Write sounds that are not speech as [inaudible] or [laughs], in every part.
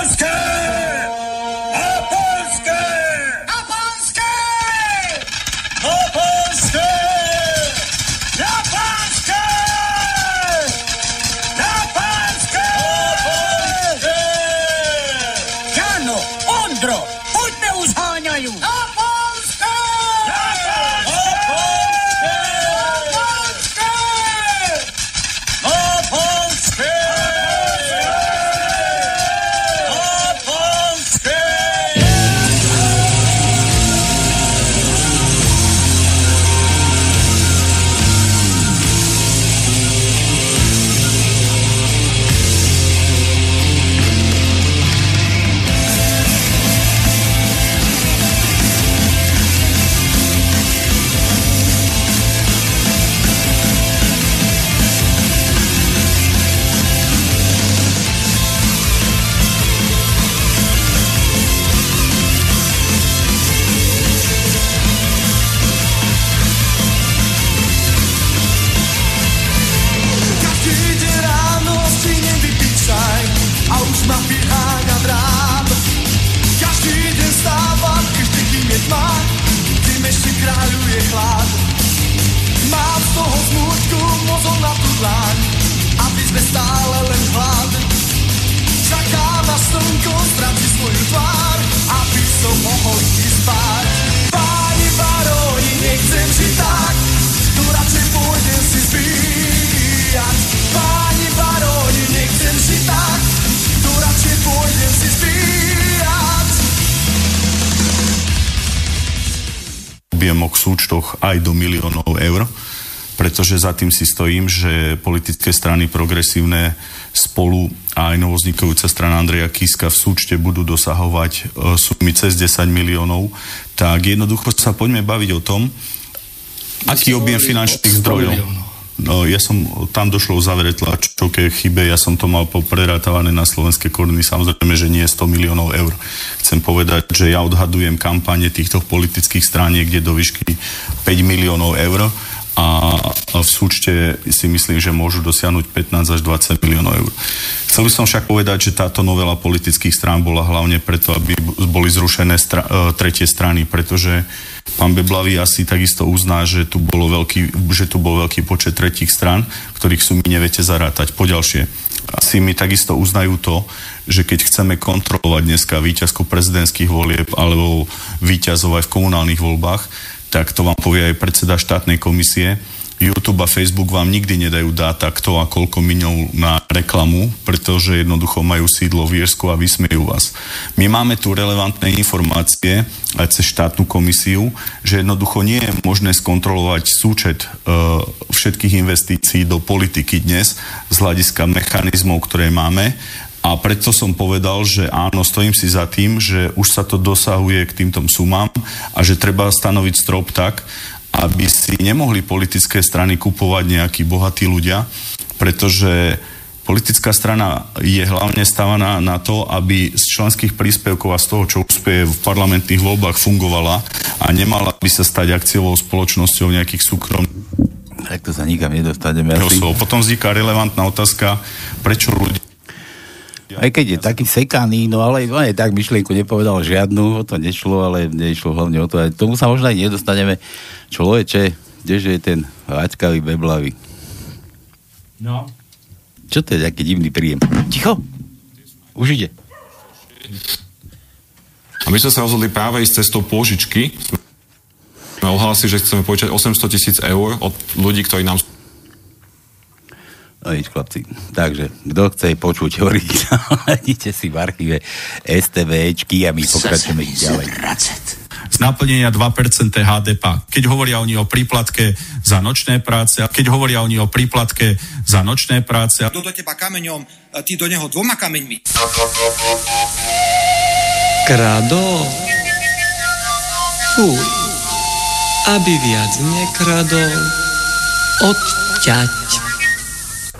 Let's go! Aj do miliónov eur, pretože za tým si stojím, že politické strany progresívne spolu a aj novoznikujúca strana Andreja Kiska v súčte budú dosahovať e, sumy cez 10 miliónov, tak jednoducho sa poďme baviť o tom, aký objem finančných zdrojov. No, ja som, tam došlo v závere tlačovke chybe, ja som to mal poprerátavané na slovenské koruny, samozrejme, že nie je 100 miliónov eur. Chcem povedať, že ja odhadujem kampane týchto politických strán niekde do výšky 5 miliónov eur a v súčte si myslím, že môžu dosiahnuť 15 až 20 miliónov eur. Chcel by som však povedať, že táto novela politických strán bola hlavne preto, aby boli zrušené stra- e, tretie strany, pretože pán Beblavý asi takisto uzná, že tu, bolo veľký, že tu bol veľký počet tretích strán, ktorých sumy neviete zarátať. Poďalšie, asi mi takisto uznajú to, že keď chceme kontrolovať dneska výťazku prezidentských volieb alebo výťazov aj v komunálnych voľbách, tak to vám povie aj predseda štátnej komisie. YouTube a Facebook vám nikdy nedajú dáta, kto a koľko minul na reklamu, pretože jednoducho majú sídlo v Iersku a vysmejú vás. My máme tu relevantné informácie aj cez štátnu komisiu, že jednoducho nie je možné skontrolovať súčet e, všetkých investícií do politiky dnes z hľadiska mechanizmov, ktoré máme a preto som povedal, že áno, stojím si za tým, že už sa to dosahuje k týmto sumám a že treba stanoviť strop tak, aby si nemohli politické strany kupovať nejakí bohatí ľudia, pretože politická strana je hlavne stávaná na to, aby z členských príspevkov a z toho, čo uspieje v parlamentných voľbách, fungovala a nemala by sa stať akciovou spoločnosťou nejakých súkromných tak to sa nikam nedostaneme. Potom vzniká relevantná otázka, prečo ľudia aj keď je taký sekaný, no ale on aj tak myšlienku nepovedal žiadnu, o to nešlo, ale nešlo hlavne o to, aj tomu sa možno aj nedostaneme. Človeče, kdeže je ten váčkavý beblavý? No. Čo to je taký divný príjem? Ticho! Už ide. A my sme sa rozhodli práve ísť cestou pôžičky. Sme ohlasili, že chceme požičať 800 tisíc eur od ľudí, ktorí nám No nič, chlapci. Takže, kto chce počuť originál, [laughs] nájdete si v archíve STVčky a my pokračujeme ďalej. Z naplnenia 2% HDP. Keď hovoria oni o príplatke za nočné práce, keď hovoria oni o príplatke za nočné práce. Kto do teba kameňom, ty do neho dvoma kameňmi. Krado. Fuj. Aby viac nekradol. Odťať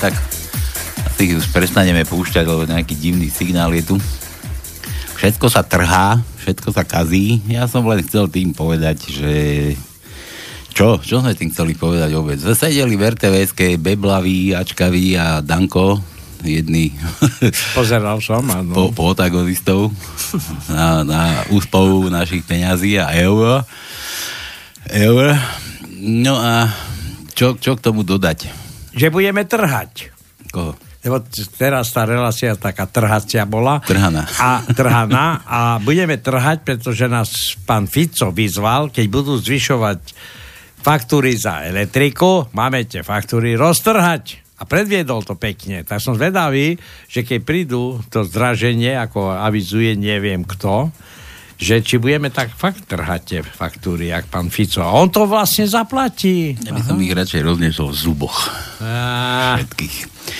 tak asi už prestaneme púšťať, lebo nejaký divný signál je tu. Všetko sa trhá, všetko sa kazí. Ja som len chcel tým povedať, že... Čo? Čo sme tým chceli povedať vôbec? Sedeli v RTVSke Beblaví, Ačkaví a Danko, jedni [laughs] Pozeral som, áno. po, po otagonistov na, na úspovu našich peňazí a eur. Eur. No a čo, čo k tomu dodať? Že budeme trhať. Koho? Lebo teraz tá relácia taká trhacia bola. Trhaná. A trhaná. A budeme trhať, pretože nás pán Fico vyzval, keď budú zvyšovať faktúry za elektriku, máme tie faktúry roztrhať. A predviedol to pekne. Tak som zvedavý, že keď prídu to zdraženie, ako avizuje neviem kto, že či budeme tak fakt trhať tie faktúry, jak pán Fico. A on to vlastne zaplatí. Ja by som ich radšej rozniesol v zuboch. Á, Všetkých.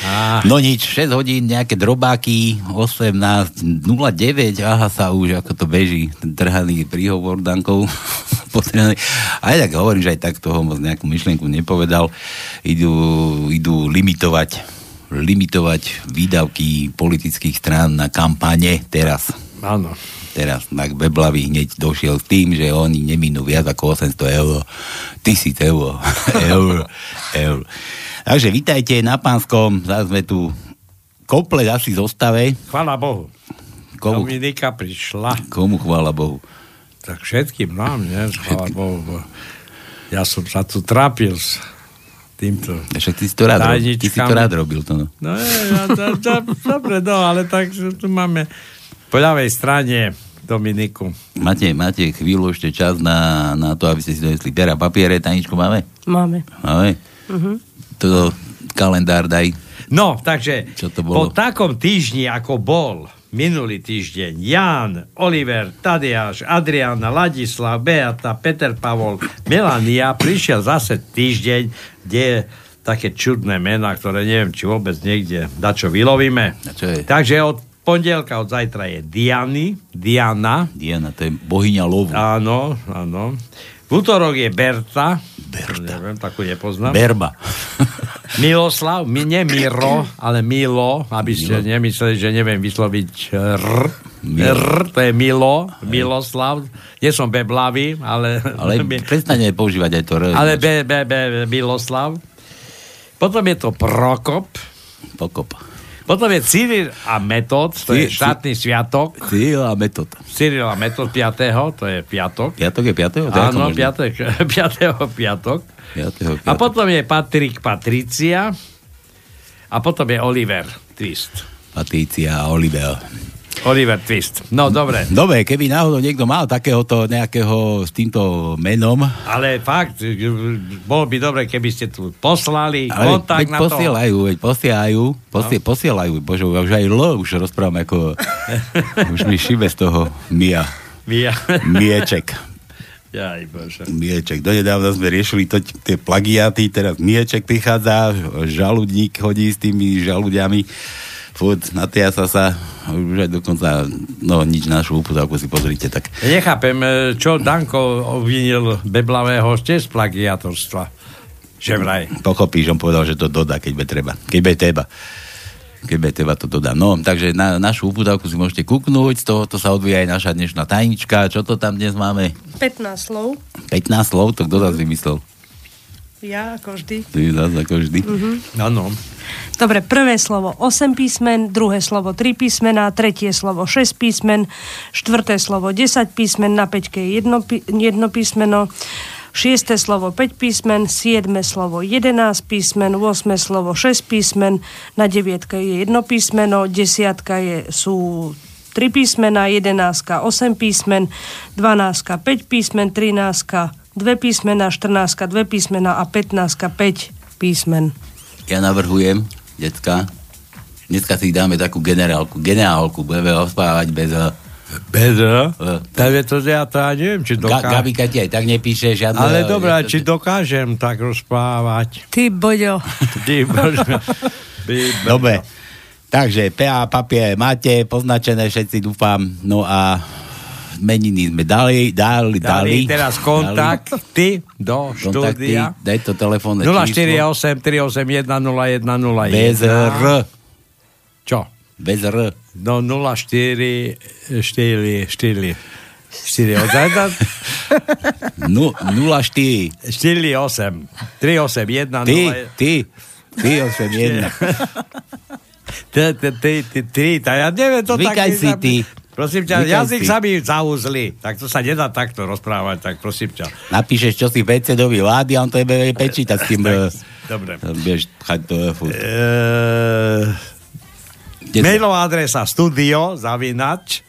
á. No nič, 6 hodín, nejaké drobáky, 18, 09, aha sa už, ako to beží, ten trhaný príhovor Dankov. [laughs] Aj tak hovorím, že aj tak toho moc nejakú myšlienku nepovedal. Idú, idú limitovať limitovať výdavky politických strán na kampane teraz. Áno. Teraz tak Beblavý hneď došiel s tým, že oni neminú viac ako 800 eur, 1000 eur, eur, eur. Takže vítajte na Pánskom, zase sme tu komplet asi zostave. Chvala Bohu. Komu, Dominika prišla. komu chvála Bohu. Tak všetkým nám, nie? Chvala Bohu. bo Ja som sa tu trápil s týmto. Však ty si to rád, ty si to rád robil. To no. No, je, ja, to, to, dobre, no, ale tak tu máme po ľavej strane Dominiku. Máte, máte chvíľu ešte čas na, na to, aby ste si donesli pera papiere, Taničku máme? Máme. Máme? Mhm. To kalendár daj. No, takže Čo to po bolo? takom týždni, ako bol minulý týždeň, Jan, Oliver, Tadeáš, Adriana, Ladislav, Beata, Peter Pavol, Melania, prišiel zase týždeň, kde je také čudné mená, ktoré neviem, či vôbec niekde dačo vylovíme. A čo je? Takže od pondelka, od zajtra je Diany, Diana, Diana, to je bohyňa lovu. áno, áno. V útorok je Berta, Berta. neviem, takú nepoznám. Berba. [laughs] Miloslav, mi, nie Miro, ale Milo, aby ste nemysleli, že neviem vysloviť R. Milo. R, to je Milo, Miloslav. Nie som beblavý, ale... Ale [laughs] prestane používať aj to R. ale be, be, be, Miloslav. Potom je to Prokop. Pokop. Potom je Cyril a Metod, to je štátny sviatok. Cíl a metod. Cyril a Metod 5. to je piatok. Piatok je piatého? To je ako Áno, možné? [laughs] piatok, 5. piatok. A potom je Patrik Patricia. A potom je Oliver Twist. Patícia a Oliver. Oliver Twist. No, dobre. Dobre, keby náhodou niekto mal takéhoto nejakého s týmto menom, Ale fakt, bolo by dobre, keby ste tu poslali ale kontakt veď na to. posielajú, veď posielajú, posie, no. posielajú, bože, už aj L už rozprávam ako, [laughs] už mi šibe z toho Mia, Ja. Mieček. Jaj, bože. Mieček. Donedávna sme riešili to, tie plagiáty, teraz Mieček prichádza, žaludník chodí s tými žaludiami, furt natiasa sa, už aj dokonca, no nič našu uputavku si pozrite, tak Nechápem, e, čo Danko obvinil Beblavého tiež z plagiatorstva. Že vraj. pochopíš, on povedal, že to dodá, keď bude treba. Keď bude treba. Keď bude treba, to dodá. No, takže na našu uputavku si môžete kúknúť, z toho to sa odvíja aj naša dnešná tajnička. Čo to tam dnes máme? 15 slov. 15 slov, to kto zase vymyslel? Ja ako vždy. Ty zase ako vždy. Áno. Dobre, prvé slovo 8 písmen, druhé slovo 3 písmena, tretie slovo 6 písmen, štvrté slovo 10 písmen, na peťke je jedno, pí- jedno písmeno, šiesté slovo 5 písmen, siedme slovo 11 písmen, 8 slovo 6 písmen, na deviatke je jedno písmeno, desiatka je, sú 3 písmena, 11 8 písmen, 12 5 písmen, 13 dve písmena, 14, dve písmena a 15, 5 písmen. Ja navrhujem, decka, dneska si dáme takú generálku, generálku, budeme rozprávať bez... eh, Bez eh, Takže to ja to ja neviem, či Ga- dokážem. Gabika ti aj tak nepíše žiadne... Ale dobré, eh, či dokážem tak rozprávať. Ty, Boďo. Ty. Ty, Dobre. Takže PA papier máte poznačené všetci, dúfam. No a meniny sme dali, dali, dali. Dali teraz kontakty do Kontakty, štúdia. daj to telefónne číslo. 048 381 0101. Bez R. Čo? Bez R. No 04 4 4 4 odzajda? Nu, 04. 4 8 3 8 1 Ty, 0 ty, ty 81. Ty, ty, ty, ty, ty, ja neviem to Zvykaj si, ty. Prosím ťa, Zvykaj jazyk si. sa mi zauzli. Tak to sa nedá takto rozprávať, tak prosím ťa. Napíšeš, čo si predsedovi vlády a on to je prečítať s tým... eh, Dobre. Vieš, chať to je furt. Eee, Kde sa- mailová adresa studio zavinač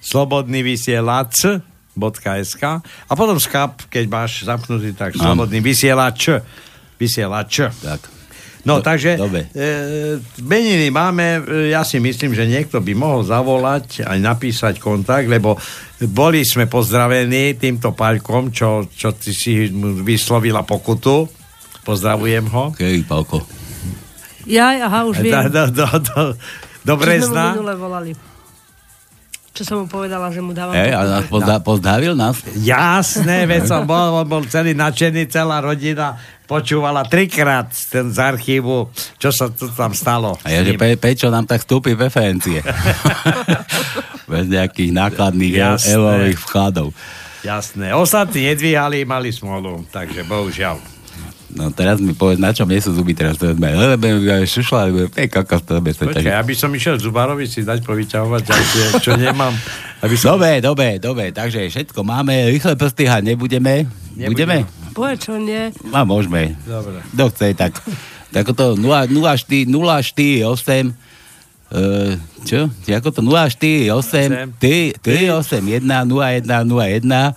slobodný vysielač .sk a potom skap, keď máš zapnutý, tak slobodný vysielač vysielač. Tak. No, Do- takže dobre. e, meniny máme, e, ja si myslím, že niekto by mohol zavolať a napísať kontakt, lebo boli sme pozdravení týmto paľkom, čo, čo ty si vyslovila pokutu. Pozdravujem ho. Kej, Palko. Ja, aha, už [laughs] viem. Do, do, do, do, do Brezna. Čo som mu povedala, že mu dávam... Hej, a nás pozda- pozdravil nás? Jasné, veď som [laughs] bol, on bol celý nadšený, celá rodina počúvala trikrát ten z archívu, čo sa tu tam stalo. A ja, že pre, prečo nám tak vstúpi preferencie? [laughs] Bez nejakých nákladných e- Jasné. eurových vkladov. Jasné. Ostatní nedvíhali, mali smolu, takže bohužiaľ. No teraz mi povedz, na čom nie sú zuby teraz. Teraz sme, lebo šušla, lebo je kakao, to bez Počkaj, aby som išiel Zubarovi si dať povyťahovať ďalšie, čo nemám. Aby som... Dobre, dobre, dobre, takže všetko máme, rýchle prsty nebudeme? Budeme? Boje, čo nie? A môžeme. Dobre. Kto chce, tak. Tak to 0, 04, 048 Uh, čo? Ako to? 048 3, 381 0101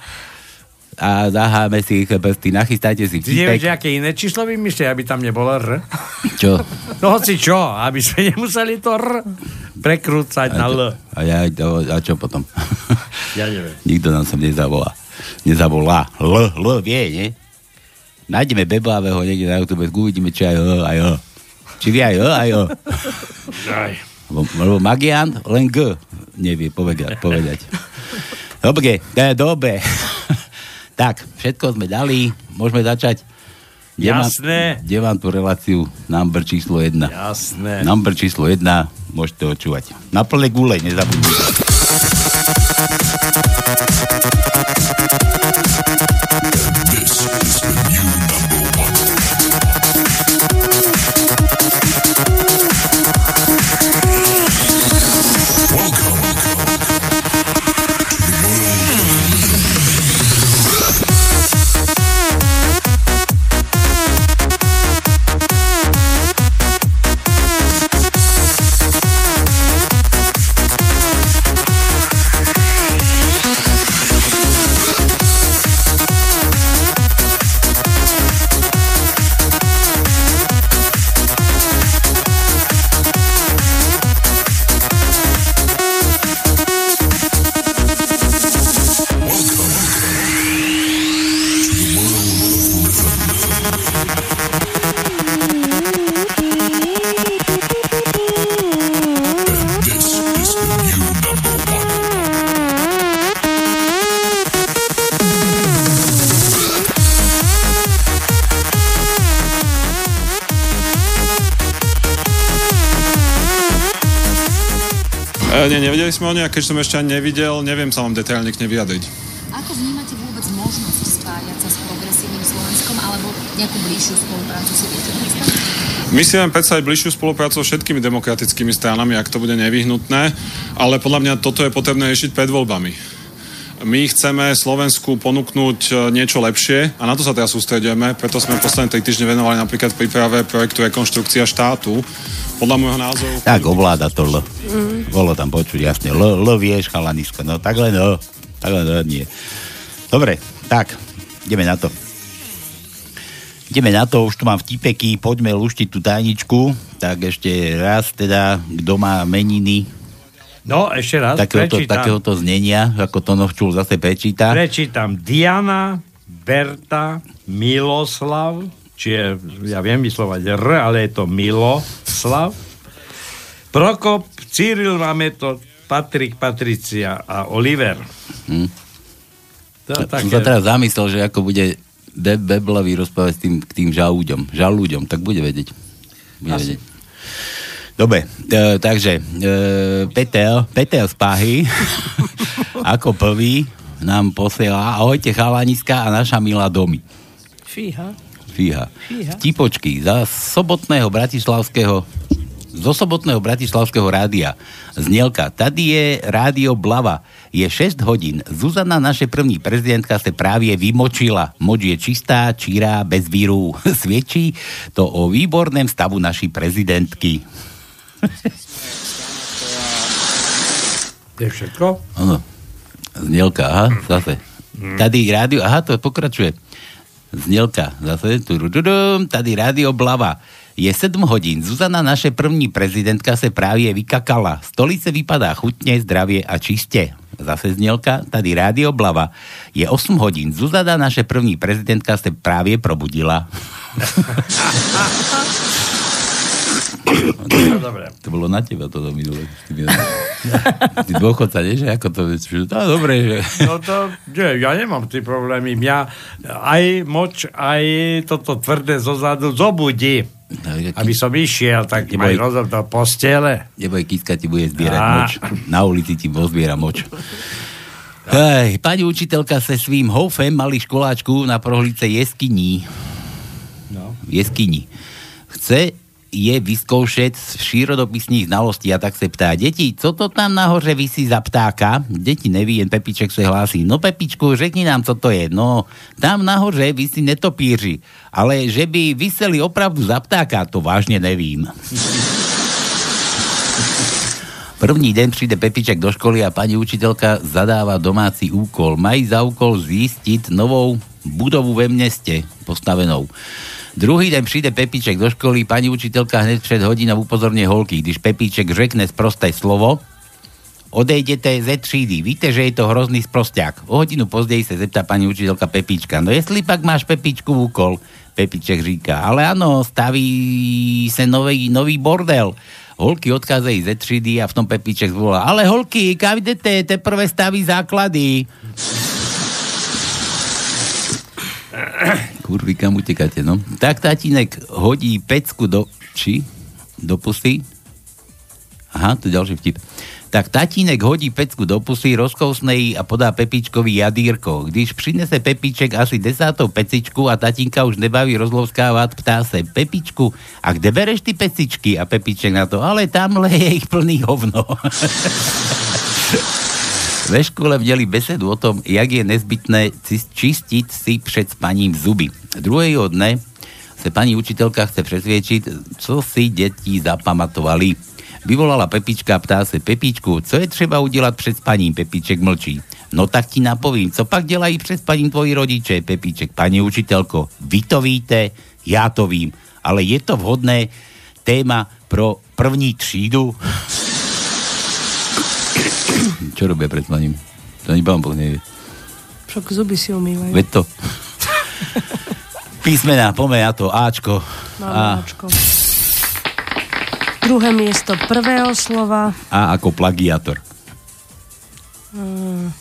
a zaháme si rýchle prsty. Nachystajte si Ty nevieš, vtipek. aké iné číslo vymyslí, aby tam nebolo R? Čo? No hoci čo, aby sme [laughs] nemuseli to R prekrúcať na L. A, ja, a čo potom? [laughs] Ja neviem. Nikto nám sem nezavolá. Nezavolá. L, L vie, nie? Nájdeme beblavého niekde na YouTube, uvidíme, či aj L, aj L. Či vie aj L, aj L. Aj. Lebo, lebo Magian len G nevie povedať. povedať. [laughs] Dobre, to je dobre. Tak, všetko sme dali, môžeme začať. Kde mám- Jasné. Kde mám tú reláciu? Number číslo 1. Jasné. Number číslo 1, môžete očúvať. Na plné gule, nezabudnite. Nie, nevedeli sme o nej a keď som ešte ani nevidel, neviem sa vám detailne k nej vyjadriť. Ako vnímate vôbec možnosť spájať sa s progresívnym Slovenskom alebo nejakú bližšiu spoluprácu si viete? My si vieme predstaviť bližšiu spoluprácu so všetkými demokratickými stranami, ak to bude nevyhnutné, ale podľa mňa toto je potrebné riešiť pred voľbami. My chceme Slovensku ponúknuť e, niečo lepšie a na to sa teraz sústredujeme, preto sme posledné tri týždne venovali napríklad príprave projektu Rekonštrukcia štátu. Podľa môjho názoru... Tak ovláda to L. Bolo tam počuť jasne. L, L vieš, chalanisko. No takhle no. Takhle no, nie. Dobre, tak. ideme na to. Ideme na to, už tu mám vtipeky, poďme luštiť tú tajničku. Tak ešte raz teda, kto má meniny No, ešte raz, takéhoto, prečítam. takéhoto znenia, ako to Novčul zase prečíta. Prečítam Diana, Berta, Miloslav, čiže ja viem vyslovať R, ale je to Miloslav. Prokop, Cyril Mameto, Patrik, Patricia a Oliver. Hm. To je Som sa teraz zamyslel, že ako bude Be- Beblavý rozprávať s tým, k tým žalúďom, žalúďom, tak bude vedieť. Bude Asi. vedieť. Dobre, e, takže e, Peter, Peter z Pahy [laughs] ako prvý nám posiela ahojte chalaniska a naša milá domy. Fíha. Fíha. Fíha. Vtipočky za sobotného bratislavského zo sobotného bratislavského rádia. Znielka, tady je rádio Blava. Je 6 hodín. Zuzana, naše první prezidentka, se právě vymočila. Moč je čistá, čírá, bez víru. [laughs] Svědčí to o výborném stavu naší prezidentky. Je všetko? Áno. Znielka, aha, zase. Tady rádio, aha, to pokračuje. Znielka, zase. Tady rádio Blava. Je 7 hodín. Zuzana, naše první prezidentka, se právě vykakala. Stolice vypadá chutně, zdravě a čistě. Zase znělka, tady rádio Blava. Je 8 hodín. Zuzana, naše první prezidentka, se právě probudila. Dobre. [laughs] To bolo na teba toto minule. Ty, dôchodca, nie? Že ako to... No, dobre, že... No to, nie, ja nemám tie problémy. Mňa aj moč, aj toto tvrdé zozadu zobudí. Aby som išiel, tak Neboj- maj rozum do postele. Neboj, Kiska ti bude zbierať Á. moč. Na ulici ti pozbiera moč. Hej, pani učiteľka se svým houfem mali školáčku na prohlice jeskyní. No. Jeskyní. Chce je vyskoušet z přírodopisných znalostí a tak se ptá, deti, co to tam nahoře visí za ptáka? Deti neví, jen Pepiček se hlásí, no Pepičku, řekni nám, co to je. No, tam nahoře visí netopíři, ale že by vyseli opravdu za ptáka, to vážně nevím. [laughs] První den přijde Pepiček do školy a paní učitelka zadává domácí úkol. Mají za úkol zjistit novou budovu ve městě postavenou. Druhý den přijde Pepiček do školy, paní učitelka hned před hodinou upozorně holky. Když Pepiček řekne sprosté slovo, odejdete ze třídy. Víte, že je to hrozný sprosták. O hodinu později se zeptá paní učitelka Pepička. No jestli pak máš Pepičku úkol, Pepiček říká, ale ano, staví se nový, nový bordel. Holky odcházejí ze třídy a v tom Pepiček zvolá, ale holky, kam jdete, teprve staví základy. [coughs] Kurvy, kam utekáte, no? Tak tatínek hodí pecku do... Či? Do pusy? Aha, to je ďalší vtip. Tak tatínek hodí pecku do pusy, rozkousne ji a podá Pepičkovi jadírko. Když přinese Pepiček asi desátou pecičku a tatínka už nebaví rozlovskávať, ptá se Pepičku, a kde bereš ty pecičky? A Pepiček na to, ale tamhle je ich plný hovno. [laughs] Ve škole měli besedu o tom, jak je nezbytné čistit si před spaním zuby. Druhého dne se paní učitelka chce přesvědčit, co si děti zapamatovali. Vyvolala Pepička a ptá se, Pepičku, co je třeba udělat před spaním? Pepiček mlčí. No tak ti napovím, co pak dělají před spaním tvoji rodiče? Pepiček, paní učitelko, vy to víte, já to vím, ale je to vhodné téma pro první třídu? Čo robia pred spaním? To ani Boh nevie. Však zuby si umývajú. Veď to. [laughs] Písmená, poďme na to. Ačko. A, Ačko. Druhé miesto prvého slova. a ako plagiátor. Mm,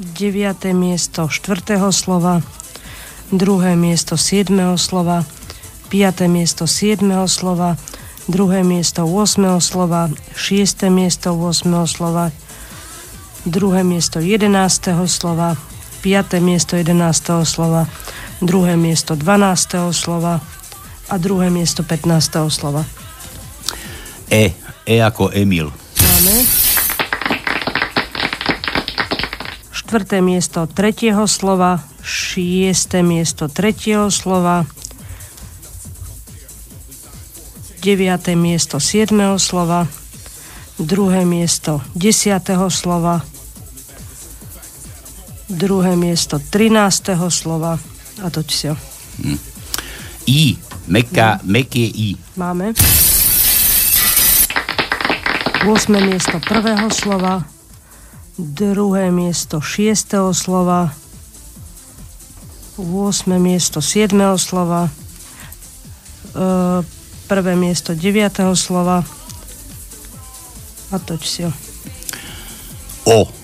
Deviaté miesto štvrtého slova. Druhé miesto siedmeho slova. Piaté miesto siedmeho slova. Druhé miesto 8. slova. Šiesté miesto 8. slova. Druhé miesto 11. slova. Piaté miesto 11. slova. Druhé miesto 12. slova. A druhé miesto 15. slova. E. E ako Emil. Máme. Štvrté miesto tretieho slova, šiesté miesto tretieho slova, deviaté miesto siedmeho slova, druhé miesto desiatého slova, druhé miesto 13. slova a toť si ho. I. Meka, mekie I. Máme. 8. miesto prvého slova, druhé miesto 6. slova, 8. miesto 7. slova, e, prvé miesto 9. slova a toč si ho. O.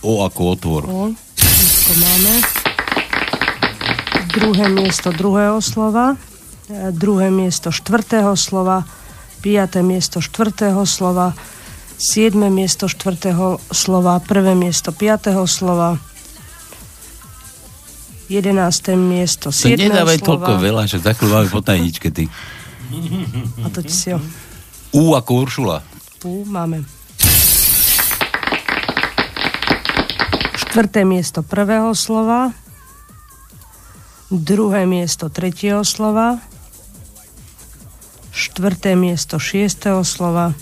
O ako otvor. O, všetko máme. Druhé miesto druhého slova, e, druhé miesto štvrtého slova, piaté miesto štvrtého slova, siedme miesto štvrtého slova, prvé miesto piatého slova, jedenácté miesto To siedmého nedávaj slova. toľko veľa, že chvíľu máme po tajničke, ty. A toť si ho. U ako Uršula. Tu máme. Štvrté miesto prvého slova, druhé miesto tretieho slova, štvrté miesto šiestého slova,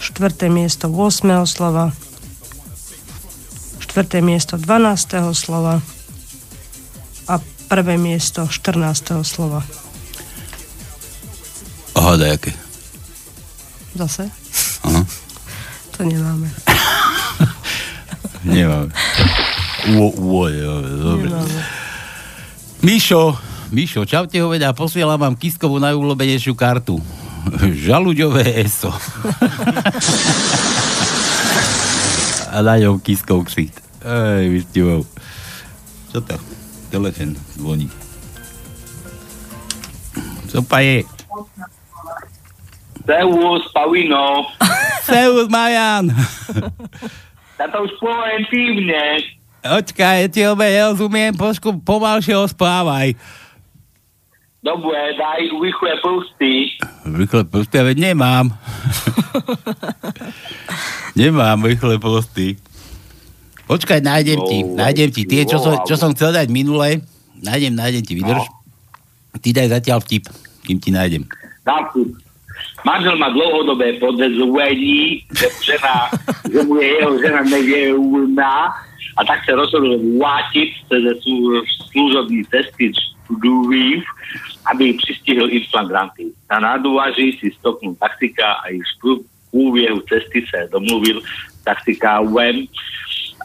štvrté miesto 8. slova, štvrté miesto 12. slova a prvé miesto 14. slova. Aha, dajaké. Zase? Aha. To nemáme. Nemáme. Uo, uo, jo, dobre. Nemáme. Mišo, Mišo, čaute hoveda, posielam vám Kiskovú najúlobenejšiu kartu. Žaluďové ESO. A na ňom Kiskov ksicht. Ej, vystívou. Čo to? Telefon zvoní. Co pa je? Servus, Pavino. Servus, Marian. [laughs] Ja to už poviem pivne. Očkaj, ja ti obe nerozumiem, trošku pomalšie správaj. Dobre, daj rýchle prsty. Rýchle prsty, ale nemám. [laughs] nemám rýchle prsty. Počkaj, nájdem ti, No, nájdem ti. Tie, čo som, wow. čo som chcel dať minule, nájdem, nájdem ti, vydrž. Ty daj zatiaľ vtip, kým ti nájdem. Dám si. Manžel má dlhodobé podezření, že žena, že mu je jeho žena nevěrná a tak se rozhodl vrátit cez služobní cesty študujúv, aby přistihl inflagranty. Na nádúvaží si stopnul taxika a již v průběhu cesty se domluvil s taxikárem,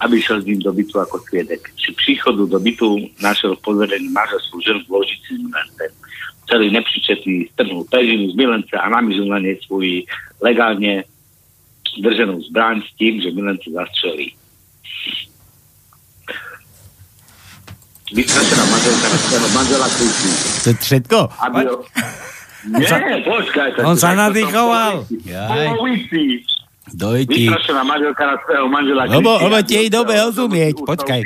aby šel s ním do bytu ako sviedek. Při příchodu do bytu našiel v podvedení manželskú ženu v ložici s milencem. Celý nepřičetý strhnul peřinu z milence a namířil na nej svůj legálne drženú zbraň s tým, že milence zastrelí. Vystrašená manželka na svého manžela kričí. To je všetko? Aby ho... Nie, počkaj. On sa nadýchoval. Polovici. Dojti. Vystrašená manželka na svého manžela Lebo, lebo ti jej dobre rozumieť, počkaj.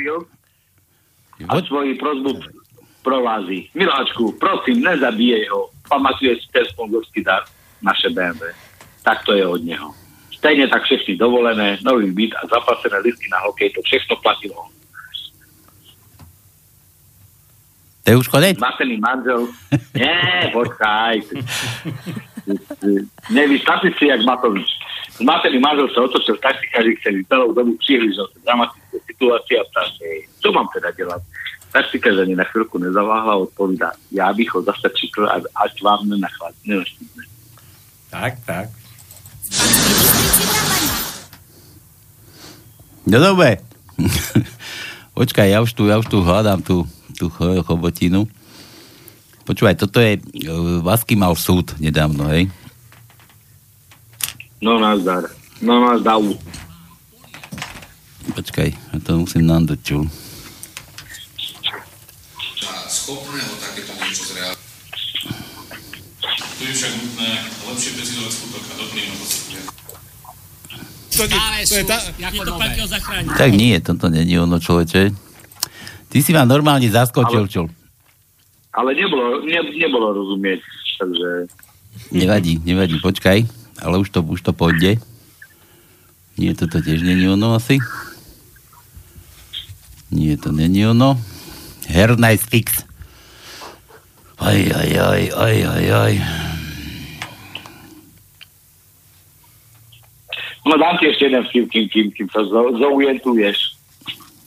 A svoji prozbu provází. Miláčku, prosím, nezabíjej ho. Pamatuje si ten sponzorský dar naše BMW. Tak to je od neho. Stejne tak všechny dovolené, nový byt a zaplacené listy na hokej, to všechno platilo. To je už konec? Zmatený manžel. Nie, počkaj. Nevíš, stačí si, jak Matovič. Zmatený manžel sa otočil v taxikáži, ktorý celou dobu prihlížal dramatické situácie a ptá sa jej, čo mám teda delať? Taxikáž ani na chvíľku nezaváhla a odpovídá, ja bych ho zase čikl, až vám nenaštívne. Tak, tak. No dobre. [laughs] Počkaj, ja už tu, ja už tu hľadám tú, tú cho- chobotinu. Počúvaj, toto je, uh, Vasky mal súd nedávno, hej? No nazdar. No nazdar. Počkaj, ja to musím nám dať čul. schopného takéto niečo zrealizovať. Tu je však nutné lepšie precizovať skutok a doplniť ho Stále sú, ako to platilo zachrániť. Tak nie, toto není ono, človeče. Ty si ma normálne zaskočil, čo? Ale nebolo, ne, nebolo rozumieť, takže... Nevadí, nevadí, počkaj. Ale už to, už to pôjde. Nie, toto tiež není ono asi. Nie, to není ono. Nice fix. Aj, aj, aj, aj, aj, aj. No dám ti ešte jeden vtip, kým, kým, kým sa zo- zorientuješ.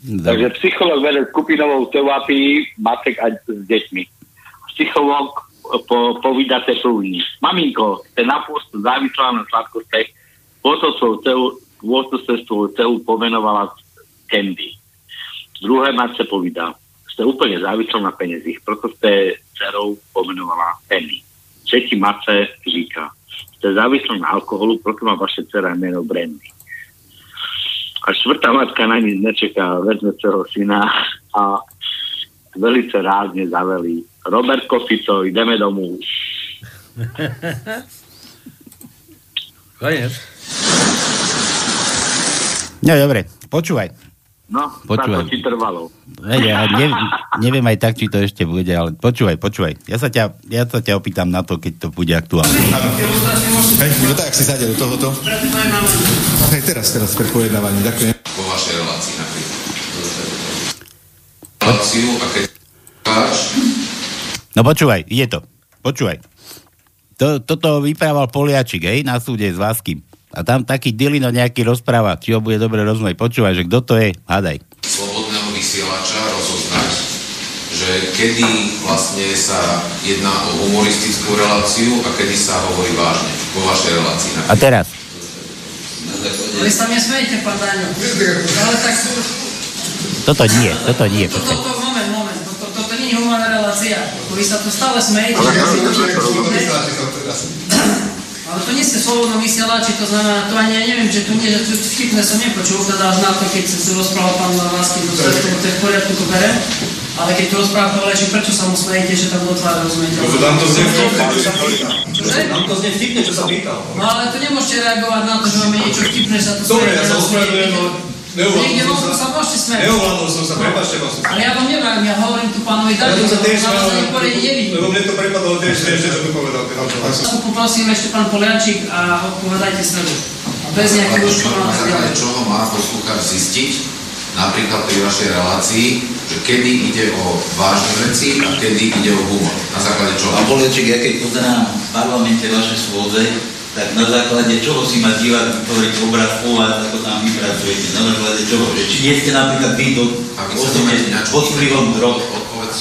Takže psycholog vede skupinovou terapii matek a s deťmi. Psycholog po, povída teplúni. Maminko, ste napust závislá na sladkostech, preto ste svoju celú pomenovala candy. Druhé matce povídá, ste úplne závislá na peniazích, preto ste dcerou pomenovala penny. Třetí matce říká, ste závislá na alkoholu, preto má vaše dcera meno Brandy. A štvrtá matka na nic nečeká, vezme svojho syna a velice rázne zavelí. Robertko Fico, ideme domů. [laughs] Koniec. No dobre, počúvaj. No, Počúvaj. tak to ti trvalo. Veď, ja ne, neviem aj tak, či to ešte bude, ale počúvaj, počúvaj. Ja sa ťa, ja sa ťa opýtam na to, keď to bude aktuálne. Hej, no tak, si sadel do tohoto. Hej, teraz, teraz pre pojednávanie, ďakujem. vo vašej relácii napríklad. Reláciu a keď No počúvaj, ide to. Počúvaj. To, toto vyprával Poliačik, hej, na súde s Váskym. A tam taký Dilino nejaký rozpráva, či ho bude dobre rozumieť. Počúvaj, že kto to je, hádaj. slobodného vysielača rozoznať, že kedy vlastne sa jedná o humoristickú reláciu a kedy sa hovorí vážne vo vašej relácii. A teraz? Vy sa mne smejete, pán Daňo. Ale tak... Toto nie, toto nie, To, počkaj. to, moment, moment. To, to, toto nie je humorná relácia. Vy sa tu stále smejete. Ale. To. Ale to nie ste slobodno vysielači, to znamená, to ani ja neviem, že tu nie, že tu vtipné som nepočul, teda až na to, keď sa rozprával pán Lásky, to, to, to, to je v poriadku, to berem. Ale keď tu rozpráva Koleči, prečo sa mu smejete, že tam do tváre rozumiete? Lebo tam to znie vtipne, čo sa Čože? Tam to znie vtipne, čo sa pýtal. No ale to nemôžete reagovať na to, že máme niečo vtipné, že sa tu Dobre, ja sa ospravedlňujem, ale Niekde neovládol vonku som sa môžete smeť. Neovládol som sa, prepáčte vás. Ale ja vám neviem, ja hovorím tu pánovi Ja Davidovi, som sa tiež na vás ani smial, poriadne nevidím. lebo mne to prepadlo tiež, tiež, čo tu povedal tu poprosím ešte pán Poliančík a odpovedajte. A bez nejakých čo, úškov na a tak základe ďalej. čoho má poslucháč zistiť, napríklad pri vašej relácii, že kedy ide o vážne veci a kedy ide o humor. Na základe čoho? Pán Polieček, ja keď pozerám v parlamente vaše schôdze, tak na základe čoho si ma divák vytvoriť obraz o vás, ako tam vypracujete? Na základe čoho? Že či nie ste napríklad vy do osobne pod vplyvom drog?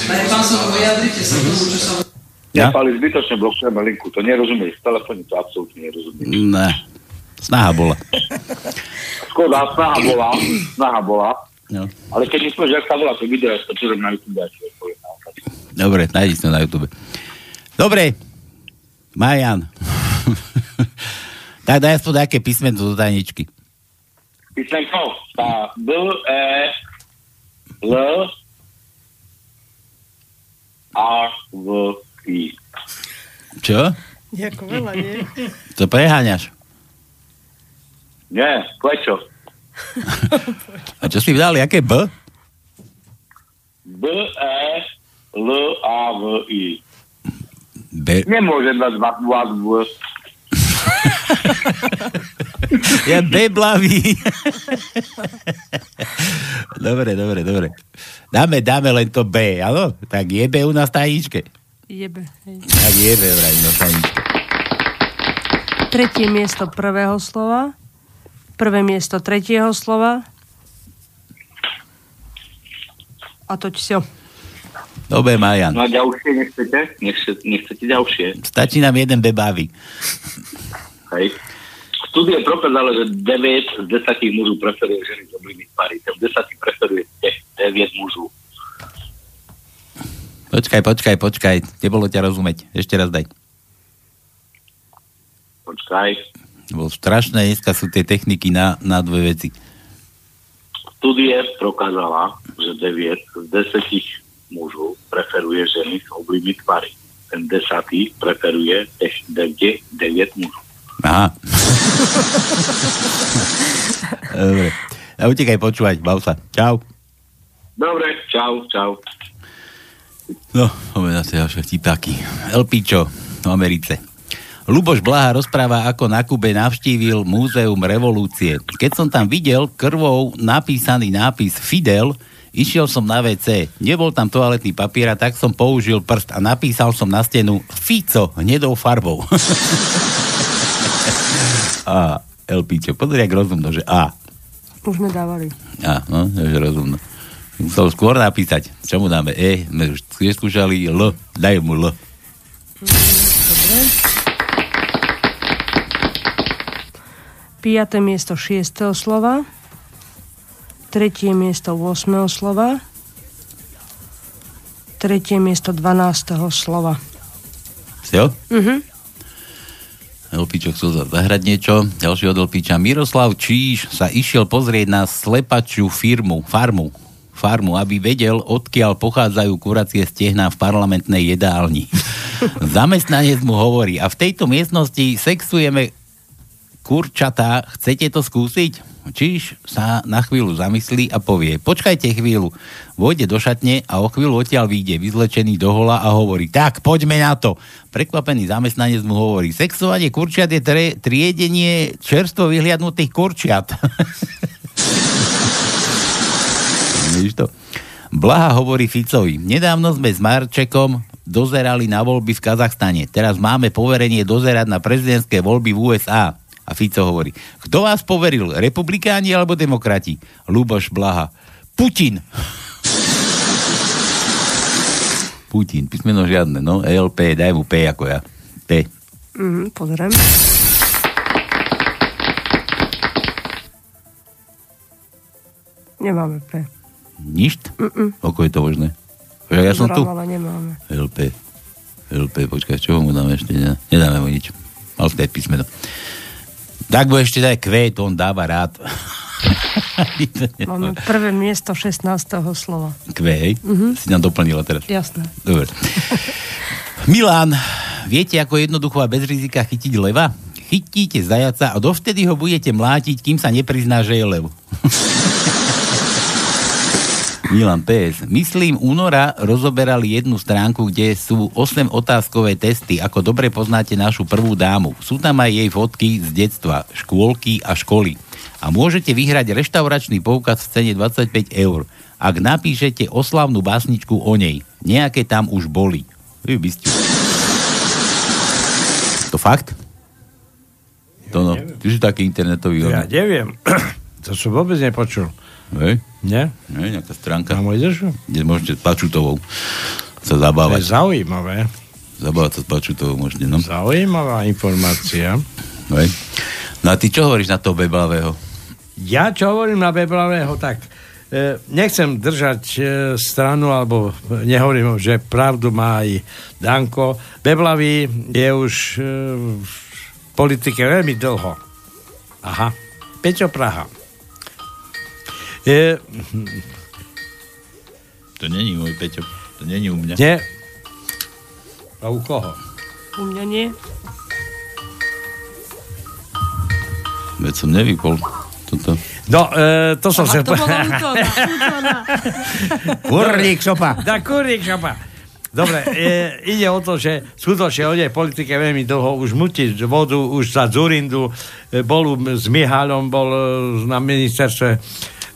Pane pán Sobo, vyjadrite sa tomu, čo sa... Ja? Ale zbytočne blokujeme linku, to nerozumieš, v telefóne to absolútne nerozumieš. Ne. Snaha bola. Škoda, snaha bola, snaha bola, No. ale keď nespôš, jak sa volá to video, to čujem na YouTube. Dobre, nájdi to na YouTube. Dobre, Marian. [laughs] tak daj aspoň nejaké písmeno do tajničky. Písmenko, tá B, E, L, A, V, I. Čo? Jako veľa, nie? To preháňaš. Nie, klečo. [laughs] A čo si vydal, jaké B? B, E, L, A, V, I. B. Nemôžem dať dva, dva. [laughs] Ja beblavý. [laughs] dobre, dobre, dobre. Dáme, dáme len to B, áno? Tak je B u nás v tajničke. Jebe. Hej. Tak je B vraj nás v tajničke. Tretie miesto prvého slova. Prvé miesto tretieho slova. A to čo? Dobre, Marian. No a ďalšie nechcete? Nechce, nechcete ďalšie? Stačí nám jeden bebávy. Hej. Studie prokázali, že 9 z 10 mužov preferuje ženy oblíbených parí. Ten 10 preferuje 9 mužov. Počkaj, počkaj, počkaj. Nebolo ťa rozumieť. Ešte raz daj. Počkaj. Bolo strašné, dneska sú tie techniky na, na dve veci. Studie prokázala, že 9 z 10 mužov preferuje ženy z oblíbených parí. Ten 10 preferuje 9, 9 mužov. Aha. [laughs] Dobre. A utekaj počúvať, bav sa. Čau. Dobre, čau, čau. No, na tie ďalšie vtipáky. Elpičo v Americe. Luboš Blaha rozpráva, ako na Kube navštívil Múzeum revolúcie. Keď som tam videl krvou napísaný nápis Fidel, išiel som na WC. Nebol tam toaletný papier a tak som použil prst a napísal som na stenu Fico hnedou farbou. [laughs] a LPčo, pozri, jak rozumno, že A. Už sme dávali. A, no, že rozumno. Musel skôr napísať. Čo mu dáme? E, sme už skúšali L. Daj mu L. Dobre. Piaté miesto šiestého slova. Tretie miesto 8. slova. Tretie miesto 12. slova. Jo? Mhm. Elpičo chcel za- zahrať niečo. Ďalší od Elpiča. Miroslav Číš sa išiel pozrieť na slepačiu firmu, farmu, farmu, aby vedel, odkiaľ pochádzajú kuracie stehná v parlamentnej jedálni. [laughs] Zamestnanec mu hovorí, a v tejto miestnosti sexujeme kurčatá, chcete to skúsiť? Číž sa na chvíľu zamyslí a povie, počkajte chvíľu, vojde do šatne a o chvíľu odtiaľ vyjde vyzlečený do hola a hovorí, tak poďme na to. Prekvapený zamestnanec mu hovorí, sexovanie kurčiat je tre, triedenie čerstvo vyhliadnutých kurčiat. [laughs] To? Blaha hovorí Ficovi, nedávno sme s Marčekom dozerali na voľby v Kazachstane. Teraz máme poverenie dozerať na prezidentské voľby v USA. A Fico hovorí, kto vás poveril, republikáni alebo demokrati? Luboš Blaha. Putin. [laughs] Putin, písmeno žiadne, no, LP, daj mu P ako ja. P. Mhm, pozriem. Nemáme P. Mm-mm. Ako je to možné? Že ja som tu? Nemáme. LP. LP, počkaj, čo mu dáme ešte? Nedá- Nedáme mu nič. Ale to je písmeno. Tak mu ešte daj to on dáva rád. Máme prvé miesto 16. slova. Q, hej? Mhm. Si nám doplnila teraz. Jasné. Dobre. Milan, viete, ako jednoducho a bez rizika chytiť leva? Chytíte zajaca a dovtedy ho budete mlátiť, kým sa neprizná, že je lev. Milan PS. Myslím, února rozoberali jednu stránku, kde sú 8 otázkové testy, ako dobre poznáte našu prvú dámu. Sú tam aj jej fotky z detstva, škôlky a školy. A môžete vyhrať reštauračný poukaz v cene 25 eur, ak napíšete oslavnú básničku o nej. Nejaké tam už boli. Vy by ste... To fakt? To no, ty si taký internetový. Ja neviem. [clears throat] to som vôbec nepočul. Hej? Nie? Nie, nejaká stránka. A môžeš? Kde môžete s Pačutovou sa To je zabávať. zaujímavé. Zabávať sa s Pačutovou môžete, no. Zaujímavá informácia. Hej. No a ty čo hovoríš na toho beblavého? Ja čo hovorím na Beblavého, tak e, nechcem držať e, stranu, alebo nehovorím, že pravdu má aj Danko. Beblavý je už e, v politike veľmi dlho. Aha. Peťo Praha. E, To není môj Peťo. To není u mňa. nie. A u koho? U mňa nie. Veď som nevypol toto. No, e, to som Aha, sa... to bolo útona, útona. [laughs] Kurník šopa. Da, kurník šopa. Dobre, e, ide o to, že skutočne on je v politike veľmi dlho, už mutí vodu, už za Zurindu, e, bol s Mihálom, bol e, na ministerstve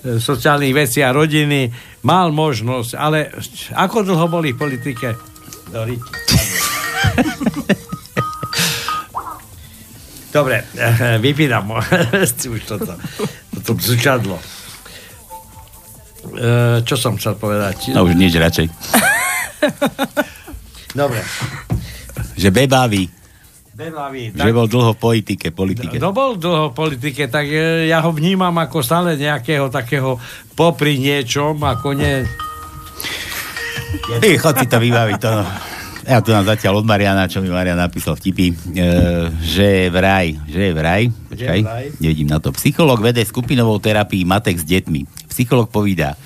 sociálnych vecí a rodiny, mal možnosť, ale ako dlho boli v politike? Do riti. [laughs] Dobre, e, [laughs] vypínam [laughs] už toto, toto bzučadlo. E, čo som chcel povedať? No už nič radšej. Dobre. Že Beblavý, Že bol dlho v politike, politike. No bol dlho v politike, tak e, ja ho vnímam ako stále nejakého takého popri niečom, ako nie... Ty, chod si to vybaviť. To, no. Ja tu mám zatiaľ od Mariana, čo mi Marian napísal vtipy, e, že vraj, že vraj, počkaj, nevidím na to. Psycholog vede skupinovou terapii matek s deťmi. Psycholog povídá,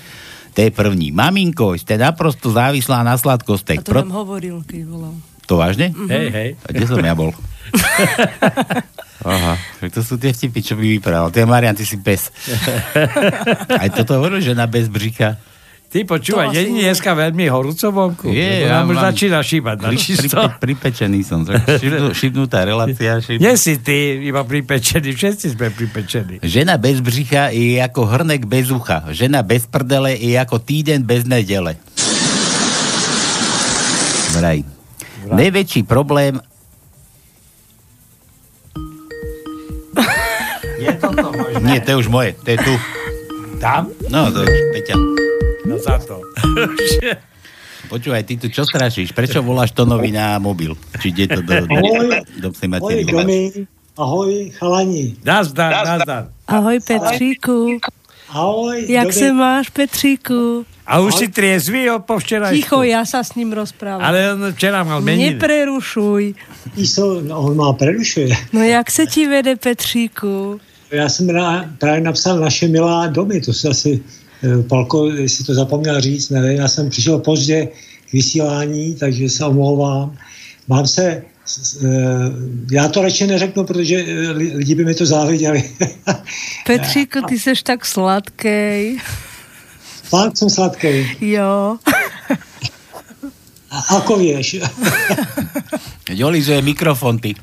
to je první. Maminko, ste naprosto závislá na A sladkostech. to nám hovoril, keď volal. To vážne? Mhm. Hej, hej. A kde som ja bol? [laughs] Aha, to sú tie vtipy, čo by vyprával. Je Marian, ty si pes. [laughs] Aj toto hovoril, že na bez břicha. Ty počúvaj, To asi je dneska veľmi horúco vonku. Je, ja nám už začína šíbať na Pri, čisto. pri, pripečený som. [laughs] Šibnú, šibnutá relácia. Šib... Nie si ty iba pripečený, všetci sme pripečení. Žena bez břicha je ako hrnek bez ucha. Žena bez prdele je ako týden bez nedele. Vraj. Najväčší problém... toto možné? Nie, to je už moje, to je tu. Tam? No, to Peťa. No za to. [laughs] Počúvaj, ty tu čo strašíš? Prečo voláš Tonovi na mobil? Či ide to do, do, do psej Ahoj, domy. Ahoj, chalani. Nazdar, nazdar. Ahoj Petříku. Ahoj. Jak domy. se máš, Petříku? A už si triezvy po včerajšku? Ticho, ja sa s ním rozprávam. Ale on včera mal meniny. Neprerušuj. Iso, no, on má prerušuje. No jak se ti vede, Petříku? Já jsem na, právě napsal naše milá domy, to se asi, eh, Palko, jestli to zapomněl říct, nevím, já jsem přišel pozdě k vysílání, takže se omlouvám. Mám se, eh, já to radši neřeknu, protože li- lidi by mi to záviděli. [laughs] Petříku, ty seš tak sladkej. Fakt jsem sladký. Jo. A ako vieš? Olizuje mikrofon, ty.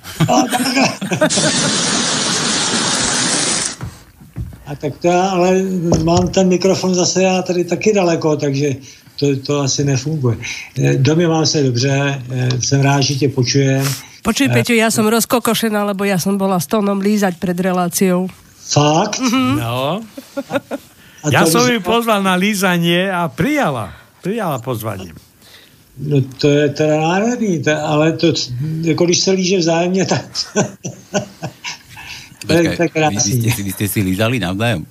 A tak to já, ale mám ten mikrofon zase já tady taky daleko, takže to, to asi nefunguje. Eh, Domy mám se dobře, eh, jsem rád, že tě počujem. Počuj, Eh, Peťo, ja som rozkokošená, lebo ja som bola s Tónom lízať pred reláciou. Fakt? No. A Ja som ju pozval na lízanie a prijala. Prijala pozvanie. No to je teda nádherný, to, ale to, jako když se líže vzájemně, tak... [laughs] Počkaj, vy, vy, krásný. ste, si- vy ste si lízali navzájom. [laughs]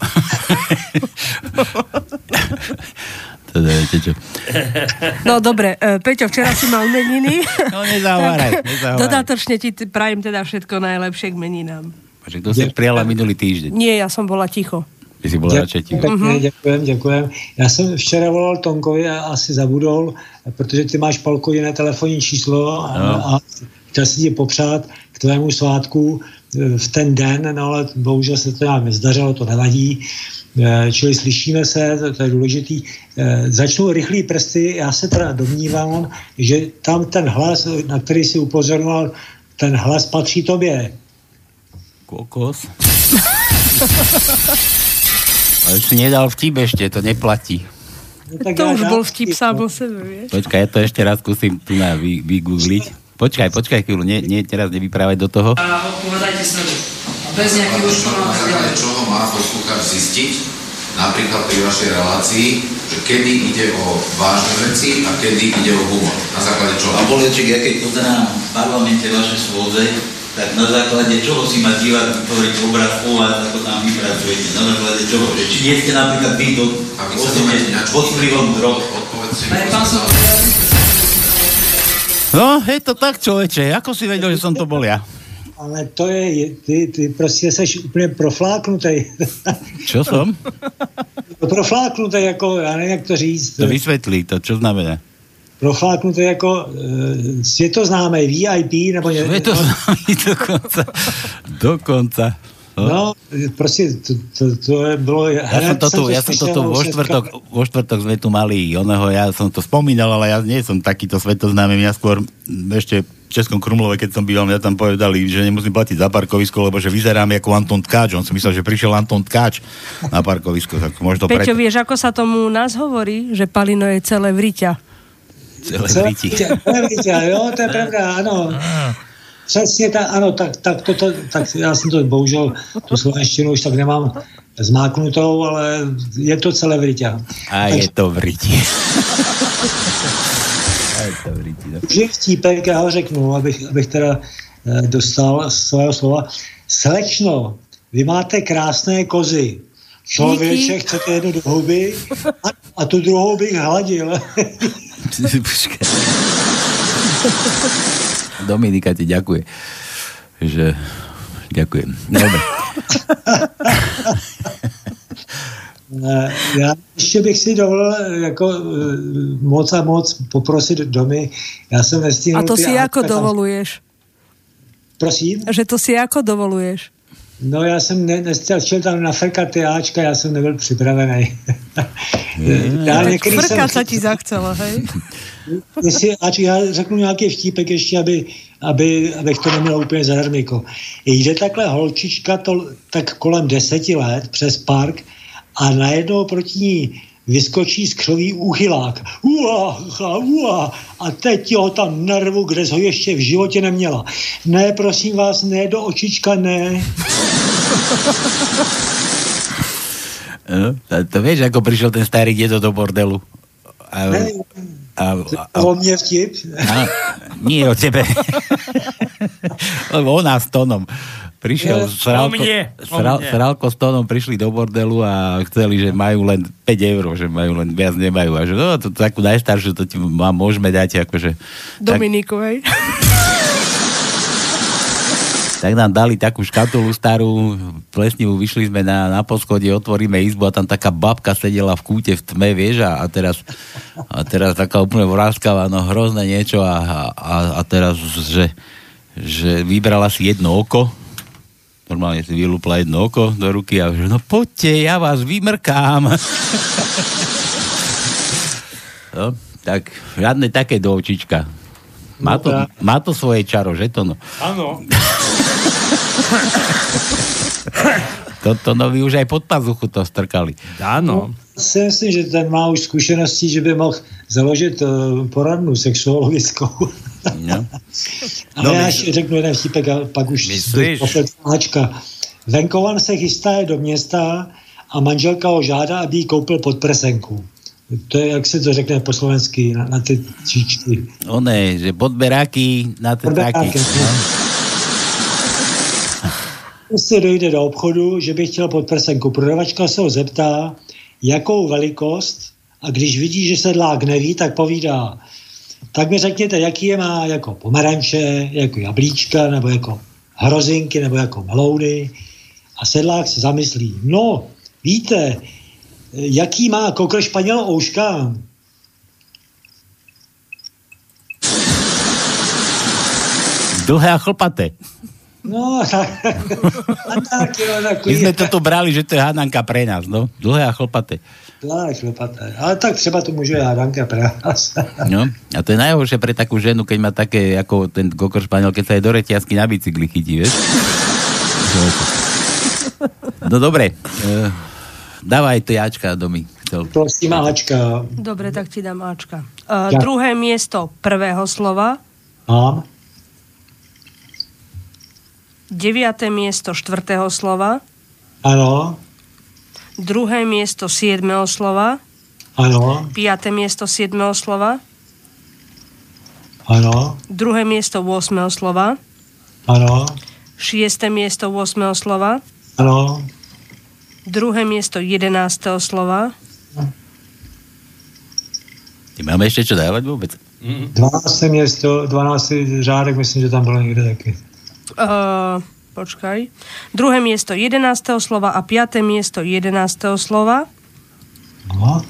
teda, viete čo. No dobre, e, Peťo, včera si mal meniny. No nezahváraj, Tak nezahváraj. Dodatočne ti prajem teda všetko najlepšie k meninám. Že to si prijala minulý týždeň. Nie, ja som bola ticho. Ty si bola radšej ticho. Pěkně, děkujem, děkujem. Já jsem včera volal Tonkovi a asi zabudol, protože ty máš Palko jiné telefonní číslo a, No. a chtěl si ti popřát k tvému svátku eh, v ten den, no ale bohužel se to nějak nezdařilo, to nevadí. Eh, Čili slyšíme se, to, to je důležitý. Eh, Začnu rychlý prsty, já se teda domnívám, že tam ten hlas, na který si upozorňoval, ten hlas patří tobě. Kokos. [laughs] Ale už si nedal vtip ešte, to neplatí. No, tak To já už bol vtip sám no. o sebe, vieš. Počkaj, ja to ešte raz skúsim tu na vy, vygoogliť. Počkaj, počkaj chvíľu, nie, nie, teraz nevyprávať do toho. A odpovedajte sebe. Bez nejakých Čo, úškov na základe čoho má poslucháč zistiť, napríklad pri vašej relácii, že kedy ide o vážne veci a kedy ide o humor. Na základe čoho? A Boleček, ja keď pozerám v parlamente vaše schôdze, tak na základe čoho si ma divák vytvoriť obraz o vás, ako tam vypracujete? Na základe čoho? Že či nie ste napríklad vy to A vy sa osobne pod vplyvom drog? No, je to tak, človeče. Ako si vedel, že som to bol ja? Ale to je, ty, ty prostě seš úplně profláknutý. Čo som? profláknutý jako, já nevím, jak to říct. To vysvetlí, to čo znamená? Profláknutý jako uh, světoznámý VIP, nebo ně, Svetoznámy dokonca. Dokonca. No, prostě to, to, to je bylo... Ja som to tu, ja som to tu vo štvrtok, vo štvrtok sme tu mali oného, ja som to spomínal, ale ja nie som takýto svetoznámy, ja skôr ešte v Českom Krumlove, keď som býval, mňa tam povedali, že nemusím platiť za parkovisko, lebo že vyzerám ako Anton Tkáč. On si myslel, že prišiel Anton Tkáč na parkovisko, tak možno Peťo, preto vieš, ako sa tomu nás hovorí? Že Palino je celé vriťa. Celé vrítě, jo, to je [laughs] pravda, ano. Přesně tak, ano, tak, tak, to, to, tak já jsem to bohužel, tu slovenštinu už tak nemám zmáknutou, ale je to celé vrítě. [laughs] A je to vriti. A je to vriti. no. Už je vtípek, já ho řeknu, abych, abych teda eh, dostal svého slova. Slečno, vy máte krásné kozy. Člověče, chcete jednu do huby a, a tu druhou bych hladil. [laughs] [laughs] Dominika ti ďakuje. Že... Ďakujem. Dobre. Eh, Já ještě bych si dovolil jako eh, moc a moc poprosit domy. Já jsem nestihnul A to si ako akta- dovoluješ? Prosím? Že to si ako dovoluješ? No já jsem ne, nestačil tam nafrkat ty Ačka, já jsem nebyl připravený. [laughs] já Tak některý jsem, sa ti zachcelo, hej? [laughs] jestli, ač já řeknu nějaký vtípek ještě, aby, aby, abych to neměl úplně zadarmiko. Jde takhle holčička to, tak kolem deseti let přes park a najednou proti ní vyskočí skřový úchylák. Ua, ha, ua, a teď ho tam nervu, kde ho ještě v životě neměla. Ne, prosím vás, ne, do očička, ne. No, to, to vieš, ako prišiel ten starý dedo do bordelu. A, a, a, O mne vtip? a, nie o tebe. [laughs] Lebo o nás Tonom. Prišiel O Sralko, mne, o Sral, mne. Sralko s Tonom prišli do bordelu a chceli, že majú len 5 eur, že majú len viac nemajú. A že no, to, takú najstaršiu to ti má, môžeme dať, akože... Tak, Dominiku, hej. [laughs] tak nám dali takú škatulu starú, plesnivú, vyšli sme na, na poschodie, otvoríme izbu a tam taká babka sedela v kúte v tme, vieš, a, a teraz a teraz taká úplne vráskavá, no hrozné niečo a, a, a teraz, že, že vybrala si jedno oko, normálne si vylúpla jedno oko do ruky a že no poďte, ja vás vymrkám. [laughs] no, tak žiadne také do očička. Má to, No, má to svoje čaro, že to no? Áno. [laughs] Toto noví už aj pod pazuchu to strkali. Áno. Si myslím, že ten má už zkušenosti, že by mohl založit uh, poradnu sexuologickou. No. Ale No, já ještě řeknu jeden vtipek a pak už Myslíš? Háčka. Venkovan se chystá do města a manželka ho žádá, aby jí koupil podprsenku. To je, jak se to řekne po slovensky, na, na ty číčky. One, že podberáky na tetráky. Podberáky, no. Prostě dojde do obchodu, že by chtěl podprsenku. Prodavačka se ho zeptá, jakou velikost a když vidí, že sedlák neví, tak povídá, tak mi řekněte, jaký je má jako pomeranče, jako jablíčka, nebo jako hrozinky, nebo jako melouny. A sedlák se zamyslí, no, víte, jaký má kokr španěl ouška? Dlhé a chlpaté. No, [laughs] tak, a tak, jo, tak, My sme to tu brali, že to je hadanka pre nás, no. Dlhé a chlpaté. Ale tak třeba to může hádanka pre vás. No. A to je najhoršie pre takú ženu, keď má také, ako ten kokor španiel, keď sa aj do reťazky na bicykli chytí, vieš? No dobre. Uh, dávaj to jačka do mi. Chcel. Prosím, Ačka. Dobre, tak ti dám Ačka. Uh, Ja. Druhé miesto prvého slova, Mám. deviaté miesto štvrtého slova, Ano, druhé miesto siedmeho slova, ano, piaté miesto siedmeho slova, ano, druhé miesto 8. slova, ano, šiesté miesto 8. slova, ano, druhé miesto 11. slova, Ty máme ešte čo dávať vôbec? 12. město, 12. řádek, myslím, že tam bylo někde taky. uh, počkaj, druhé miesto 11. slova a piaté miesto 11. slova, No,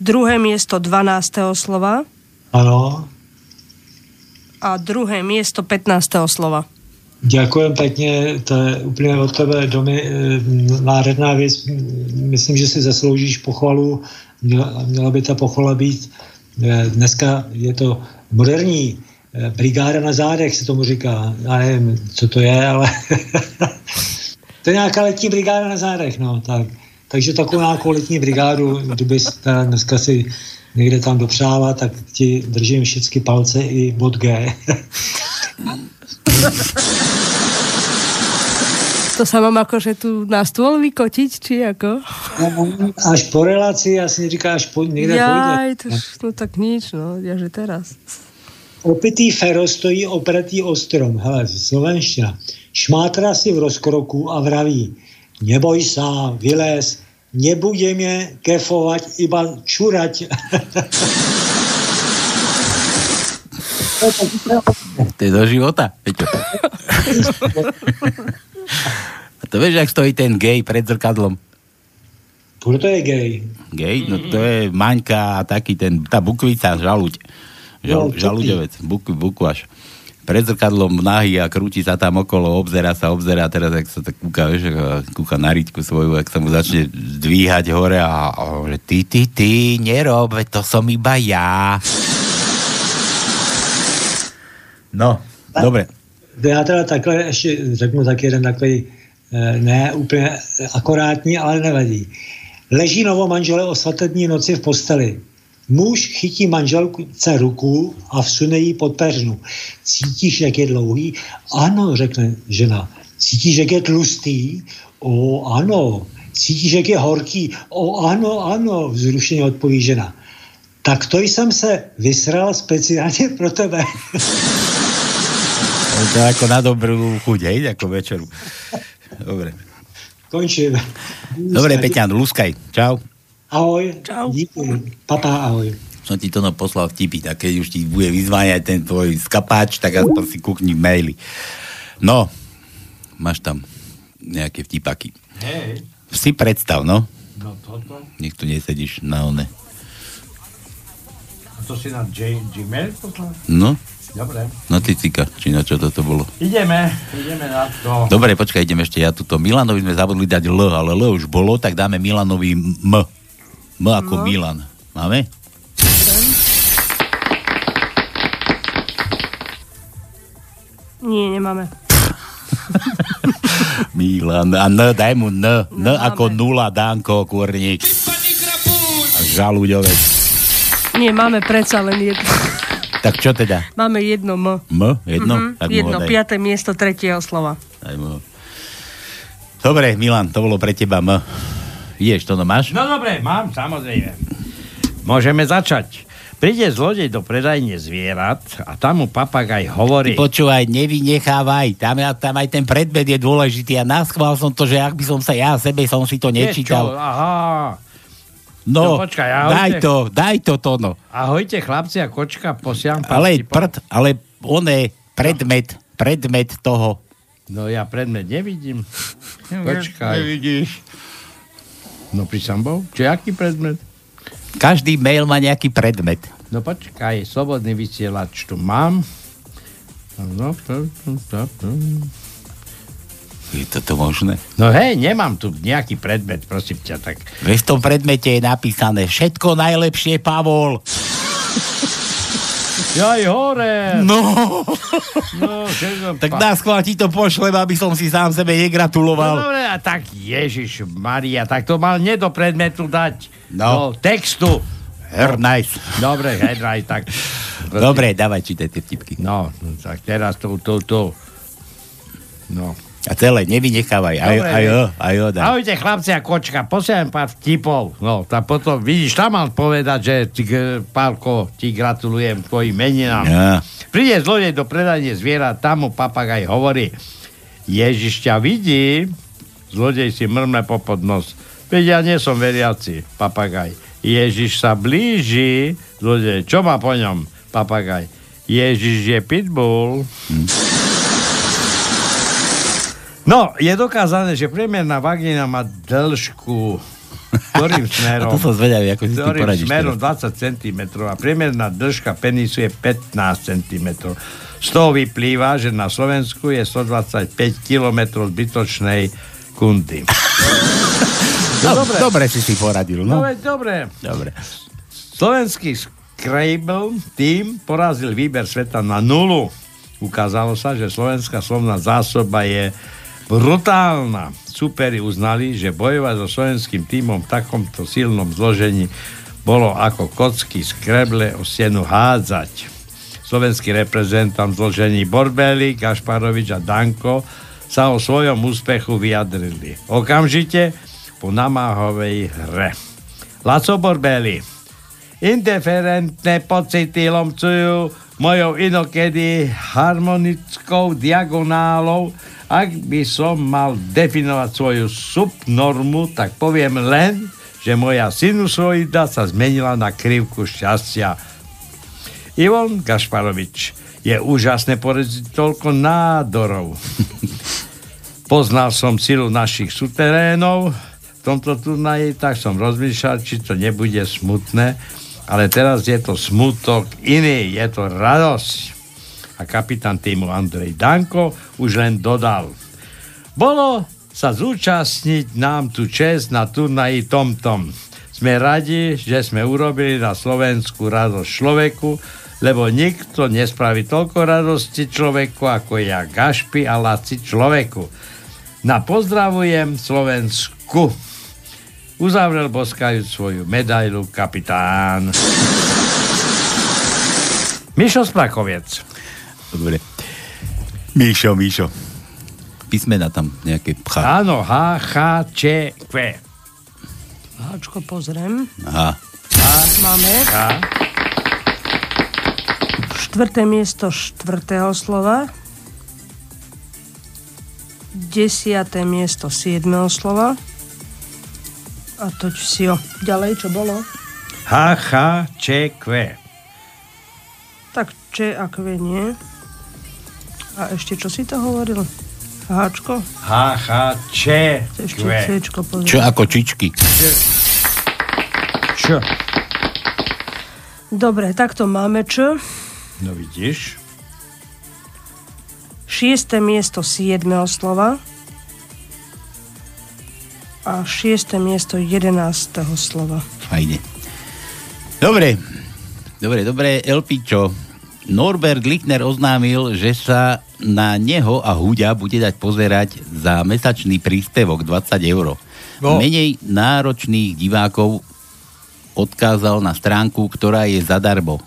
druhé miesto 12. slova ano. a druhé miesto 15. slova. Děkujem pěkně, to je úplně od tebe domy eh, nádherná věc. Myslím, že si zasloužíš pochvalu. Měla, měla by ta pochvala být. eh, Dneska je to moderní brigáda na zádech, se tomu říká. Já nevím, co to je, ale [laughs] to je nějaká letní brigáda na zádech, no, tak. Takže takovou nějakou letní brigádu, kdyby teda dneska si někde tam dopřála, tak ti držím všechny palce i bod G. [laughs] To sa mám akože tu na stôl vykotiť, či ako? [laughs] Až po relaci, jasně říká, až po, někde Jaj, to, no tak nič, no, ja že teraz. Opitý fero stojí opretý o strom. Hele, slovenština. Šmátra si v rozkroku a vraví, neboj sa, vylez, nebudeme kefovať, iba čurať. To je do života. Peťo. A to vieš, ak stojí ten gej pred zrkadlom? Proto je gej. Gej? No to je Maňka a taký ten, tá bukvica, žaluď. Žal, No, čo ty? žaluďovec, buk, bukuaš. Pred zrkadlom nahý a krúti sa tam okolo, obzera sa, obzera a teraz, ak sa tak kúka, vieš, kúka na riťku svoju, ak sa mu začne dvíhať hore a, a že ty, ty, ty, nerob, to som iba ja. No, dobre. Já teda takhle ještě řeknu taky jeden takový eh, ne úplně akorátní, ale nevadí. Leží novo manžele o svatební noci v posteli. Muž chytí manželce ruku a vsune jí pod peřinu. Cítíš, jak je dlouhý? Ano, řekne žena. Cítíš, jak je tlustý? O, ano. Cítíš, jak je horký? O, ano, ano, vzrušeně odpoví žena. Tak to jsem se vysral speciálně pro tebe. [laughs] To je ako na dobrú chuť, ako večeru. Dobre. Končím. Dobre, Peťan, luskaj. Čau. Ahoj. Čau. Díky. Papa, ahoj. Som ti to no poslal vtipy, tak keď už ti bude vyzváňať ten tvoj skapáč, tak aspoň si kúkni maily. No, máš tam nejaké vtipaky. Hej. Si predstav, no. No toto. Nech tu nesedíš na one. A to si na J- Gmail poslal? No, Dobre. na Ticika, či na čo toto bolo. Ideme, ideme na to. Dobre, počkaj, idem ešte ja tuto. Milanovi sme zabudli dať L, ale L už bolo, tak dáme Milanovi M. M ako No. Milan. Máme? Nie, nemáme. [laughs] Milan. A N, daj mu N. N ako nula, Danko, kurník. A žalúďovec. Nie, máme predsa len jedno. Tak čo teda? Máme jedno M. M? Jedno? Mhm, Tak jedno, piaté miesto tretieho slova. Daj mu. Dobre, Milan, to bolo pre teba M. Ideš, to no máš? No dobre, mám, samozrejme. Môžeme začať. Príde zlodej do predajne zvierat a tam mu papagaj hovorí... Počúvaj, nevynechávaj, tam, tam aj ten predmet je dôležitý a naschvál som to, že ak by som sa ja sebe som si to Vieš nečítal. čo? Aha. No, No, počkaj, ahojte. daj to, daj to, Tono. Ahojte chlapci a kočka, posiam Ale pasti po- prd, ale on je predmet, predmet toho. No ja predmet nevidím. [laughs] Počkaj. Nevidíš. No pri sambou? Či aký predmet? Každý mail má nejaký predmet. No počkaj, slobodný vysielač tu mám. No, to, to, to, to. Je toto možné? no hej, nemám tu nejaký predmet, prosím ťa, tak... V tom predmete je napísané všetko najlepšie, Pavol. Jaj, hore! No. No, všetko... Tak schvál ti to pošlem, aby som si sám sebe No negratuloval. dobre, a tak Ježiš Maria, tak to mal nie do predmetu dať. No. Do textu. Her nice. Dobre, Hedraj, tak... Dobre, dávaj čítaj tie vtipky. No, no, tak teraz tu, tu, tu. No. A celé, nevynechávaj. Aj, aj, ne- aj, aj, aj, Ahojte chlapci a kočka, posielam pár vtipov. No, tak potom, vidíš, tam mal povedať, že ty, Pálko, ti gratulujem tvojim meninám. Ja. Príde zlodej do predajne zviera, tam mu papagaj hovorí, Ježiš ťa vidí, zlodej si mrme popod nos. Veď ja nie som veriaci, papagaj. Ježiš sa blíži, zlodej, čo má po ňom, papagaj? Ježiš je pitbull. No, je dokázané, že priemerná vagína má dĺžku ktorým smerom? [laughs] A to som zvedavý, ako si ktorým poradíš smerom 20 cm a priemerná dĺžka penisu je 15 cm. Z toho vyplýva, že na Slovensku je 125 km zbytočnej kundy. [laughs] No, dobre. dobre si si poradil, No veď dobre. Dobre. Slovenský Scrabble tým porazil výber sveta na nulu. Ukázalo sa, že slovenská slovná zásoba je brutálna. Superi uznali, že bojovať so slovenským týmom v takomto silnom zložení bolo ako kocky z kreble o stenu hádzať. Slovenský reprezentant zložení Borbeli, Gašparovič a Danko sa o svojom úspechu vyjadrili. Okamžite po namáhovej hre. Laco Borbeli, Indiferentné pocity lomcujú mojou inokedy harmonickou diagonálou. Ak by som mal definovať svoju subnormu, tak poviem len, že moja sinusoida sa zmenila na krivku šťastia. Ivon Gašparovič je úžasné poraziť toľko nádorov. [laughs] Poznal som silu našich suterénov v tomto turnaji, tak som rozmýšľal, či to nebude smutné, ale teraz je to smutok iný, je to radosť. A kapitán týmu Andrej Danko už len dodal. Bolo sa zúčastniť nám tu čest na turnaji tomtom. Sme radi, že sme urobili na Slovensku radosť človeku, lebo nikto nespraví toľko radosti človeku, ako ja Gašpi a Laci človeku. Na pozdravujem Slovensku. Uzavrel boskajúc svoju medailu kapitán. Mišo Sprakoviec. Dobre. Míšo, Míšo. písmena tam nejaké pcha. Áno, H, H, Č, Q. Háčko pozriem. Aha. Máme. H. Štvrté miesto štvrtého slova. Desiaté miesto siedmého slova. A to si jo. Ďalej, čo bolo? H, H, Č, Q. Tak Č a Q nie. A ešte čo si to hovoril? Háčko? H, H, Č, Ešte Q. Pozriem. Čo ako čičky? Č. Dobre, takto máme Č. No vidíš. Šiesté miesto siedmého slova. A šiesté miesto jedenáctého slova. Fajne. Dobre. Dobre, dobre. Elpičo. Norbert Lichner oznámil, že sa na neho a Huďa bude dať pozerať za mesačný príspevok 20 eur. No. Menej náročných divákov odkázal na stránku, ktorá je zadarmo.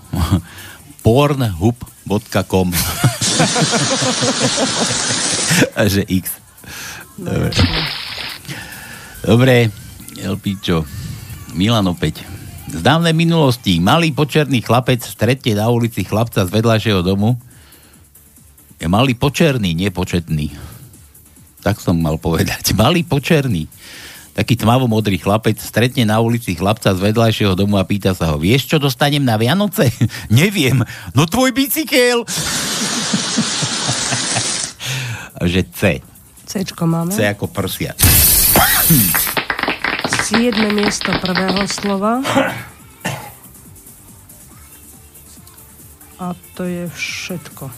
[laughs] pornhub.com [laughs] [laughs] A že X. Dobre. Dobre, Elpičo. Milan opäť. Z dávnej minulosti malý počerný chlapec stretne na ulici chlapca z vedľajšieho domu. Je malý počerný, nepočetný. Tak som mal povedať. [laughs] Malý počerný. Taký tmavomodrý chlapec stretne na ulici chlapca z vedľajšieho domu a pýta sa ho, vieš, čo dostanem na Vianoce? [laughs] Neviem. No tvoj bicykel. [laughs] Že C. Cčko máme. C ako prsia. Siedme miesto prvého slova. A to je všetko.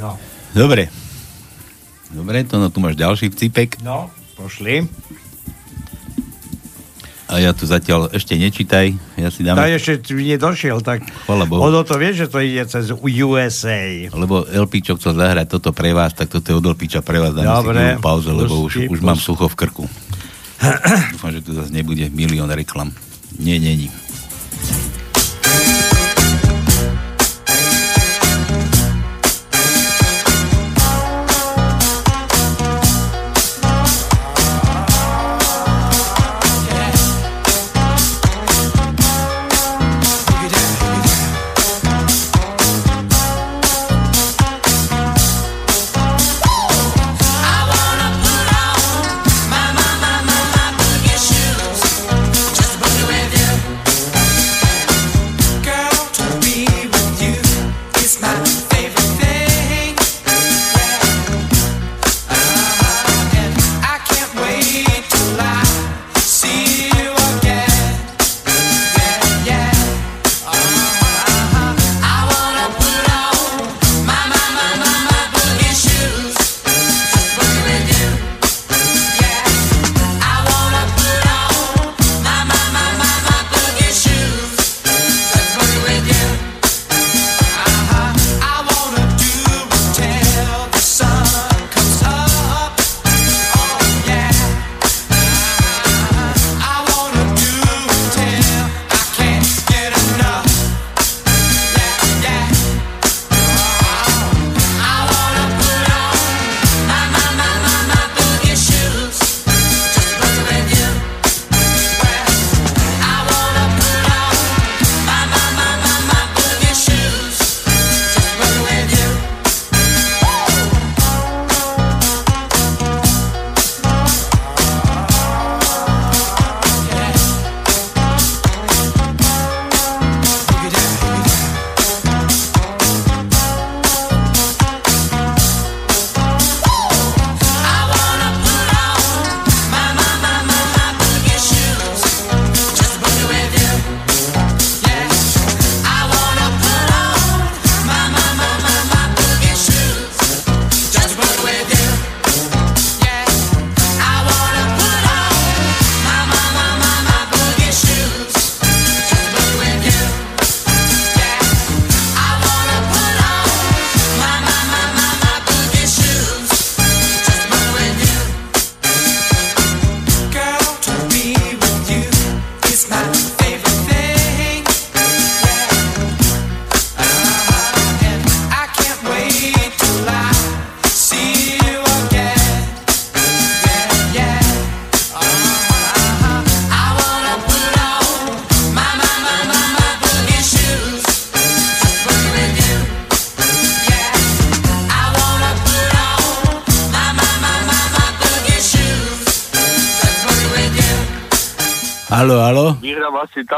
No. Dobre. Dobre, to no, tu máš ďalší vcipek. No, pošli. A ja tu zatiaľ ešte nečítaj. Ja si dám... Tak ešte nedošiel, tak Chvala Bohu. ono to vie, že to ide cez USA. Lebo Elpičo chcel zahrať toto pre vás, tak toto je od Elpiča pre vás. Dáme Dobre. si pauzu, lebo už, už mám sucho v krku. Dúfam, že tu zase nebude milión reklam. Nie, není. Just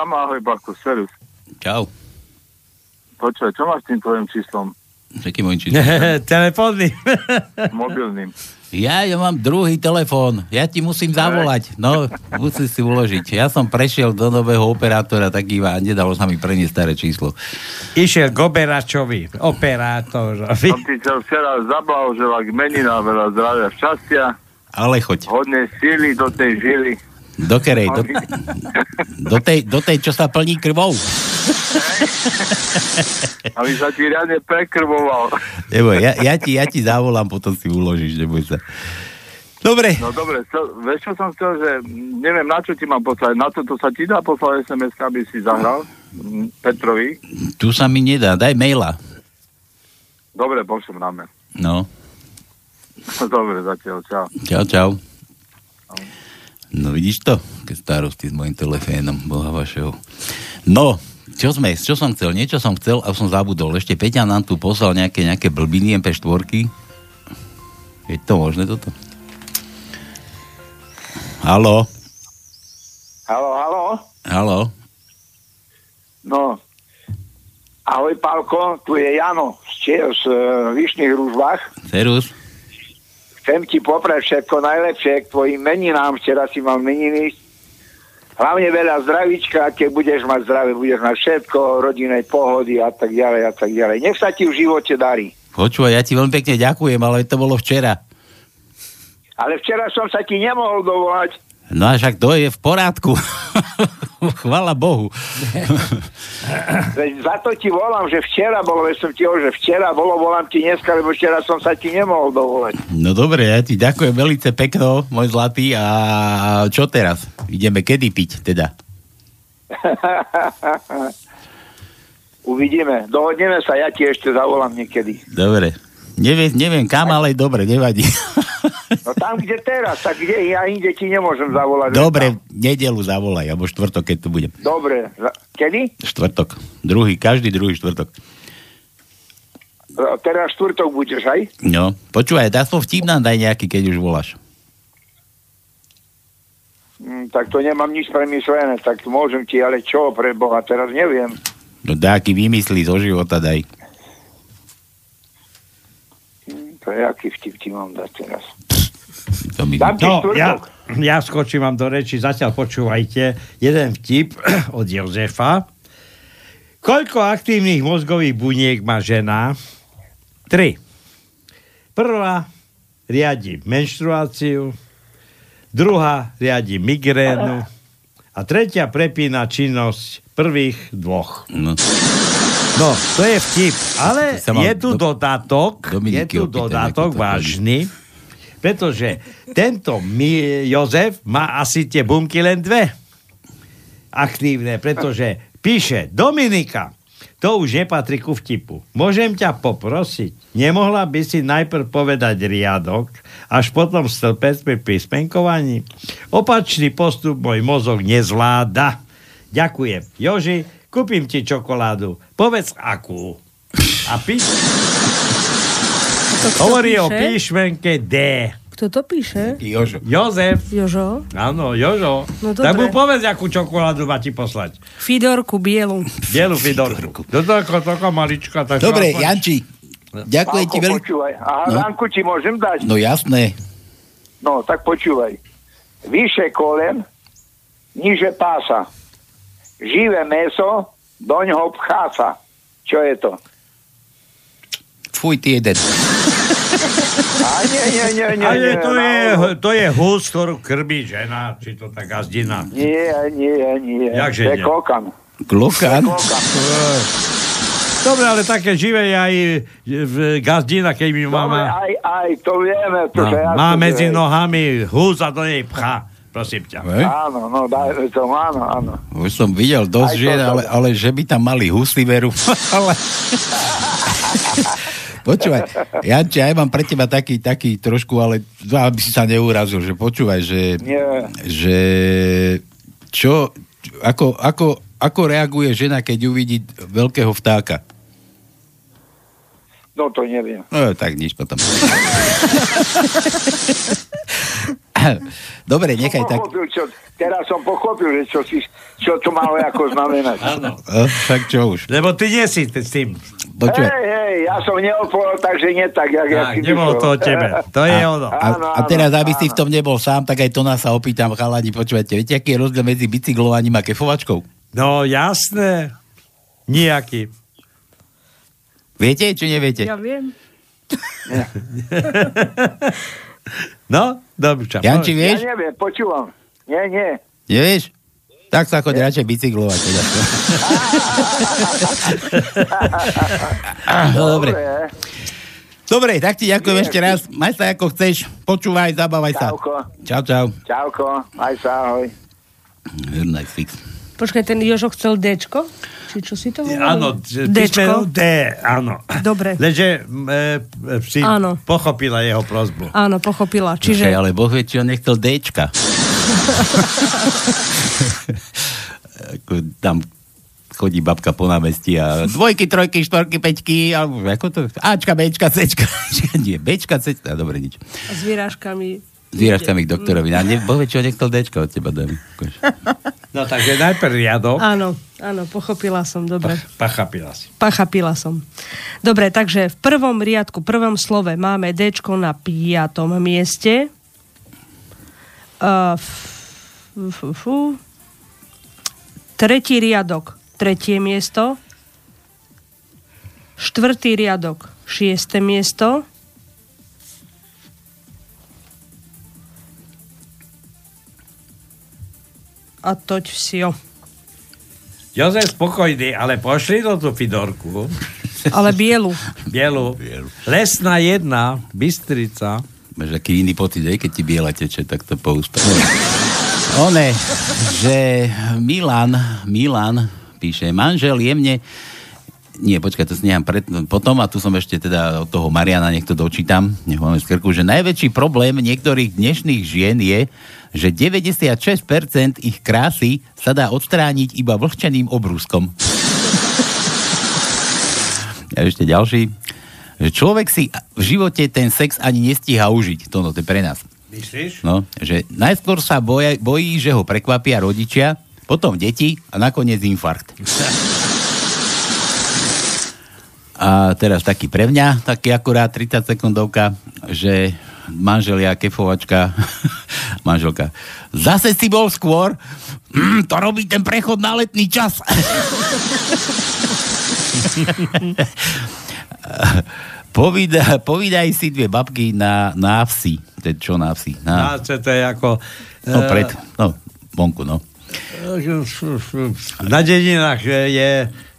Tam, ahoj Baku, serus. Čau. Počuj, čo máš s tým tvojim číslom? S akým môjim číslom? [laughs] Telefónny. [laughs] Mobilným. Ja, ja mám druhý telefón. Ja ti musím zavolať. No, [laughs] musíš si uložiť. Ja som prešiel do nového operátora, tak iba nedalo sa mi preniesť staré číslo. Išiel k Oberačovi, operátorovi. Som ti chcel včera zablahoželať k meninám, veľa zdravia, šťastia, Ale choď. hodne síly do tej žily. Do kerej? Do, do, tej, do tej, čo sa plní krvou? Aby sa ti riadne prekrvoval. Neboj, ja, ja, ti, ja ti zavolám, potom si uložíš, neboj sa. Dobre. No dobre, čo, vieš čo som chcel, že neviem, na čo ti mám poslať. Na to, to sa ti dá poslať SMS, aby si zahral mm, Petrovi. Tu sa mi nedá, daj maila. Dobre, pošlem na mail. No, [laughs] Dobre, zatiaľ, čau. čau, čau. No vidíš to? Keď starosti s mojim telefénom, boha vašeho. No, čo sme, čo som chcel? Niečo som chcel a som zabudol. Ešte Peťa nám tu poslal nejaké, nejaké blbiny MP4. Je to možné toto? Halo? Halo, halo. Halo? No, ahoj Pálko, tu je Jano z, Čie- z uh, Vyšných Rúžbách. Serus? Chcem ti poprať všetko najlepšie k tvojim meninám. Včera si mal meniny. Hlavne veľa zdravíčka, keď budeš mať zdravé, budeš mať všetko, rodinnej pohody a tak ďalej a tak ďalej. Nech sa ti v živote darí. Počúvaj, ja ti veľmi pekne ďakujem, ale to bolo včera. Ale včera som sa ti nemohol dovolať. No a však to je v porádku. [laughs] Chvala Bohu. Veď za to ti volám, že včera bolo, veď som ti hovoril, že včera bolo, volám ti dneska, lebo včera som sa ti nemohol dovolať. No dobre, ja ti ďakujem veľmi pekno, môj zlatý. A čo teraz? Ideme kedy piť teda? [laughs] Uvidíme. Dohodneme sa, ja ti ešte zavolám niekedy. Dobre. Neviem, neviem kam, ale dobre, nevadí. [laughs] No tam, kde teraz, tak kde ja inde ti nemôžem zavolať. Dobre, nedelu zavolaj, alebo štvrtok, keď tu budem. Dobre. Kedy? Štvrtok. Druhý, každý druhý štvrtok. E, Teraz štvrtok budeš, aj? No, počúvaj, dá som vtip nám daj nejaký, keď už voláš. Mm, tak to nemám nič premyslené, tak môžem ti, ale čo pre Boha, teraz neviem. No dáky vymyslí zo života daj. To je aký vtip ti mám dať teraz. [laughs] To mi... Dám ti No, ja, ja skočím vám do reči, zatiaľ počúvajte jeden vtip [clears throat] od Jozefa. Koľko aktívnych mozgových buniek má žena? Tri. Prvá riadi menštruáciu, druhá riadi migrénu a tretia prepína činnosť prvých dvoch. No. No, to je vtip. Ale je tu do- dodatok, je Dominiky tu opýtaj, dodatok vážny, pretože tento mi, Jozef má asi tie bunky len dve aktívne, pretože píše Dominika, to už nepatrí ku vtipu. Môžem ťa poprosiť, nemohla by si najprv povedať riadok, až potom stĺpec pri písmenkovaní? Opačný postup môj mozog nezvláda. Ďakujem. Joži, kúpim ti čokoládu. Povedz akú. A píš... Hovorí o píše? píšmenke D. Kto to píše? Jožo. Jozef. Jožo? Áno, Jožo. No tak mu dobre. povedz, akú čokoládu má ti poslať. Fidorku bielu. Bielu fidorku. To je ako taká malička. Tak Dobre, čo- Janči, ďakujem ti veľmi... počúvaj. Aha, No. no. Danku ti môžem dať? No jasné. No, tak počúvaj. Vyše kolen, niže pása. Živé meso, doňho pchá sa. Čo je to? Fuj, ty jeden. A nie, nie, nie, nie. A je, nie, to, je, to je hus, ktorú krmí žena, či to tak gazdina. Nie, nie, nie. Jakže to je nie? klokan. Klokan? Dobre, ale také živé je aj v gazdina, keď mi Dobre, mama aj, aj, to vieme. To no, ja má medzi že- nohami hus a do nej pchá. Prosím ťa. Hej? Áno, no, daj to, áno, áno. Už som videl dosť žien, ale, ale že by tam mali husy veru. [laughs] ale... Počúvaj, Janče, ja mám pre teba taký, taký trošku, ale aby si sa neurazil, že počúvaj, že, Nie. že čo, ako, ako, ako reaguje žena, keď uvidí veľkého vtáka? No to neviem. No tak nič potom. [laughs] [coughs] Dobre, nechaj tak. Pochopil, čo, teraz som pochopil, že čo, si, čo to malo ako znamenať. [laughs] Áno. Však čo už. Lebo ty nie si s tým. Hej, hej, ja som neodpovedal, takže nie tak, jak ja Tak, nebolo to o tebe. [laughs] To je ono. A, a teraz, aby si v tom nebol sám, tak aj to nás sa opýtam, chalani, počúvajte, viete, aký je rozdiel medzi bicyklovaním a kefovačkou? No jasné. Nijaký. Viete, či neviete? Ja viem. [laughs] [laughs] No, dobre. Janči, vieš? Ja neviem, počúvam. Nie, nie. Nevieš? Tak sa choď radšej bicyklovať. Teda. [laughs] no, dobre. Dobre, tak ti ďakujem ešte raz. Maj sa ako chceš. Počúvaj, zabávaj sa. Čauko. Čau, čau. Čauko, aj sa, ahoj. Nice fix. Počkaj, ten Jožo chcel Dčko? Či čo si to hovoril? Áno, písmeno D, áno. Dobre. Lenže e, si Áno. pochopila jeho prozbu. Áno, pochopila. Čiže... Čiže... ale Boh vie, či on nechcel Dčka. Tam chodí babka po námestí a dvojky, trojky, štvorky, peťky, alebo ako to? Ačka, Bčka, Cčka. [laughs] Nie, Bčka, Cčka, dobre, nič. A s výrážkami. S výražkami k doktorovi. A ne, Boh vie, či on nechcel Dčka od teba, mi. No takže najprv riadok. Áno, áno, pochopila som, dobre. Pachapila si. Pachapila som. Dobre, takže v prvom riadku, prvom slove máme D na piatom mieste. Uh, f, f, f, tretí riadok, tretie miesto. Štvrtý riadok, šieste miesto. A toť vsio. Jozef spokojný, ale pošli do tú Fidorku. Ale bielu. Bielu. Lesná jedna, Bystrica. Máš aký iný pocit, aj keď ti biela teče, tak to poústa. One, že Milan, Milan píše, manžel jemne nie, počkaj, to si nechám pred, potom a tu som ešte teda od toho Mariana, nech to dočítam, nech máme z krku, že najväčší problém niektorých dnešných žien je, že 96% ich krásy sa dá odstrániť iba vlhčeným obrúskom. A ešte ďalší, že človek si v živote ten sex ani nestíha užiť. To no, to je pre nás. Myslíš? No, že najskôr sa boja, bojí, že ho prekvapia rodičia, potom deti a nakoniec infarkt. [laughs] A teraz taký pre mňa, taký akurát 30 sekundovka, že manželia, kefovačka, [laughs] manželka, zase si bol skôr, mm, to robí ten prechod na letný čas. [laughs] Povídaj, povídaj si dve babky na, na vsi. To je čo na vsi? Na, Na, to je ako... no eh, pred, no, vonku, no. Na dedinách je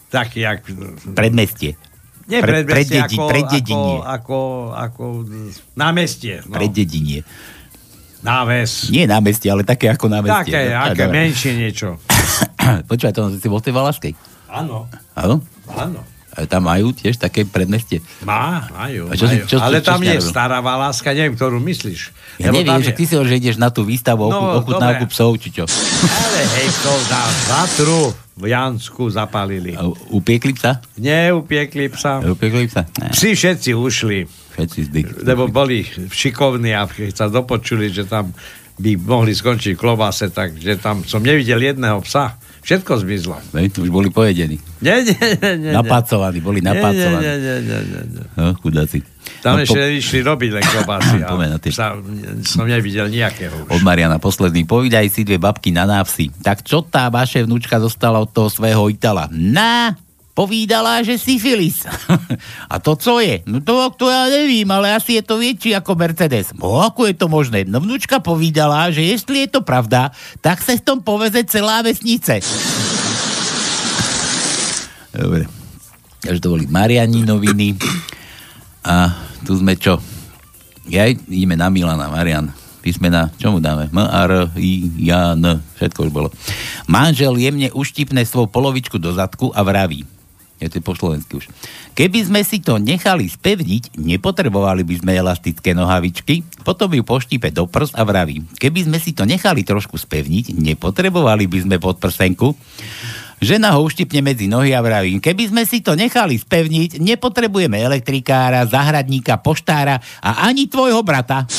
taký, jak... Predmestie. Nie Pre- predmestie, preddedi- ako, preddedinie. ako, ako, ako námestie. No. Preddedinie. Náves. Nie námestie, ale také ako námestie. Také, No, aké menšie niečo. [coughs] Počúvaj, to si bol v tej Valašskej. Áno, Áno? áno. A tam majú tiež také predmestie. Má, majú, A čo majú. čo- čo- Ale čo tam je narobil? stará Valáska, neviem, ktorú myslíš. Ja Lebo neviem, že ty si hovoril, že ideš na tú výstavu No, ochutnávku psov, či čo. Ale hej, to na Vatru v Jansku zapalili. A upiekli psa? Neupiekli psa. Upiekli psa? Ne. Psi všetci ušli. Všetci zdy. Lebo boli šikovní a keď sa dopočuli, že tam by mohli skončiť v klobáse, takže tam som nevidel jedného psa. Všetko zmizlo. Ne, už boli pojedení. Nie, nie, nie, nie. Napácovaní, boli napácovaní. Nie, nie, nie, nie, nie. No, chudáci. Tam No, ešte po- išli robiť len klobásy. A tie. psa som nevidel nejakého. Od Mariana posledný. Povídaj si dve babky na návsi. Tak čo tá vaše vnúčka dostala od toho svého Itala? Na, povídala, že syfilis. [laughs] A to co je? No to, to ja nevím, ale asi je to väčší ako Mercedes. No ako je to možné? No vnúčka povídala, že jestli je to pravda, tak sa v tom poveze celá vesnice. Dobre. Takže to boli Mariani noviny. A tu sme čo? Ja ideme na Milana, Marian. Písmena, čo mu dáme? M, R, I, J. Všetko už bolo. Manžel jemne uštipne svou polovičku do zadku a vraví. Je to po slovensky už. Keby sme si to nechali spevniť, nepotrebovali by sme elastické nohavičky, potom ju poštípe do prs a vraví. Keby sme si to nechali trošku spevniť, nepotrebovali by sme podprsenku. Žena ho uštipne medzi nohy a vraví, keby sme si to nechali spevniť, nepotrebujeme elektrikára, zahradníka, poštára a ani tvojho brata.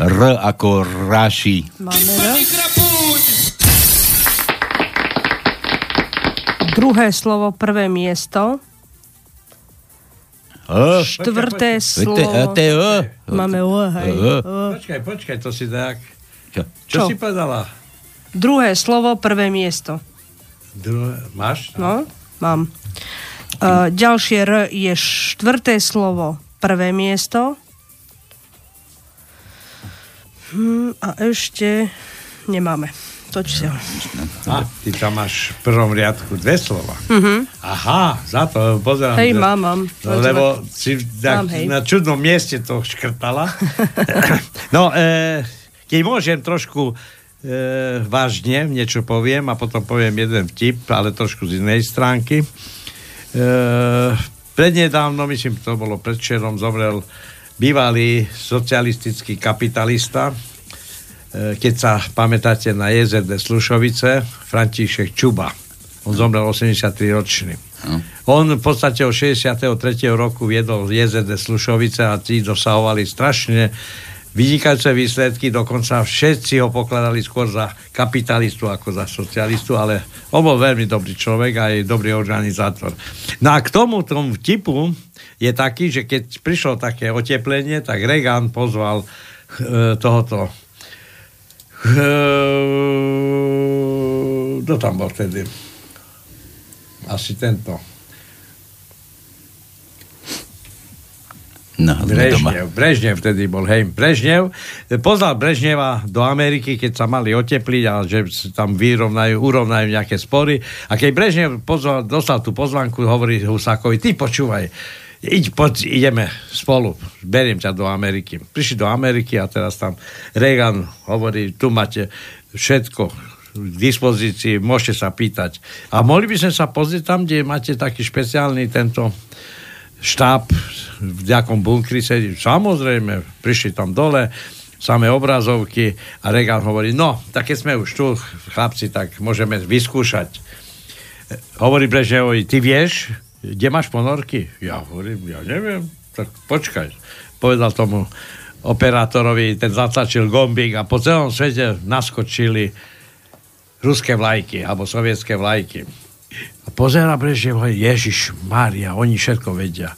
R ako Raši. Máme R. Druhé slovo, prvé miesto. E. Štvrté Veď slovo. to je- to je E. Máme O, hej. O. Počkaj, počkaj, to si tak. Čo? Čo, Čo? si povedala? Druhé slovo, prvé miesto. Druhé, máš? No, mám. Uh, ďalšie R je štvrté slovo, prvé miesto. Hm, a ešte nemáme. Ho. A, ty tam máš v prvom riadku dve slova. Mhm. Aha, za to pozerám. Hej, mám, mám. No, lebo si tak, Mám, hej. na čudnom mieste to škrtala. [laughs] no, e, keď môžem trošku e, vážne niečo poviem a potom poviem jeden vtip, ale trošku z inej stránky. E, prednedávno, myslím, to bolo predčerom, zomrel bývalý socialistický kapitalista, keď sa pamätáte na JZD Slušovice, František Čuba. On zomrel 83 ročný. On v podstate od 63. roku viedol JZD Slušovice a tí dosahovali strašne vynikajúce výsledky, dokonca všetci ho pokladali skôr za kapitalistu ako za socialistu, ale on bol veľmi dobrý človek a aj dobrý organizátor. No a k tomu, tomu vtipu je taký, že keď prišlo také oteplenie, tak Reagan pozval e, tohoto e, kto tam bol vtedy? Asi tento. No, doma. Brežnev, Brežnev vtedy bol, hej, Brežnev. Pozval Brežneva do Ameriky, keď sa mali otepliť a že tam vyrovnajú, urovnajú nejaké spory. A keď Brežnev pozval, dostal tú pozvanku, hovorí Husákovi, ty počúvaj, Iď, poď, ideme spolu, beriem ťa do Ameriky. Prišli do Ameriky a teraz tam Reagan hovorí, tu máte všetko k dispozícii, môžete sa pýtať. A mohli by sme sa pozrieť tam, kde máte taký špeciálny tento štáb v nejakom bunkri sedí. Samozrejme, prišli tam dole, samé obrazovky a Reagan hovorí, no, tak keď sme už tu, chlapci, tak môžeme vyskúšať. Hovorí Brežnevovi, ty vieš, kde máš ponorky? Ja hovorím, ja neviem, tak počkaj. Povedal tomu operátorovi, ten zatlačil gombík a po celom svete naskočili ruské vlajky, alebo sovietské vlajky. A pozera hovorí, Ježiš, Mária, oni všetko vedia.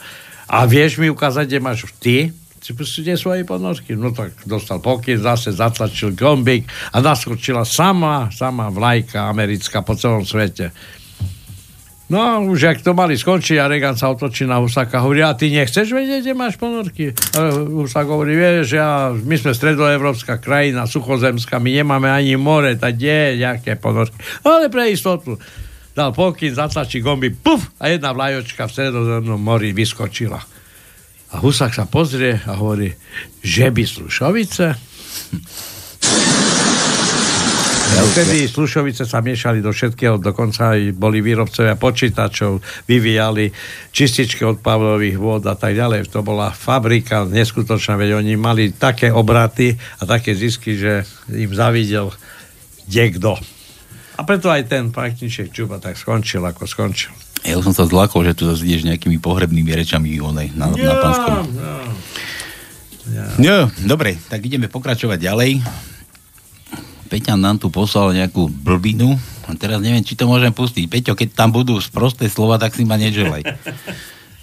A vieš mi ukázať, kde máš ty? Kde sú aj ponorky? No tak dostal pokyn, zase zatlačil gombík a naskočila sama, sama vlajka americká po celom svete. No a už ak to mali skončiť a Reagan sa otočí na Husáka hovorí, a ty nechceš vedieť, kde máš ponorky? A Husák hovorí, vieš, ja, my sme stredoevropská krajina, suchozemská, my nemáme ani more, tak kde, nejaké ponorky. Ale pre istotu dal pokyn, zatlačí gomby, puf, a jedna vlajočka v stredozemnom mori vyskočila. A Husák sa pozrie a hovorí, že by Slušovice? [laughs] Vtedy Slušovice sa miešali do všetkého, dokonca aj boli výrobcovia počítačov, vyvíjali čističky od Pavlových vôd a tak ďalej. To bola fabrika neskutočná, veď oni mali také obraty a také zisky, že im zavidel kto. A preto aj ten praktiček Čuba tak skončil, ako skončil. Ja som sa zlakol, že tu zase ideš nejakými pohrebnými rečami onej, na, na pánskom. No, dobre, tak ideme pokračovať ďalej. Peťan nám tu poslal nejakú blbinu a teraz neviem, či to môžem pustiť. Peťo, keď tam budú sprosté slova, tak si ma neželaj.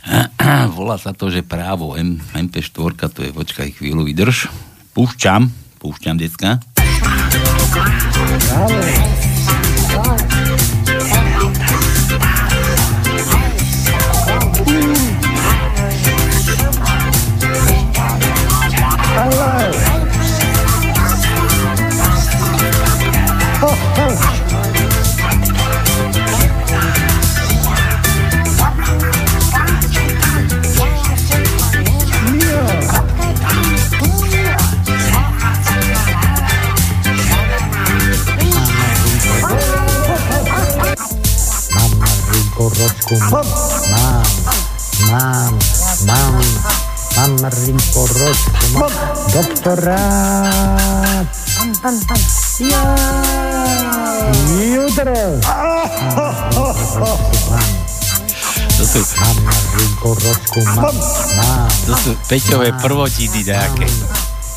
[coughs] Volá sa to, že právo M, MP4, to je, počkaj chvíľu, vydrž. Púšťam, púšťam, decka. Rinko mám, mám, mám, mám Rinko Ročku, mám doktorát. Pam, pam, pam. Ja. Jutro. To sú, Mám Rinko Ročku, mám, mám. to sú Peťové prvotiny nejaké.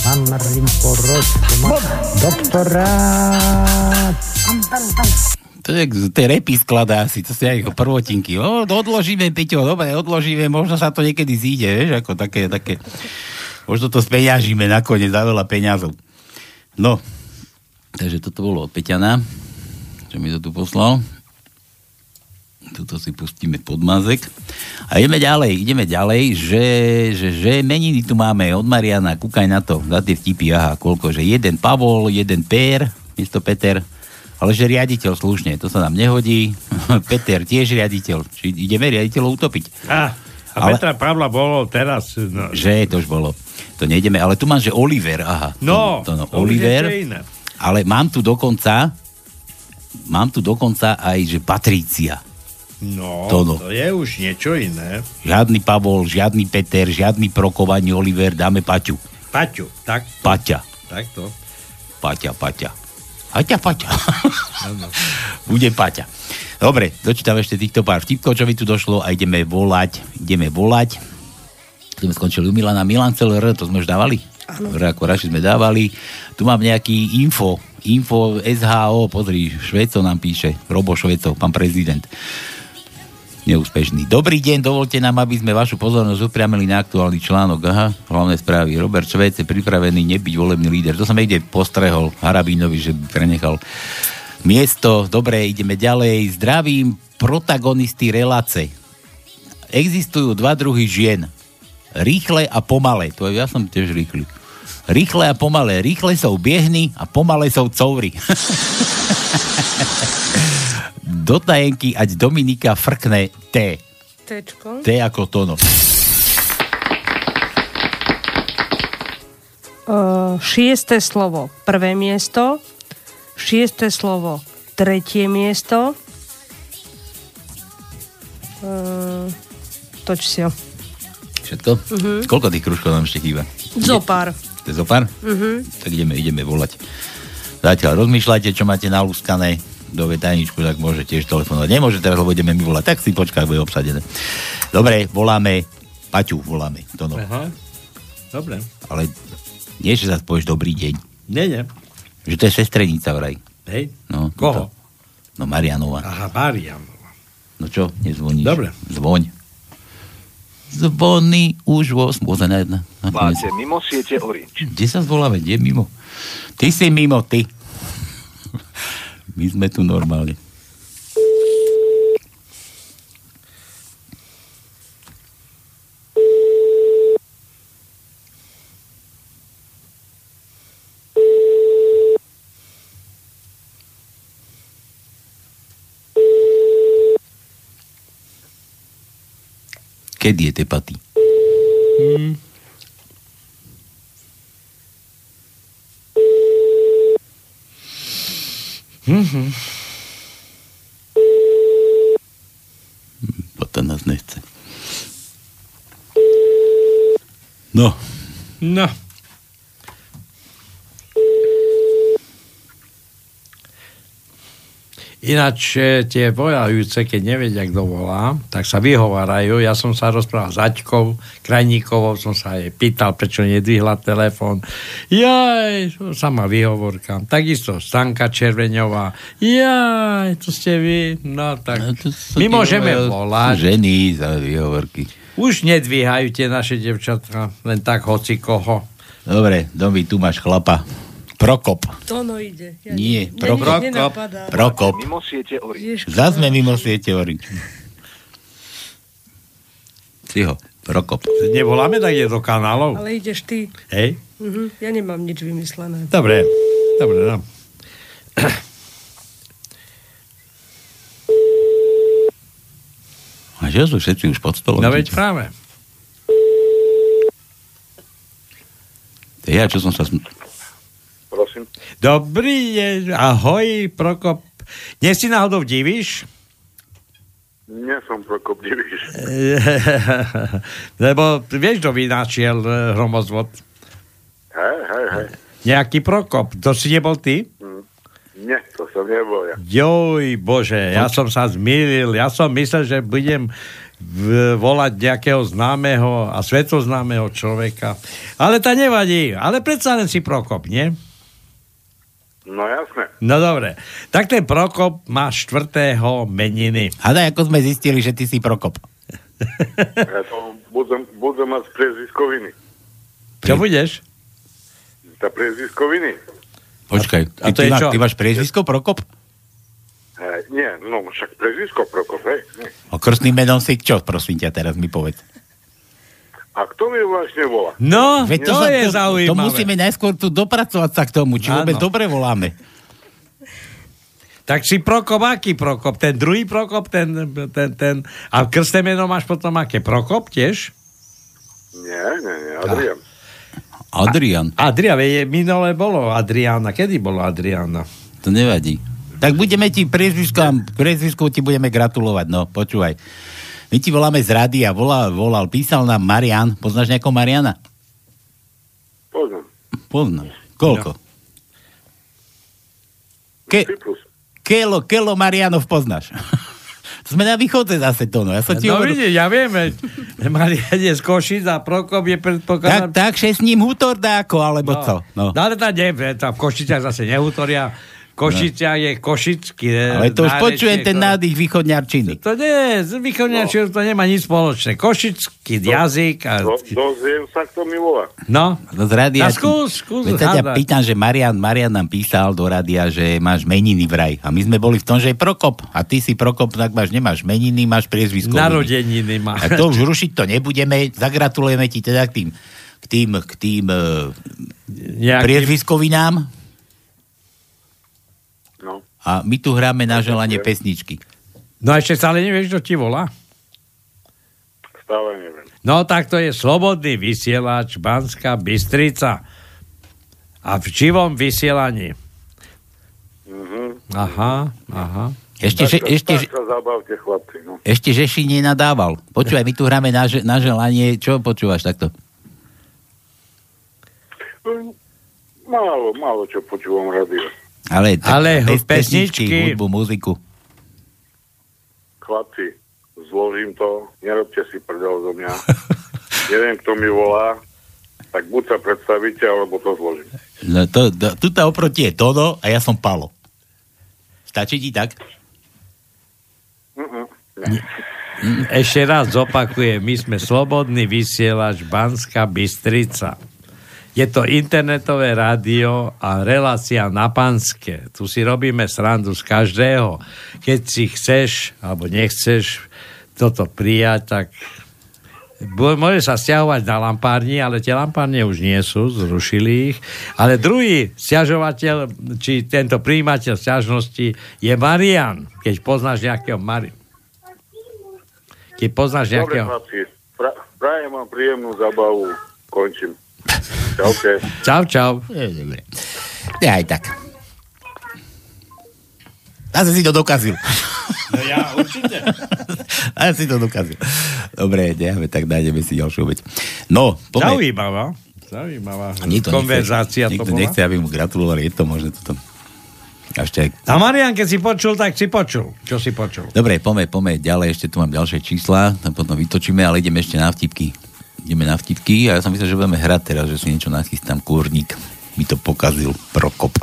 Pán Marinko Ročko má doktorát. To je, to repy skladá si, to aj ako prvotinky. O, odložíme, Peťo, dobre, odložíme, možno sa to niekedy zíde, vieš, ako také, také, možno to speňažíme nakoniec za veľa peňazov. No, takže toto bolo od Peťana, čo mi to tu poslal. Tuto si pustíme podmazek. A ideme ďalej, ideme ďalej, že, že, že meniny tu máme od Mariana, kúkaj na to, za tie vtipy, aha, koľko, že jeden Pavol, jeden Pér, miesto Peter, ale že riaditeľ slušne, to sa nám nehodí. [laughs] Peter tiež riaditeľ, či ideme riaditeľov utopiť. A, a Ale- Petra Pavla bolo teraz... No, Že to už bolo. To nejdeme, ale tu mám, že Oliver, aha. no, to, to, no, to Oliver, ale mám tu dokonca, mám tu dokonca aj, že Patrícia. No, Tono. to je už niečo iné. Žiadny Pavol, žiadny Peter, žiadny Prokov ani Oliver, dáme Paťu. Paťu, tak, Paťa. tak to. Paťa, Paťa. Paťa, Paťa. [laughs] Bude Paťa. Dobre, dočítam ešte týchto pár vtipkov, čo mi tu došlo a ideme volať. Ideme volať. Tu sme skončili u Milana. Milan celé R, to sme už dávali? Áno. Ako Raši sme dávali. Tu mám nejaký info. Info SHO, pozri, Šveco nám píše. Robo Šveco, pán prezident. Neúspešný. Dobrý deň, dovolte nám, aby sme vašu pozornosť upriamili na aktuálny článok. Aha, hlavné správy. Robert Švec je pripravený nebyť volebný líder. To som niekde postrehol Harabínovi, že by prenechal miesto. Dobre, ideme ďalej. Zdravím protagonisty relace. Existujú dva druhy žien. Rýchle a pomalé. To je, ja som tiež rýchly. Rýchle a pomalé. Rýchle sú biehny a pomalé sú covry. [laughs] Do tajenky, ať Dominika frkne T. Tečko. T ako tono. Uh, šiesté slovo prvé miesto, šiesté slovo tretie miesto. Uh, toč si ho. Všetko? Mhm. Koľko tých kružkov nám ešte chýba? Zopár. Zopár? Mhm. Tak ideme, ideme volať. Zatiaľ rozmýšľajte, čo máte nalúskané do tajničku, tak môže tiež telefonovať. Nemôže teraz, lebo ideme my volať. Tak si počkaj, bude obsadené. Dobre, voláme Paťu, voláme. To no. Aha. Dobre. Ale nie, že sa povieš dobrý deň. Nie, nie. Že to je sestrenica vraj. Hej. No, Koho? No Marianova. Aha, Marian. No čo, nezvoníš? Dobre. Zvoň. Zvony už v 8. na jedna. Máte mimo siete Orange. Kde sa zvoláme? Kde mimo? Ty si mimo, ty. My sme tu normálne. Kedy je tepatý? Hmm. Mhm. Potom nás nechce. No, No. Ináč e, tie volajúce, keď nevedia, kto volá, tak sa vyhovárajú. Ja som sa rozprával s Aťkou, Krajníkovou, som sa jej pýtal, prečo nedvihla telefón. Jaj, sama výhovorka. Takisto Stanka Červeňová. Jaj, to ste vy. No tak, my môžeme volať. Ženy za výhovorky. Už nedvíhajú tie naše devčatka, len tak hoci koho. Dobre, Domi, tu máš chlapa. Prokop. Tono ide. Ja Nie, Prokop. Prokop. Mimo siete Orange. Zas sme mimo siete Orange. Si ho, Prokop. Nevoláme tak je do kanálov. Ale ideš ty. Hej? Mhm. Ja nemám nič vymyslené. Dobre, dobre, no. A že sú všetci už pod stolom? No veď práve. To ja, čo som sa... Sm- Prosím. Dobrý deň, ahoj, Prokop. Nie si náhodou divíš? Nie som Prokop Diviš. [laughs] Lebo vieš, kto vynačiel eh, hromozvod? Hej, hej, hej. Nejaký Prokop. To si nebol ty? Nie, to som nebol ja. Joj, bože, ja som sa zmýlil. Ja som myslel, že budem v- volať nejakého známeho a svetoznámeho človeka. Ale to nevadí. Ale predsa len si Prokop, nie? No jasné. No dobre. Tak ten Prokop má štvrtého meniny. Hádaj, ako sme zistili, že ty si Prokop. Ja to budem, budem mať z priezviskoviny. Čo budeš? Tá priezviskoviny. Počkaj, A ty, to ty, je máš, čo? ty máš priezvisko Prokop? Hej, nie, no však priezvisko Prokop, hej. Nie. O krstným menom si čo, prosím ťa, teraz mi povedz. A kto mi vlastne volá? No, Veď to, sa- je To zaujímavé. musíme najskôr tu dopracovať sa k tomu, či Áno. vôbec dobre voláme. Tak si Prokop, aký Prokop? Ten druhý Prokop, ten, ten, ten... A krstné meno máš potom aké? Prokop tiež? Nie, nie, nie, Adrian. Adrian. Adrian, je, minule bolo Adriana. Kedy bolo Adriana? To nevadí. Tak budeme ti priezviskom, priezvisku ti budeme gratulovať, no, počúvaj. My ti voláme z rádia, volal, volal, písal nám Marian. Poznáš nejakého Mariana? Poznám. Poznám. Koľko? Ke, Kelo, Kelo Marianov poznáš. to [laughs] sme na východe zase to, no. Ja som ti no hovoril. vidíš, ja viem, Marian je z Košic a Prokop je Tak, predpokladám... tak, že s ním hútor dáko, alebo no. co? No. no ale tá nevie, tam v Košiciach zase nehutoria. Košicia je košický. No. Ale to už počujem ten nádych východňarčiny. To nie, z východňarčinou to nemá nič spoločné. Košický jazyk a... Do, dozviem sa, kto mi volá. No, No z rádia. No skús, skús Veď sa ťa pýtam, že Marian, Marian nám písal do rádia, že máš meniny vraj. A my sme boli v tom, že je Prokop. A ty si Prokop, tak máš, nemáš meniny, máš priezvisko. Narodeniny má. A to už rušiť to nebudeme. Zagratulujeme ti teda k tým, k tým, k tým uh, Nejakým- priezviskovinám. A my tu hráme na želanie pesničky. No a ešte stále nevieš, kto ti volá? Stále neviem. No tak to je Slobodný vysielač Banská Bystrica. A v živom vysielaní. Mhm. Aha, aha. Ešte, že, tak, ešte, tak sa zabavte, chlapci. No. ešte Žeši nenadával. Počúvaj, my tu hráme na, že- na želanie. Čo počúvaš takto? Mm, Málo, málo čo počúvam rádio. Ale, tak, Ale bez pesničky. pesničky, hudbu, muziku. Chlapci, zložím to, nerobte si prdel zo mňa. [laughs] Neviem, kto mi volá, tak buď sa predstavíte, alebo to zložím. No, to, to, tuto oproti je Tono a ja som Palo. Stačí ti tak? Ešte raz zopakujem, my sme Slobodný vysielač Banská Bystrica. Je to internetové rádio a relácia na Panske. Tu si robíme srandu z každého. Keď si chceš, alebo nechceš toto prijať, tak Môže sa stiahovať na lampárni, ale tie lampárne už nie sú, zrušili ich. Ale druhý stiažovateľ, či tento príjimateľ stiažnosti je Marian, keď poznáš nejakého Mari... Keď poznáš Dobre, nejakého... chlapci, pra- prajem vám príjemnú zabavu. Končím. Čaute. Čau, čau. Je, dobre. Ja aj tak. Zase si to dokazil. No ja určite. [laughs] A si to dokazil. Dobre, necháme tak, nájdeme si ďalšiu vec. No, poďme. Zaujímavá. Zaujímavá Niekto konverzácia nechce, to bola. nechce, aby mu gratulovali, je to možné toto. A ešte aj A Marian, keď si počul, tak si počul. Čo si počul? Dobre, poďme, poďme ďalej, ešte tu mám ďalšie čísla, tam potom vytočíme, ale ideme ešte na vtipky. Ideme na vtipky a ja som myslel, že budeme hrať teraz, že si niečo nachystám, kúrnik. Mi to pokazil Prokop.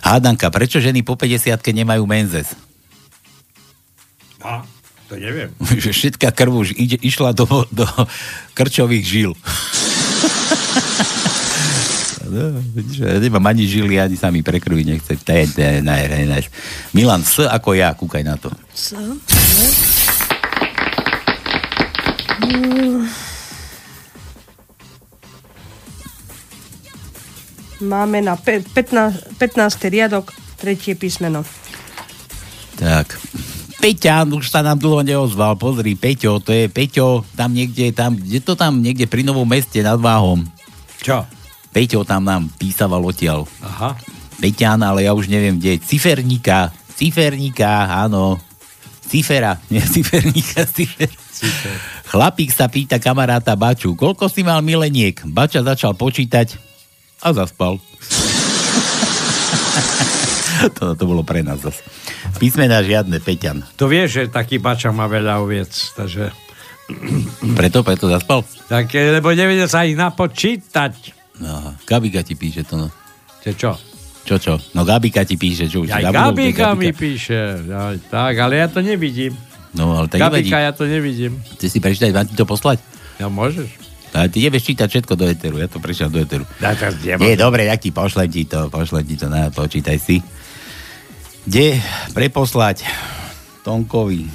Hádanka, prečo ženy po 50 nemajú menzes? A, to neviem. [laughs] že všetká krv už ide, išla do, do krčových žil. [laughs] No, ja nemám ani žily, ani sa mi prekrví nechce. To je, to je naj, naj, naj. Milan, S ako ja, kúkaj na to. S, Mm. [laughs] Máme na pe- 15, 15. riadok tretie písmeno. Tak. Peťan už sa nám dlho neozval. Pozri, Peťo, to je Peťo, tam niekde, tam, kde to tam, niekde pri Novom meste nad Váhom. Čo? Peťo tam nám písaval odtiaľ. Aha. Peťan, ale ja už neviem, kde. Ciferníka. Ciferníka, áno. Cifera. [laughs] Nie, ciferníka, cifer. Cifer. Chlapík sa pýta kamaráta Baču, koľko si mal mileniek? Bača začal počítať a zaspal. [laughs] to, to bolo pre nás zase. Písmená žiadne, Peťan. To vieš, že taký bača má veľa oviec, takže Preto, preto zaspal? Tak, eh, lebo nevedel sa ich napočítať. No, Gabika ti píše to, no. Čo, čo? Čo, čo? No Gabika ti píše, čo už Aj že Gabika mi píše. Aj, tak, ale ja to nevidím. No, ale tak nevadí. Gabika, ja to nevidím. Ty si prečítať, mám ti to poslať? Ja môžeš. Ale ty nevieš čítať všetko do eteru, ja to prečítam do eteru. Ja to Nie, dobre, tak ti pošlem ti to, pošlem ti to, na, počítaj si. Kde preposlať Tonkovi?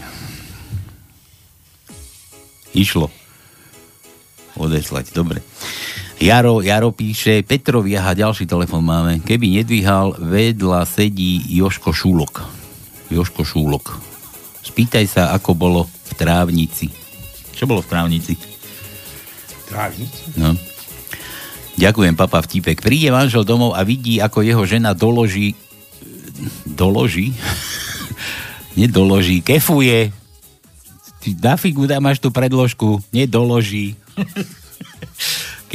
Išlo. Odeslať, dobre. Jaro, Jaro píše, Petrovi, aha, ďalší telefon máme. Keby nedvíhal, vedľa sedí Joško Šúlok. Joško Šúlok. Spýtaj sa, ako bolo v trávnici. Čo bolo v trávnici? Trávnici? No. Ďakujem, papa vtipek. Príde manžel domov a vidí, ako jeho žena doloží... Doloží? [laughs] Nedoloží, kefuje. Na figu máš tú predložku. Nedoloží. [laughs]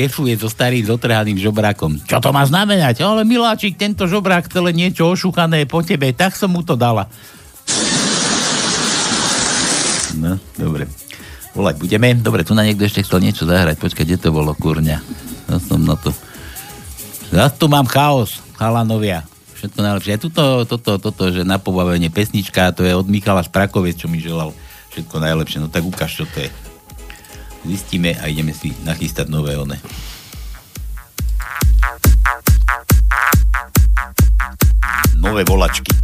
kefuje so starým zotrhaným žobrákom. Čo to má znamenať? Ale miláčik, tento žobrák celé niečo ošuchané po tebe, tak som mu to dala. No, dobre. Volať budeme. Dobre, tu na niekto ešte chcel niečo zahrať. Počkaj, kde to bolo, kurňa? Ja som na to... Zas tu mám chaos, chalanovia. Všetko najlepšie. Aj tuto, toto, toto, že na pobavenie pesnička, to je od Michala Šprakoviec, čo mi želal všetko najlepšie. No tak ukáž, čo to je. Zistíme a ideme si nachystať nové one. Nové volačky.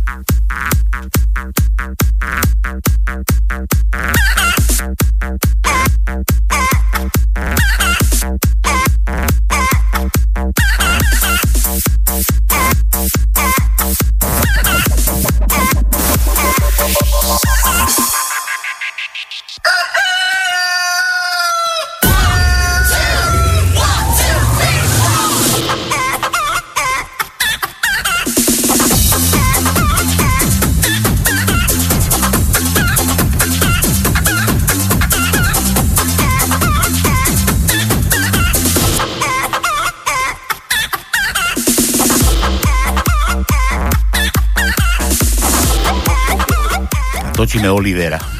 Točíme Olivera.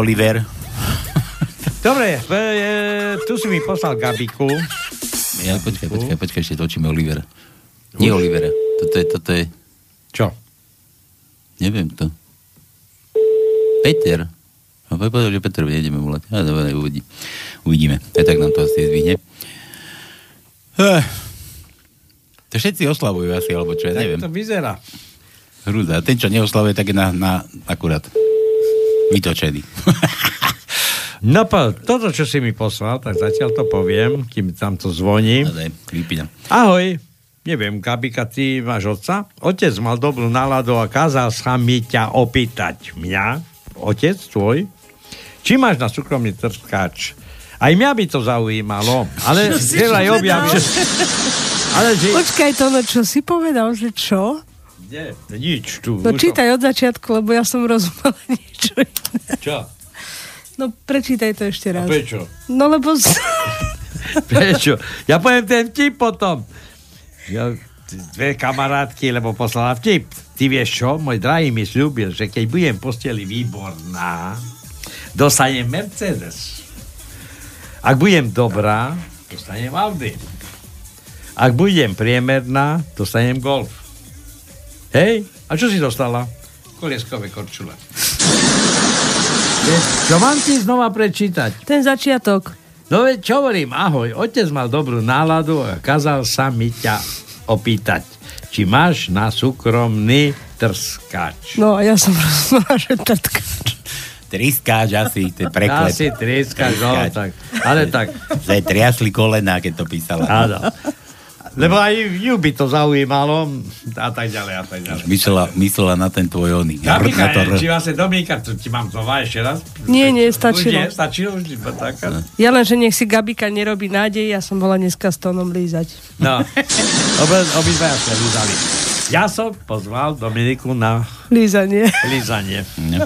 Oliver. Dobre, e, e, tu si mi poslal Gabiku. Ja, počkaj, počkaj, počkaj, ešte točíme Olivera. Nie Olivera. Toto je, toto je... Čo? Neviem to. Peter. No, povedal, že Peter nejdeme volať. Ale dobre, uvidí. Uvidíme. Aj tak nám to asi zdvihne. Eh. To všetci oslavujú asi, alebo čo, ja Tak neviem. to vyzerá. Hrúza. A ten, čo neoslavuje, tak je na, na akurát vytočený. [laughs] No po, toto, čo si mi poslal, tak zatiaľ to poviem, kým tam to zvoní. Vypínam. Ahoj, neviem, Gabika, ty máš otca? Otec mal dobrú náladu a kázal sa mi ťa opýtať. Mňa? Otec tvoj? Či máš na súkromný trskač? Aj mňa by to zaujímalo, ale veľa povedal? objavím, že... [laughs] Ale že... Počkaj to, no čo si povedal, že čo? Nie, nič tu. No čítaj od začiatku, lebo ja som rozumela [laughs] niečo iné. Čo? No prečítaj to ešte raz. A prečo? No lebo... z- [laughs] Prečo? Ja poviem ten vtip potom. Ja, dve kamarátky, lebo poslala vtip. Ty vieš čo? Môj drahý mi slúbil, že keď budem posteli výborná, dostanem Mercedes. Ak budem dobrá, dostanem Audi. Ak budem priemerná, dostanem Golf. Hej, a čo si dostala? Kolieskové korčule. Čo mám ti znova prečítať? Ten začiatok. No veď čo hovorím, ahoj, otec mal dobrú náladu a kázal sa mi ťa opýtať, či máš na súkromný trskač. No a ja som [laughs] rozumela, že trtkač. Triskáč asi, to je preklep. Asi triskáč, no, tak. Ale tak. Jej triasli kolená, keď to písala. Áno. Lebo aj ju by to zaujímalo a tak ďalej a tak ďalej. Myslela, myslela na ten tvoj oný. Gabika, Na to či vlastne Dominika, to ti mám znova ešte raz? Nie, nie, stačilo. Nie, stačilo už iba taká. Ja len, že nech si Gabika nerobí nádej, ja som bola dneska s tónom lízať. No, obidvaja sa lízali. Ja som pozval Dominiku na Lízanie. lízanie. No.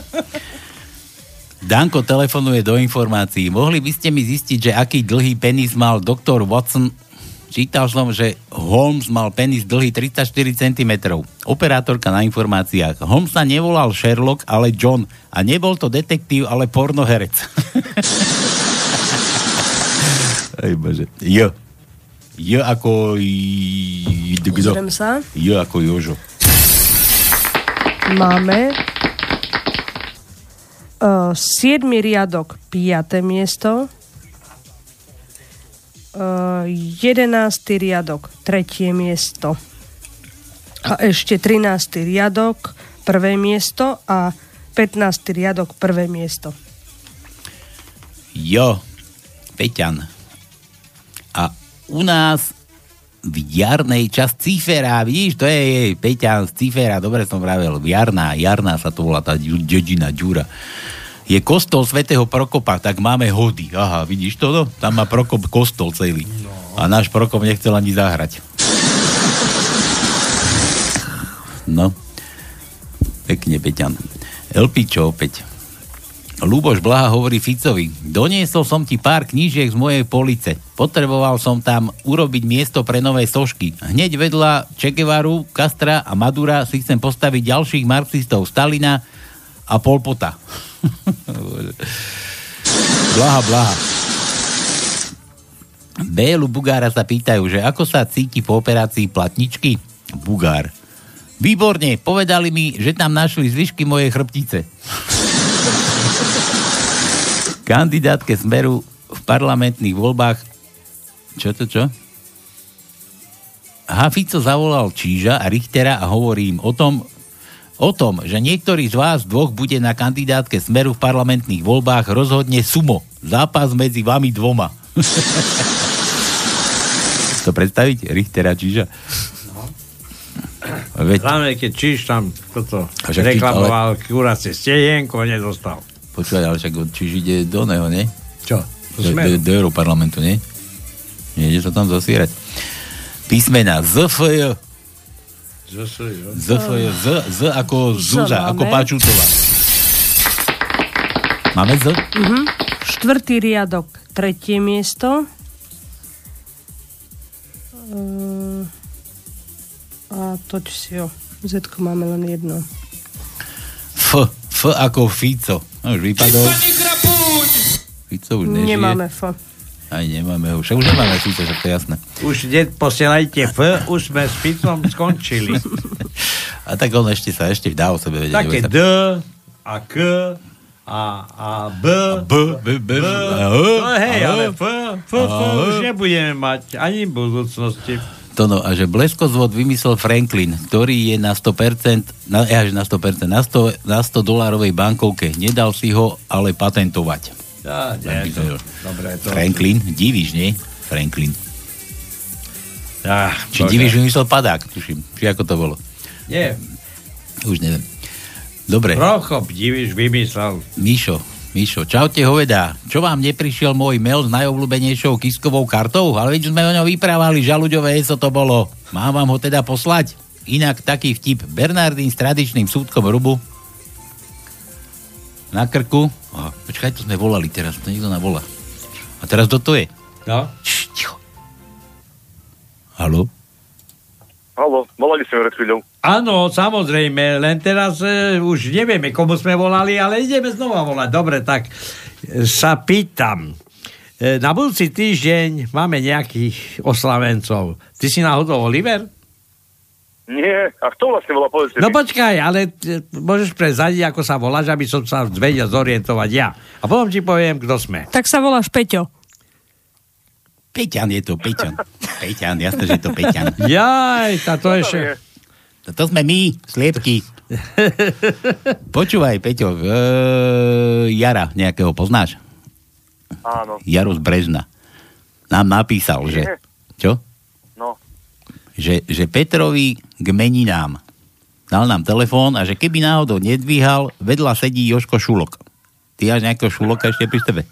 Danko telefonuje do informácií. Mohli by ste mi zistiť, že aký dlhý penis mal doktor Watson? Čítal som, že Holmes mal penis dlhý 34 cm. Operátorka na informáciách. Holmes sa nevolal Sherlock, ale John. A nebol to detektív, ale pornoherec. [laughs] Aj bože. Jo. Jo ako... Pozriem sa. Jo ako Jožo. Máme uh, 7. riadok, 5. miesto. Uh, 11. riadok, 3. miesto. A ešte 13. riadok, 1. miesto a 15. riadok, 1. miesto. Jo, Peťan. A u nás v jarnej časť Cifera, vidíš, to je jej, Peťan z Cifera, dobre som vravel, jarná, jarná sa to volá tá dedina, ďura. Je kostol svätého Prokopa, tak máme hody. Aha, vidíš to? No? Tam má Prokop kostol celý. A náš Prokop nechcel ani zahrať. No. Pekne, Peťan. Elpičo opäť. Luboš Blaha hovorí Ficovi, doniesol som ti pár knížiek z mojej police. Potreboval som tam urobiť miesto pre nové sošky. Hneď vedľa Čekevaru, Kastra a Madura si chcem postaviť ďalších marxistov Stalina a Polpota. Blaha, blaha. Bélu Bugára sa pýtajú, že ako sa cíti po operácii platničky? Bugár. Výborne, povedali mi, že tam našli zvyšky mojej chrbtice. Kandidátke Smeru v parlamentných voľbách čo to čo? Aha, Fico zavolal Číža a Richtera a hovorí im o tom, o tom, že niektorý z vás dvoch bude na kandidátke Smeru v parlamentných voľbách rozhodne sumo. Zápas medzi vami dvoma. [laughs] to predstaviť? Richtera Číža? Veď, Hlavne, keď Číš tam toto reklamoval kuracie stejenko, nedostal. počúvaj, ale však Číž ide do neho, nie? Čo? Do, do, do Europarlamentu, nie? Ide sa tam zasierať. Písmena Z, F, J. Z. Z, Z ako Zúza, máme? ako Páčutová. Máme Z? Mhm. Štvrtý riadok, tretie miesto. Ehm, A toč si ho. Z máme len jedno. F, F ako Fico. No, už vypadol. Fico už nežije. Nemáme F. Aj nemáme ho. Však už nemáme Fico, však to je jasné. Už posielajte F, už sme s Ficom skončili. A tak on ešte sa ešte dá o sebe vedieť. Také D a K a, a B. B, B, B, B. a No hej, a ale F, F, F a už nebudeme mať ani v budúcnosti. To no, a že bleskozvod vymyslel Franklin, ktorý je na 100%, na, ja, že na 100%, na 100, na 100 dolárovej bankovke. Nedal si ho ale patentovať. Ja, nie, to, dobre, to... Franklin, divíš, nie? Franklin. Ja, Či divíš, vymyslel padák, tuším. Či ako to bolo? Nie, Už neviem. Dobre. Prochop, divíš, vymyslel. Mišo, Mišo, čaute hovedá. Čo vám neprišiel môj mail s najobľúbenejšou kiskovou kartou? Ale veď sme o ňom vyprávali, žaluďové eso to bolo. Mám vám ho teda poslať? Inak taký vtip. Bernardín s tradičným súdkom rubu na krku. Oh, počkaj, to sme volali teraz, to niekto nám volá. A teraz kto to je? No? Šš, ticho. Haló? Halo, volali mi pred chvíľou. Áno, samozrejme, len teraz e, už nevieme, komu sme volali, ale ideme znova volať. Dobre, tak e, sa pýtam. E, na budúci týždeň máme nejakých oslavencov. Ty si náhodou Oliver? Nie, a kto vlastne volá, povedzte No mi. počkaj, ale e, môžeš prezadiť, ako sa voláš, aby som sa vedel zorientovať ja. A potom ti poviem, kto sme. Tak sa voláš Peťo. Peťan je to, Peťan. Peťan, jasné, že je to Peťan. Jaj, táto ešte... To, to sme my, sliepky. Počúvaj, Peťo, e, Jara nejakého poznáš? Áno. Jaru z Brežna. Nám napísal, že... Nie. Čo? Že, že Petrovi k meninám dal nám telefón a že keby náhodou nedvíhal, vedľa sedí Joško Šulok. Ty máš nejakého Šuloka ešte pri tebe?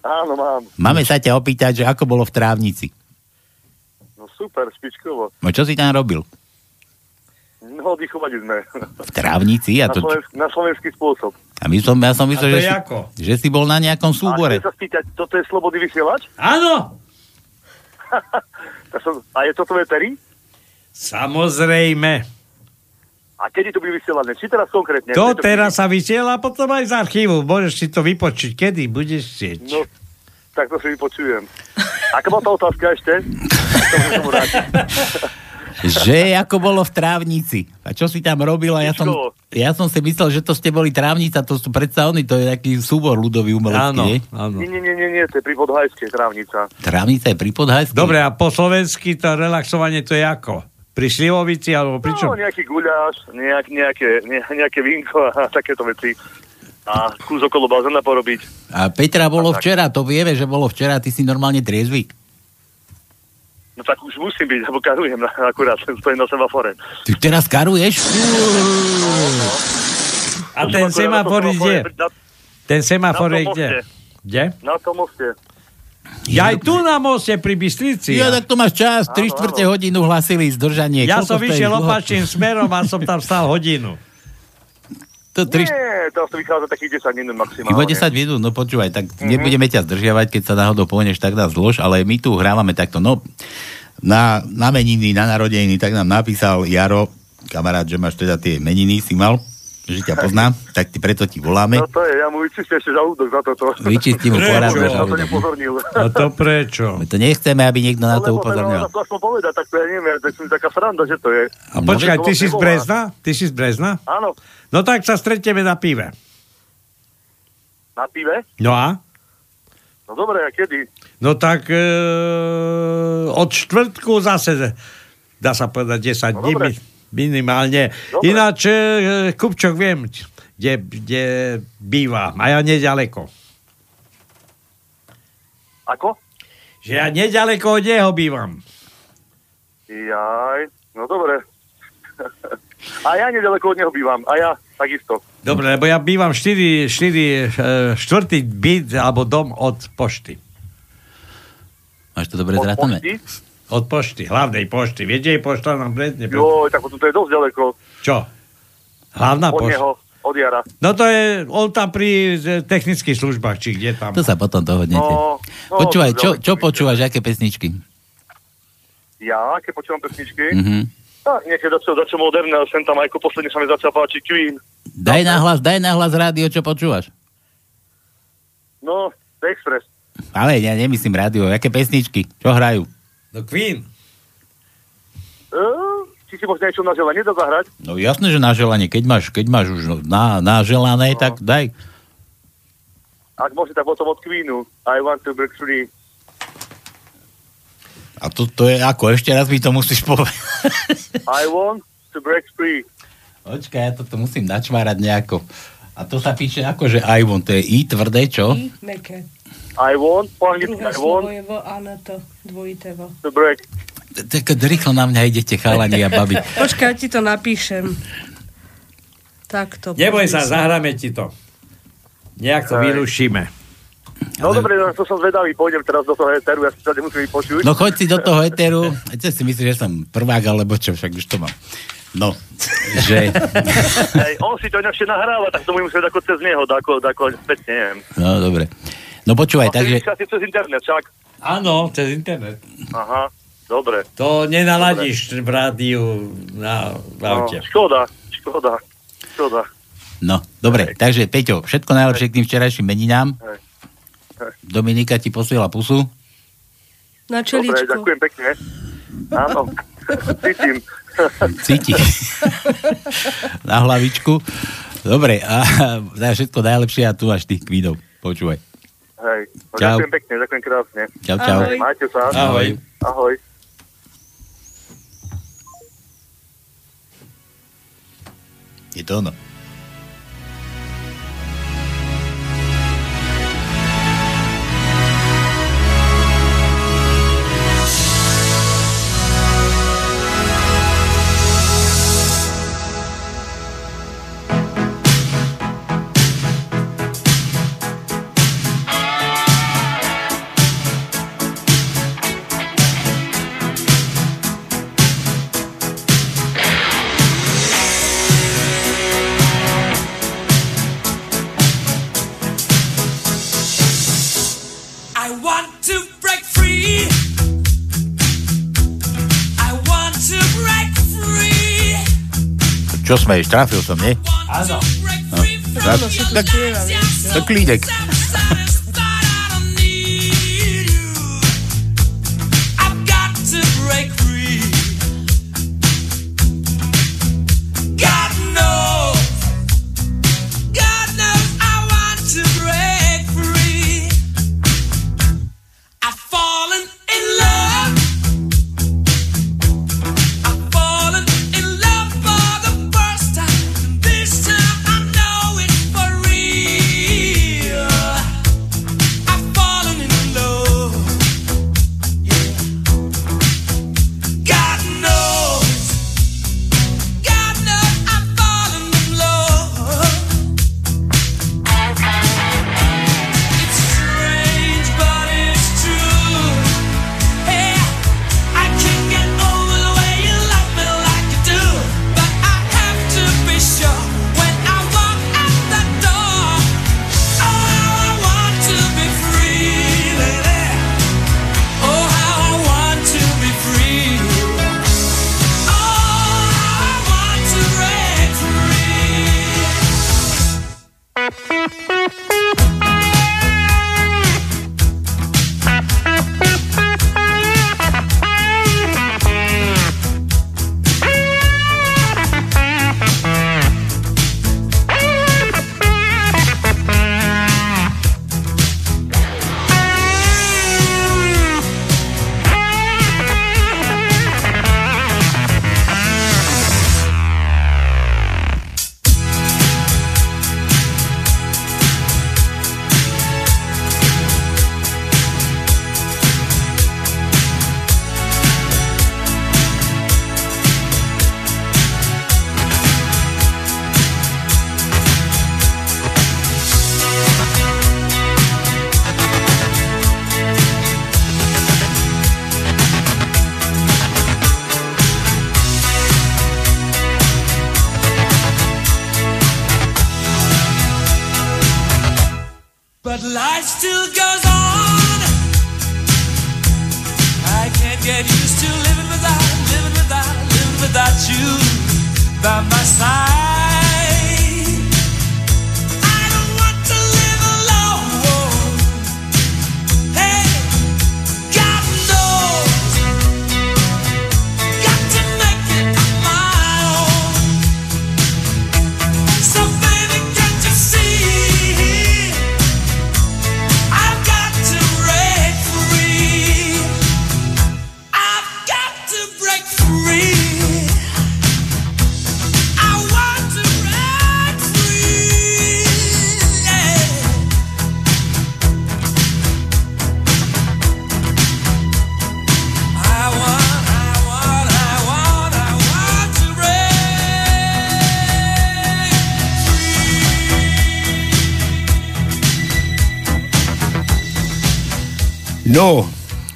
Áno, mám. Máme sa ťa opýtať, že ako bolo v trávnici. No super, špičkovo. No čo si tam robil? No, oddychovali sme. V trávnici? A na, to, slovenský, na slovenský spôsob. a my som, ja som myslel, A to že, si, ako? že si bol na nejakom A súbore. chcem sa spýtať, toto je slobodný vysielač? Áno. [laughs] Som, a je toto veterí? Samozrejme. A kedy to bude vysielané? Či teraz konkrétne? To Je teraz sa vysiela, potom aj z archívu. Môžeš si to vypočiť. Kedy budeš chcieť. No, tak to si vypočujem. Aká bola tá otázka ešte? [laughs] [laughs] Že ako bolo v trávnici. A čo si tam robila? Ja som, ja som si myslel, že to ste boli trávnica, to sú predsa oni, to je taký súbor ľudový umelecký, Áno, nie? áno. Nie, nie, nie, nie, nie, to je pri Podhajskej trávnica. Trávnica je pri Podhajskej? Dobre, a po slovensky to relaxovanie to je ako? Pri Slivovici alebo pri čom? No, nejaký guľáš, nejak, nejaké, ne, nejaké vínko a [laughs] takéto veci. A kus okolo bazéna porobiť. A Petra bolo A včera, to vieme, že bolo včera, ty si normálne triezvy. No tak už musím byť, lebo karujem na, akurát, [laughs] stojím na semafore. Ty teraz karuješ? A ten semafor je kde? Ten semafor tom kde? Na tom moste. Ja aj tu na moste pri Bystrici. Ja, tak to máš čas, 3 čtvrte hodinu hlasili zdržanie. Ja Koľko som dlho? opačným smerom a som tam stal hodinu. [laughs] To tri... Nie, teraz to vychádza takých 10 minút maximálne. Iba 10 minút, no počúvaj, tak nebudeme ťa zdržiavať, keď sa náhodou pohneš, tak nás zlož, ale my tu hrávame takto, no, na, na meniny, na narodeniny, tak nám napísal Jaro, kamarát, že máš teda tie meniny, si mal, že ťa poznám, tak ti preto ti voláme. No to je, ja mu vyčistím ešte žalúdok za toto. Vyčistím mu poradne to žalúdok. A to prečo? My to nechceme, aby niekto na to Lebo upozorňoval. to aspoň povedať, tak to ja neviem, to je taká sranda, že to je. A počkaj, ty si z. Brezna? Ty si z Brezna? Áno, No tak sa stretneme na pive. na pive. No a? No dobre, a kedy? No tak e, od štvrtku zase, dá sa povedať, 10 dní mi- minimálne. Dobre. Ináč, e, Kupčok viem, kde, kde býva. A ja nedaleko. Ako? Že ja nedaleko od neho bývam. Jaj, no dobre. [laughs] a ja nedaleko od neho bývam, a ja takisto. Dobre, lebo ja bývam 4, 4, štvrtý byt alebo dom od pošty. Máš to dobre pošty? Od pošty, hlavnej pošty. Viete, je pošta na Brezne? Jo, tak potom to je dosť ďaleko. Čo? Hlavná od pošta. neho, od Jara. No to je, on tam pri e, technických službách, či kde tam. To sa potom dohodnete. No, no, Počúvaj, čo, čo počúvaš, aké pesničky? Ja, keď počúvam pesničky, Mhm. tak niekedy začal, začal moderné, ale sem tam aj ako posledne sa mi začal páčiť Queen. Daj na hlas, daj na hlas rádio, čo počúvaš. No, Express. Ale ja nemyslím rádio, aké pesničky, čo hrajú? No Queen. Uh, či si možno niečo na želanie dá zahrať? No jasné, že na želanie, keď máš, keď máš už na, na želané, tak daj. Ak môže, tak potom od Queenu. I want to break free. A to, to je ako, ešte raz mi to musíš povedať. [laughs] I want to break free. Počkaj, ja toto musím načvárať nejako. A to sa píše ako, že I want, to je I tvrdé, čo? I meké. I want, po anglicky Druhé I slovo want je V a na to dvojité V. to break. Tak rýchlo na mňa idete, chalani a babi. [laughs] Počkaj, ja ti to napíšem. Takto. Neboj sa, zahráme ti to. Nejak to vyrušíme. No dobre, no, to som zvedavý, pôjdem teraz do toho heteru, ja si sa nemusím vypočuť. No choď si do toho heteru. A si myslíš, že som prvák, alebo čo, však už to mám. No, že... Hej, on si to inakšie nahráva, tak to budem musieť ako cez neho, ako, ako späť, neviem. No, dobre. No počúvaj, takže... Asi cez internet, však. Áno, cez internet. Aha. Dobre. To nenaladíš v rádiu na aute. No, škoda, škoda, škoda. No, dobre, takže Peťo, všetko najlepšie k tým včerajším meninám. Hej. Hej. Dominika ti posiela pusu. Na Dobre, čeličku. ďakujem pekne. Áno, cítim. Cíti. Na hlavičku. Dobre, a za všetko najlepšie a tu máš tých kvídov. Počúvaj. Hej, no, Čau. ďakujem pekne, ďakujem krásne. Čau, čau. Ahoj. Majte sa. Ahoj. Ahoj. Je to ono. Čo smeješ? Trafil som, nie? Áno. No. Tak, tak, tak klídek.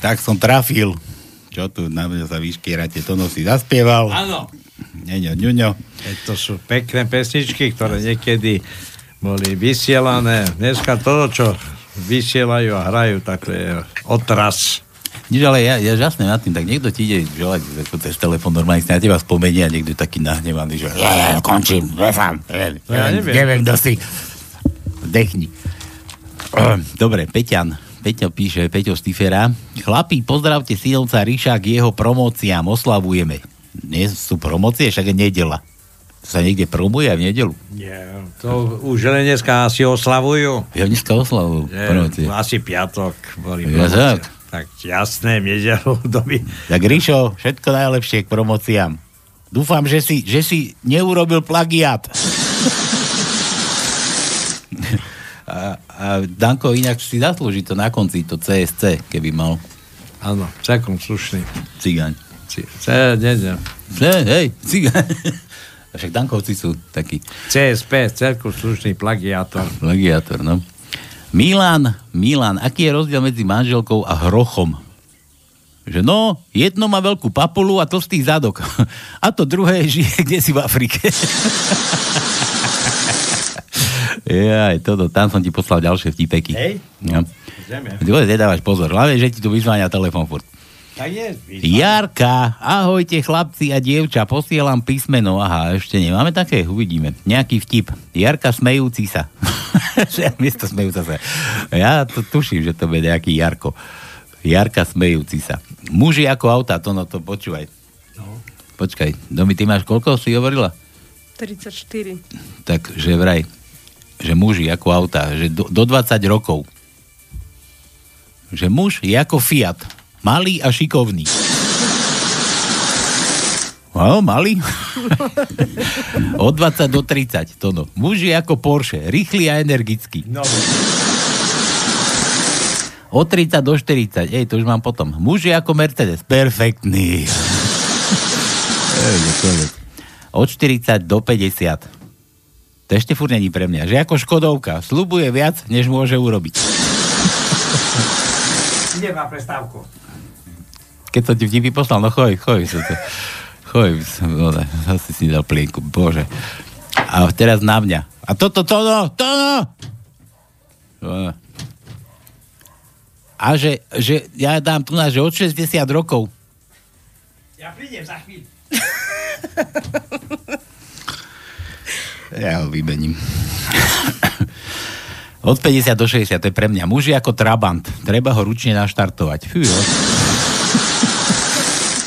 Tak som trafil. Čo tu na mňa sa vyškierate, to si zaspieval. Áno. Neňo, ňuňo. E, To sú pekné pesničky, ktoré niekedy boli vysielané. Dneska to, čo vysielajú a hrajú, tak to je otras. Nič, ale ja, ja žasnem nad tým, tak niekto ti ide želať ako cez telefón normálne si na teba spomenie a niekto je taký nahnevaný, že ja, ja končím, nefám, ja, ja neviem. neviem, kto si. Dechni. Dobre, Peťan. Peťo píše, Peťo Stifera. Chlapí, pozdravte synovca Ríša k jeho promóciám, oslavujeme. Nie sú promócie, však je nedela. To sa niekde promuje v nedelu. Nie, to už len dneska asi oslavujú. Ja dneska oslavujú Nie, promócie. asi piatok. Boli Ja tak. tak jasné, v nedelu [laughs] doby. Tak Ríšo, všetko najlepšie k promóciám. Dúfam, že si, že si neurobil plagiat. [laughs] A, a Danko inak si zaslúži to na konci, to CSC, keby mal. Áno, celkom slušný. Cigáň. C, hej, cigáň. A [laughs] Však Dankovci sú takí. CSP, celkom slušný plagiátor. Plagiátor, no. Milan, Milan, aký je rozdiel medzi manželkou a hrochom? Že no, jedno má veľkú papulu a tlstý zadok. [laughs] A to druhé žije kde si v Afrike. [laughs] Jaj, toto, tam som ti poslal ďalšie vtipeky. Hej. Vôbec nedávaš pozor, hlavne, že ti tu vyzvania telefon furt. Tak je. Jarka, ahojte chlapci a dievča, posielam písmeno. Aha, ešte nemáme také, uvidíme. Nejaký vtip. Jarka smejúci sa. [laughs] Miesto smejúca sa. Ja to tuším, že to bude nejaký Jarko. Jarka smejúci sa. Muži ako auta, to no to počúvaj. No. Počkaj, Domi, ty máš koľko si hovorila? 34. Tak, že vraj, že muži ako auta, že do, do 20 rokov. Že muž je ako Fiat. Malý a šikovný. No, malý. [laughs] Od 20 do 30, to no. Muž je ako Porsche, rýchly a energický. No. Od 30 do 40, ej, to už mám potom. Muž je ako Mercedes, perfektný. [laughs] Od 40 do 50. To ešte furt není pre mňa. Že ako Škodovka, slubuje viac, než môže urobiť. Ide na prestávku. Keď som ti vtipy poslal, no choj, choj. Sa to, choj, no, zase si dal plienku, bože. A teraz na mňa. A toto, to no, to! No. A že, že ja dám tu na, že od 60 rokov. Ja prídem za chvíľu. [laughs] Ja ho vymením. [laughs] Od 50 do 60, to je pre mňa. Muž je ako Trabant. Treba ho ručne naštartovať. Fú, jo. [laughs]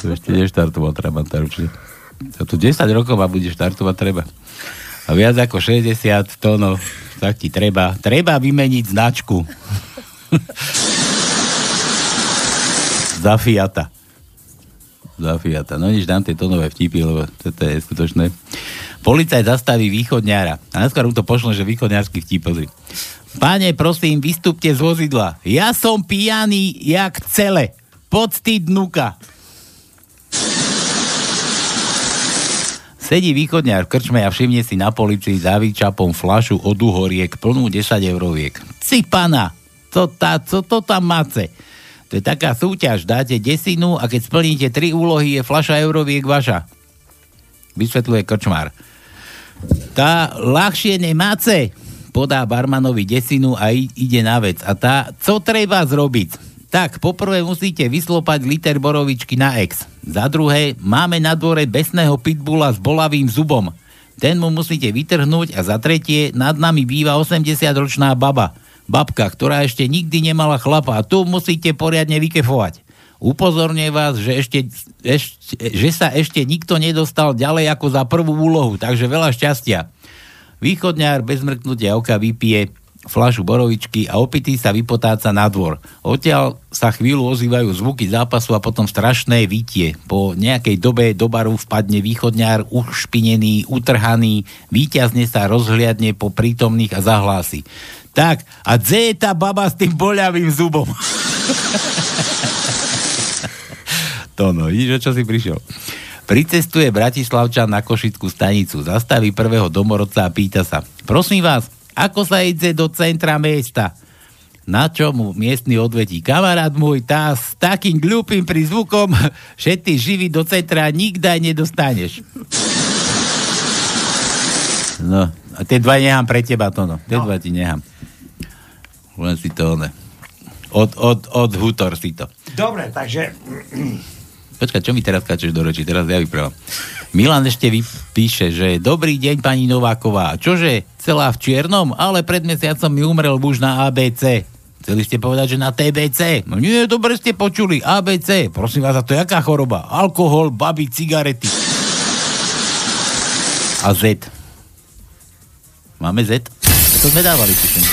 To ešte neštartoval Trabanta ručne. To tu 10 rokov ma bude štartovať treba. A viac ako 60 tónov, tak ti treba. Treba vymeniť značku. [laughs] Za Fiata. Za Fiata. No nič, dám tie tónové vtipy, lebo toto je skutočné. Policajt zastaví východňára. A najskôr mu to pošlo, že východňársky vtip, pozri. Páne, prosím, vystúpte z vozidla. Ja som pijaný, jak cele. Pocty dnuka. Sedí východňár v krčme a všimne si na policii za výčapom flašu od uhoriek plnú 10 euroviek. Cipana! Co, tá, co to tam máte? To je taká súťaž. Dáte desinu a keď splníte tri úlohy, je flaša euroviek vaša. Vysvetľuje krčmár. Tá ľahšie nemáce, podá barmanovi desinu a ide na vec. A tá, co treba zrobiť? Tak, poprvé musíte vyslopať liter borovičky na ex. Za druhé, máme na dvore besného pitbula s bolavým zubom. Ten mu musíte vytrhnúť a za tretie, nad nami býva 80-ročná baba. Babka, ktorá ešte nikdy nemala chlapa a tu musíte poriadne vykefovať. Upozorňujem vás, že, ešte, ešte, že sa ešte nikto nedostal ďalej ako za prvú úlohu, takže veľa šťastia. Východňár bez mrknutia oka vypije flašu borovičky a opitý sa vypotáca na dvor. Odtiaľ sa chvíľu ozývajú zvuky zápasu a potom strašné vítie. Po nejakej dobe do baru vpadne východňár ušpinený, utrhaný, výťazne sa rozhliadne po prítomných a zahlási. Tak, a dze je tá baba s tým boľavým zubom? [laughs] to no, vidíš, o čo si prišiel. Pricestuje Bratislavčan na Košickú stanicu, zastaví prvého domorodca a pýta sa, prosím vás, ako sa ide do centra mesta? Na čo mu miestny odvetí, kamarát môj, tá s takým gľupým prizvukom, [laughs] že ty živý do centra nikdaj nedostaneš. No, a tie dva nechám pre teba, to no. Tie dva ti nechám. Len si to, ne. Od, od, od hútor si to. Dobre, takže... Počkaj, čo mi teraz kačeš do reči? Teraz ja vyprávam. Milan ešte vypíše, že dobrý deň, pani Nováková. Čože, celá v čiernom? Ale pred mesiacom mi umrel muž na ABC. Chceli ste povedať, že na TBC? No nie, dobre ste počuli. ABC. Prosím vás, a to je aká choroba? Alkohol, baby, cigarety. A Z. Máme Z? To sme dávali, tuším.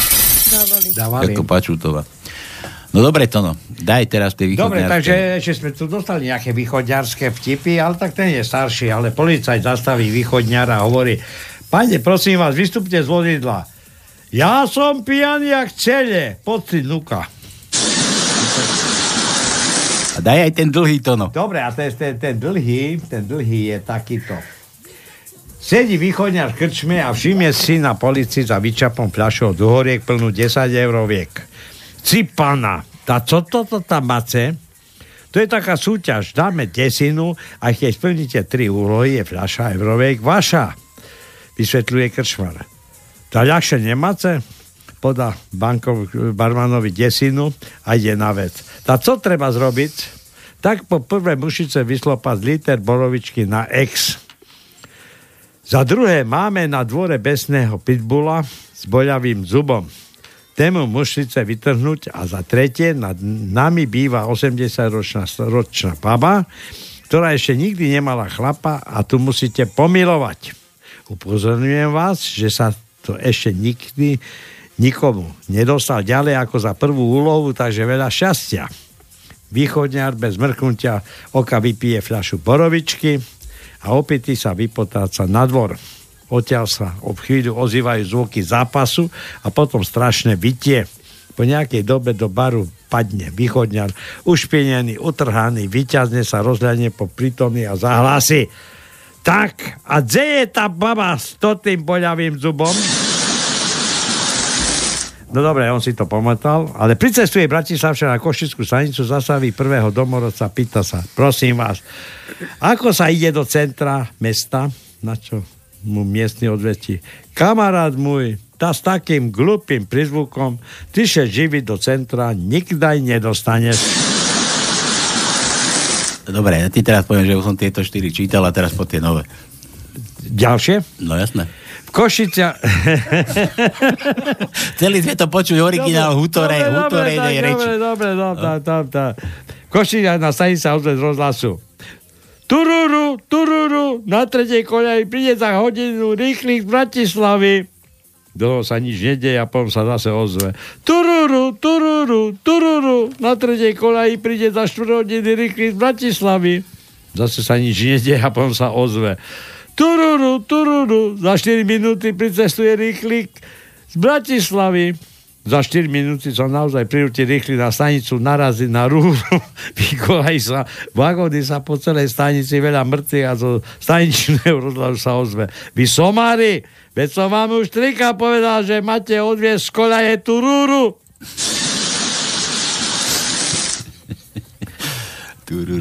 Dávali. Dávali. Ako Pačutová. No dobre, to no. Daj teraz tie Dobre, východňarské. takže ešte sme tu dostali nejaké východňarské vtipy, ale tak ten je starší, ale policajt zastaví východňara a hovorí, pane, prosím vás, vystupte z vozidla. Ja som pijaný jak cele, poď si nuka. A daj aj ten dlhý tono. Dobre, a ten, ten, ten dlhý, ten dlhý je takýto. Sedí východňar v krčme a všimne si na polici za vyčapom fľašou do horiek plnú 10 euroviek. Cipana, tá co toto tam máte? To je taká súťaž. Dáme desinu a keď splníte tri úlohy, je fľaša euroviek vaša. Vysvetľuje krčmar. Tá ľahšie nemáte? Podá bankov, barmanovi desinu a ide na vec. Tá co treba zrobiť? Tak po prvé mušice vyslopať liter borovičky na X. Za druhé máme na dvore besného pitbula s boľavým zubom. Tému mušice vytrhnúť a za tretie nad nami býva 80-ročná ročná baba, ktorá ešte nikdy nemala chlapa a tu musíte pomilovať. Upozorňujem vás, že sa to ešte nikdy nikomu nedostal ďalej ako za prvú úlohu, takže veľa šťastia. Východňar bez mrknutia oka vypije fľašu borovičky a opity sa vypotáca na dvor. Odtiaľ sa o chvíľu ozývajú zvuky zápasu a potom strašné vytie. Po nejakej dobe do baru padne východňar, ušpienený, utrhaný, vyťazne sa, rozhľadne po prítomný a zahlási. Tak, a kde je tá baba s tým boľavým zubom? No dobre, on si to pamätal, ale pricestuje Bratislavča na Košickú stanicu, zastaví prvého domorodca, pýta sa, prosím vás, ako sa ide do centra mesta? Na čo mu miestny odvetí? Kamarát môj, tá s takým glupým prizvukom, ty sa živi do centra nikdaj nedostaneš. Dobre, ja ti teraz poviem, že už som tieto štyri čítal a teraz po tie nové. Ďalšie? No jasné. V Košica... [laughs] Chceli sme to počuť originál Hutore, dobre, reči. Dobre, dobre, dobre, tam, tam, tam. Košica na stanici sa rozhlasu. Tururu, tururu, na tretej koľaji príde za hodinu rýchlik z Bratislavy. Dlho sa nič nedeje a potom sa zase ozve. Tururu, tururu, tururu, na tretej koľaji príde za 4 hodiny rýchlik z Bratislavy. Zase sa nič nedeje a potom sa ozve. Tururu, tururu, za 4 minúty pricestuje rýchlik z Bratislavy. Za 4 minúty som naozaj prirúti rýchli na stanicu, narazí na rúru, [laughs] vykolají sa, vagóny sa po celej stanici, veľa mŕtvych a zo staničného rozhlasu sa ozve. Vy somári, veď som vám už trika povedal, že máte odviesť z kolaje tú rúru. [laughs]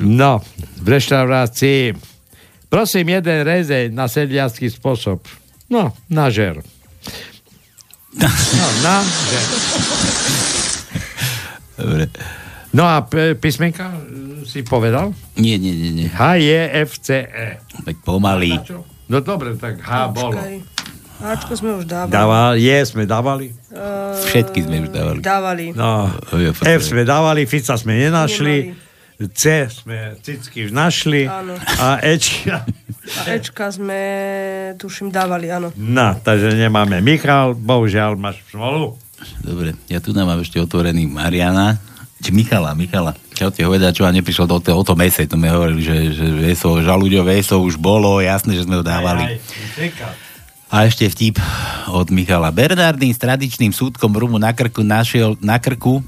No, v reštaurácii. Prosím, jeden rezej na sedliacký spôsob. No, na žer. No, žer. Dobre. No a p- písmenka e, si povedal? Nie, nie, nie, nie. H, J, F, C, E. Tak pomaly. No dobre, tak H bolo. Ačko sme už dávali. Dával, je sme dávali. Uh, Všetky sme už dávali. Dávali. No, F sme dávali, Fica sme nenašli. C sme cicky už našli. Áno. A Ečka. A Ečka sme, tuším, dávali, áno. No, takže nemáme. Michal, bohužiaľ máš smolu. Dobre, ja tu mám ešte otvorený Mariana. Či Michala, Michala. Čo ti hovorila, čo vám neprišlo do o tom mese, to mi hovorili, že, že veso, žaluďo veso už bolo, jasné, že sme ho dávali. A ešte vtip od Michala. Bernardín s tradičným súdkom rumu na krku našiel, na krku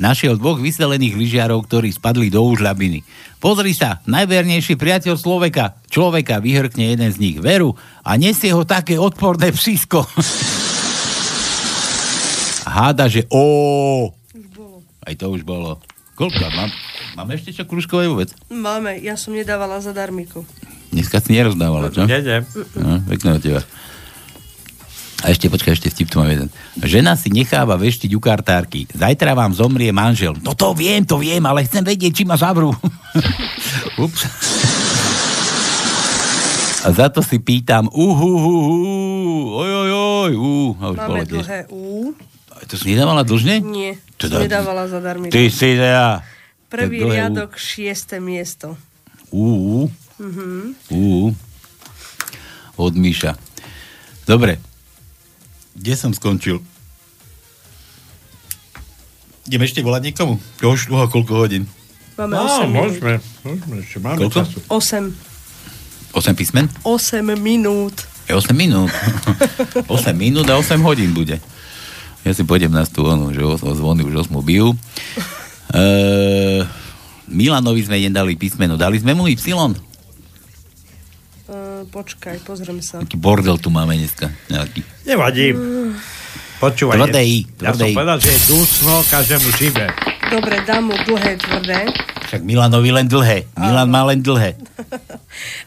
našiel dvoch vyselených lyžiarov, ktorí spadli do úžľabiny. Pozri sa, najvernejší priateľ človeka. Človeka vyhrkne jeden z nich veru a nesie ho také odporné psísko. Háda, že ó. Aj to už bolo. Koľko? Mám, máme ešte čo kružkové vôbec? Máme, ja som nedávala zadarmiku. Dneska si nerozdávala, čo? Nede. No, pekné od teba. A ešte, počkaj, ešte vtip tu mám jeden. Žena si necháva veštiť u kartárky. Zajtra vám zomrie manžel. No to viem, to viem, ale chcem vedieť, či ma zavrú. [laughs] Ups. A za to si pýtam, uhuhuhu, oj, oj, oj, uh, a už Máme dlhé U. To si nedávala dlžne? Nie, Teda- nedávala zadarmo. Ty si teda... Prvý riadok, šiesté miesto. Uh, Mhm. uh, od Míša. Dobre. Kde som skončil? Idem ešte volať niekomu? Už dlho, koľko hodín? Máme No, 8 minút. môžeme. Môžeme, ešte máme Koľko? času. 8. 8 písmen? 8 minút. Je 8 minút. [laughs] 8 minút a 8 hodín bude. Ja si pôjdem na tú onu, že o, o zvony už 8 bijú. Uh, [laughs] Milanovi sme nedali písmeno. Dali sme mu Y? Počkaj, pozriem sa. Taký bordel tu máme dneska. Nejaký. Nevadí. Počúvaj. Tvrdé I, Ja som povedal, že je dusno každému šibe. Dobre, dám mu dlhé, tvrdé. Však Milanovi len dlhé. Milan má len dlhé.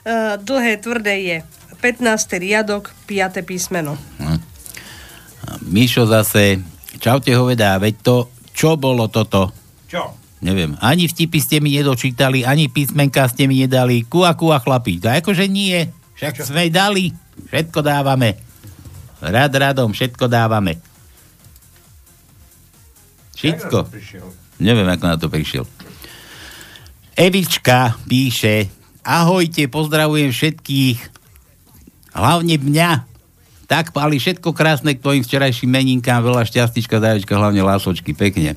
Uh, [laughs] dlhé, tvrdé je 15. riadok, 5. písmeno. Hm. Mišo zase, čaute hovedá, veď to, čo bolo toto? Čo? Neviem, ani vtipy ste mi nedočítali, ani písmenka ste mi nedali. Kua, kua, chlapí. To akože nie. Však sme dali. Všetko dávame. Rad radom, všetko dávame. Všetko. Neviem, ako na to prišiel. Evička píše, ahojte, pozdravujem všetkých, hlavne mňa. Tak, Pali, všetko krásne k tvojim včerajším meninkám, veľa šťastička, zaječka, hlavne lásočky, pekne.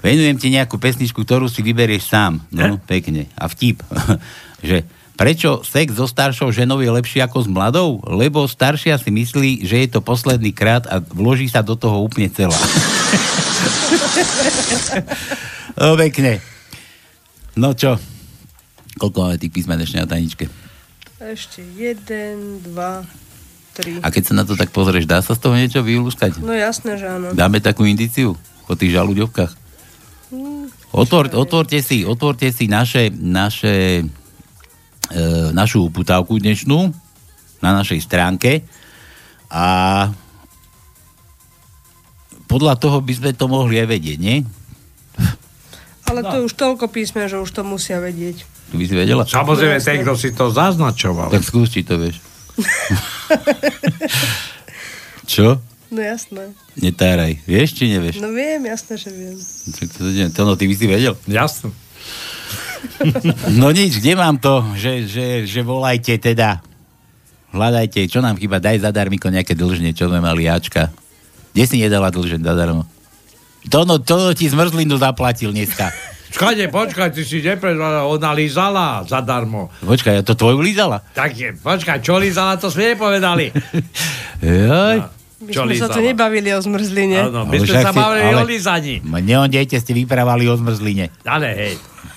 Venujem ti nejakú pesničku, ktorú si vyberieš sám. No, [laughs] pekne. A vtip, [laughs] že prečo sex so staršou ženou je lepší ako s mladou? Lebo staršia si myslí, že je to posledný krát a vloží sa do toho úplne celá. [laughs] no, pekne. No čo? Koľko máme tých písmen ešte na tajničke? Ešte 1, 2, 3. A keď sa na to tak pozrieš, dá sa z toho niečo vylúskať? No jasné, že áno. Dáme takú indiciu po tých žalúďovkách? Hm, Otvor, otvorte si, otvorte si naše, naše, našu uputávku dnešnú na našej stránke a podľa toho by sme to mohli aj vedieť, nie? Ale to je už toľko písmen, že už to musia vedieť. Tu by si vedela? Samozrejme, ten, kto si to zaznačoval. Tak skús, či to vieš. [laughs] Čo? No jasné. Netáraj. Vieš, či nevieš? No viem, jasné, že viem. Tak to, to, to, no, ty by si vedel. Jasno. No nič, kde mám to, že, že, že volajte teda. Hľadajte, čo nám chýba, daj zadarmiko nejaké dlžne, čo sme mali Ačka. Kde si nedala dlžne zadarmo? To no, to ti zmrzlinu zaplatil dneska. Čakajte, počkaj, ty si neprezvala, ona lízala zadarmo. Počkaj, ja to tvoju lízala? Tak je, počkaj, čo lízala, to sme nepovedali. Joj. My Čo sme sa tu nebavili o zmrzline. Áno, my Ale sme sa si- bavili ale- o lízaní. Neondejte, ste vyprávali o zmrzline. Ale hej,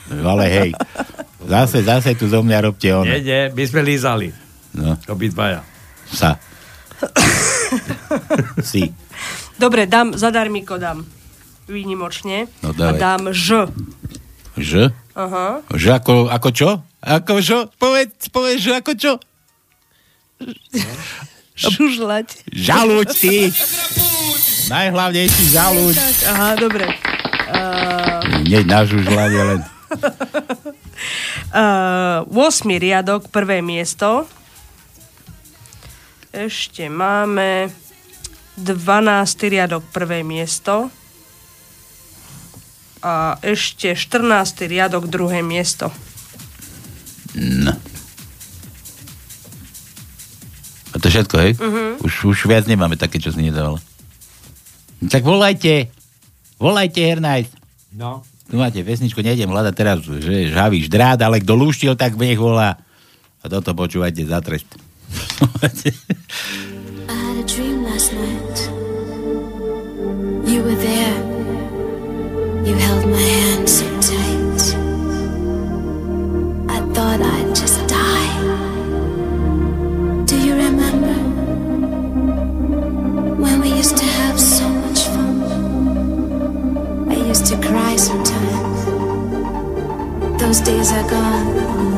Ale hej, zase, zase tu zo mňa robte ono. nie, nie, my sme lízali. No, Obidvaja. sa. [coughs] si. Dobre, dám, zadarmiko dám. Výnimočne. No, A dávaj. dám Ž. Ž? Aha. Že ako, ako čo? Ako čo? Povedz, povedz, že ako čo? Žužlať. Žaluď ty! Najhlavnejší žaluď. Tak, aha, dobre. Uh, Nie na žužľanie len. Uh, 8. riadok, prvé miesto. Ešte máme 12. riadok, prvé miesto. A ešte 14. riadok, druhé miesto. No. A to všetko, hej? Mhm. Už, už viac nemáme také, čo si nedával. Tak volajte. Volajte, Hernajs. No. Tu máte pesničku, nejdem hľadať teraz, že žavíš drát, ale kto lúštil, tak nech volá. A toto počúvajte za trest. You held my hand to cry sometimes. Those days are gone.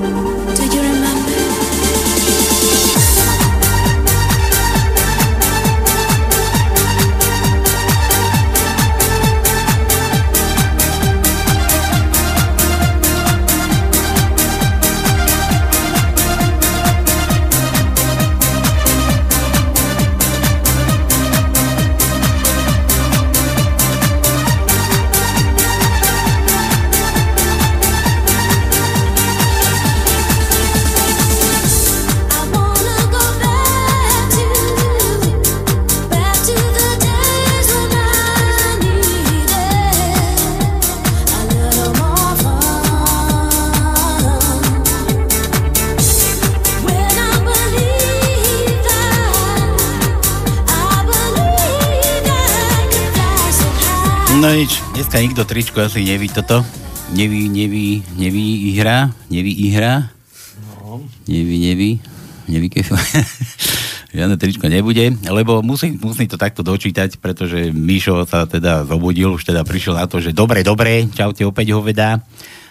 No nič, dneska nikto tričko asi neví toto. Neví, neví, neví ihra, neví ihra. No. Neví, neví, neví, keď [laughs] Žiadne tričko nebude, lebo musí, musí to takto dočítať, pretože Mišo sa teda zobudil, už teda prišiel na to, že dobre, dobre, čaute, opäť ho vedá.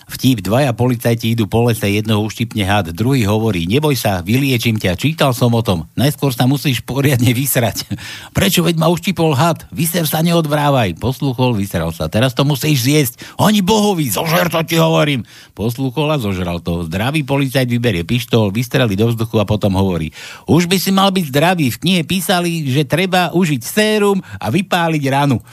Vtip, dvaja policajti idú po lese, jednoho uštipne had, druhý hovorí, neboj sa, vyliečím ťa, čítal som o tom, najskôr sa musíš poriadne vysrať. [laughs] Prečo veď ma uštipol had? Vyser sa, neodvrávaj. Poslúchol, vyseral sa, teraz to musíš zjesť. Oni bohovi, zožer to ti hovorím. Poslúchol a zožral to. Zdravý policajt vyberie pištol, vystrelí do vzduchu a potom hovorí, už by si mal byť zdravý, v knihe písali, že treba užiť sérum a vypáliť ranu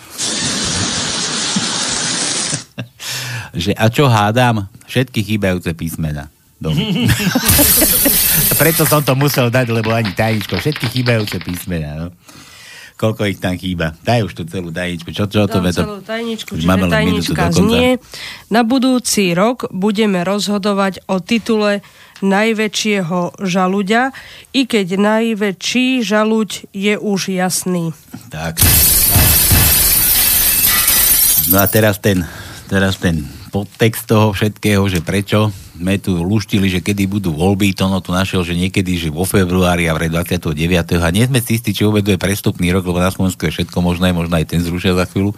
že a čo hádam? Všetky chýbajúce písmena. [laughs] Preto som to musel dať, lebo ani tajničko, všetky chýbajúce písmena. No. Koľko ich tam chýba? Daj už tú celú tajničku. Čo, čo to vedo? celú tajničku, čiže tajnička znie. Na budúci rok budeme rozhodovať o titule najväčšieho žaluďa, i keď najväčší žaluď je už jasný. Tak. No a teraz ten, teraz ten podtext toho všetkého, že prečo sme tu luštili, že kedy budú voľby, to no tu našiel, že niekedy, že vo februári a vraj 29. A nie sme si istí, či vôbec je prestupný rok, lebo na Slovensku je všetko možné, možno aj ten zrušia za chvíľu.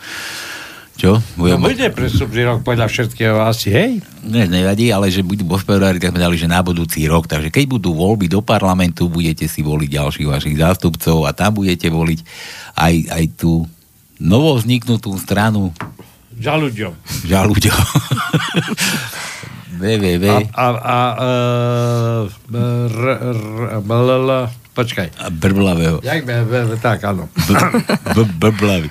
Čo? No bude prestupný rok podľa všetkého asi, hej? Ne, nevadí, ale že budú vo februári, tak sme dali, že na budúci rok. Takže keď budú voľby do parlamentu, budete si voliť ďalších vašich zástupcov a tam budete voliť aj, aj tú novovzniknutú stranu Žaluďom. Žaluďom. www. A, a, a e, r, r, bll, počkaj. A brblavého. Tak, áno. B- brblavý.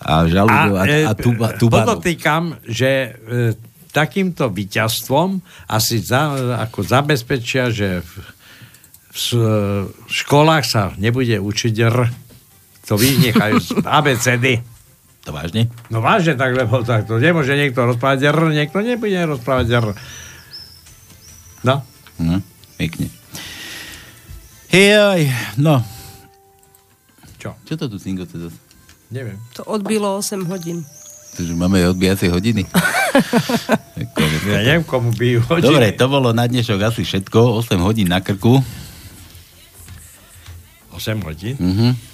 A žaluďov a, a, tuba, tubanov. Podotýkam, že e, takýmto víťazstvom asi za, ako zabezpečia, že v, v, v školách sa nebude učiť R. To vynechajú z ABCD. To vážne? No vážne tak, lebo tak to nemôže niekto rozprávať R, niekto nebude rozprávať R. No. Hm, pekne. Hej, no. Čo? Čo to tu singoce zase? Neviem. To odbilo 8 hodín. Takže máme odbijacej hodiny. [laughs] Ja neviem, komu bijú hodiny. Dobre, to bolo na dnešok asi všetko. 8 hodín na krku. 8 hodín? Mhm.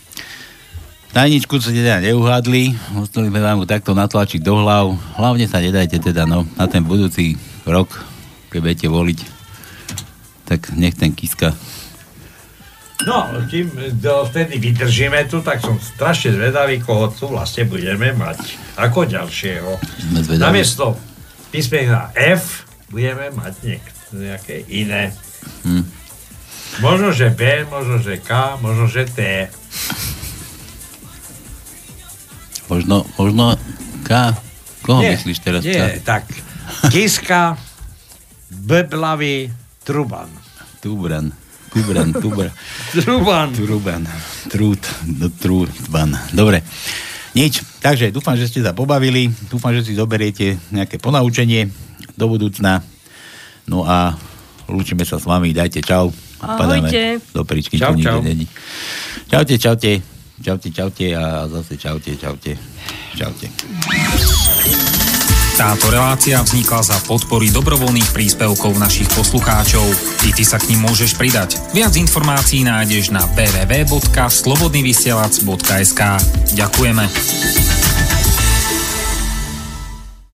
Tajničku ste teda neuhádli, museli sme vám takto natlačiť do hlav. Hlavne sa nedajte teda no, na ten budúci rok, keď budete voliť, tak nech ten Kiska No, kým do, vtedy vydržíme tu, tak som strašne zvedavý, koho tu vlastne budeme mať ako ďalšieho. Namiesto písmena F budeme mať niek- nejaké iné. Hm. Možno, že B, možno, že K, možno, že T. Možno, možno K. Koho Nie, myslíš teraz? Nie, K? tak Kiska, Beblavý, Truban. Tubran. Tubran, Tubran. [laughs] Truban. Truban. Trút. No, Trúban. Dobre. Nič. Takže dúfam, že ste sa pobavili. Dúfam, že si zoberiete nejaké ponaučenie do budúcna. No a lúčime sa s vami. Dajte čau. Ahojte. Padáme do príčky. Čau, čau. Čaute, čaute. Čaute, čaute a zase čaute, čaute. Čaute. Táto relácia vznikla za podpory dobrovoľných príspevkov našich poslucháčov. I ty sa k ním môžeš pridať. Viac informácií nájdeš na www.slobodnyvysielac.sk Ďakujeme.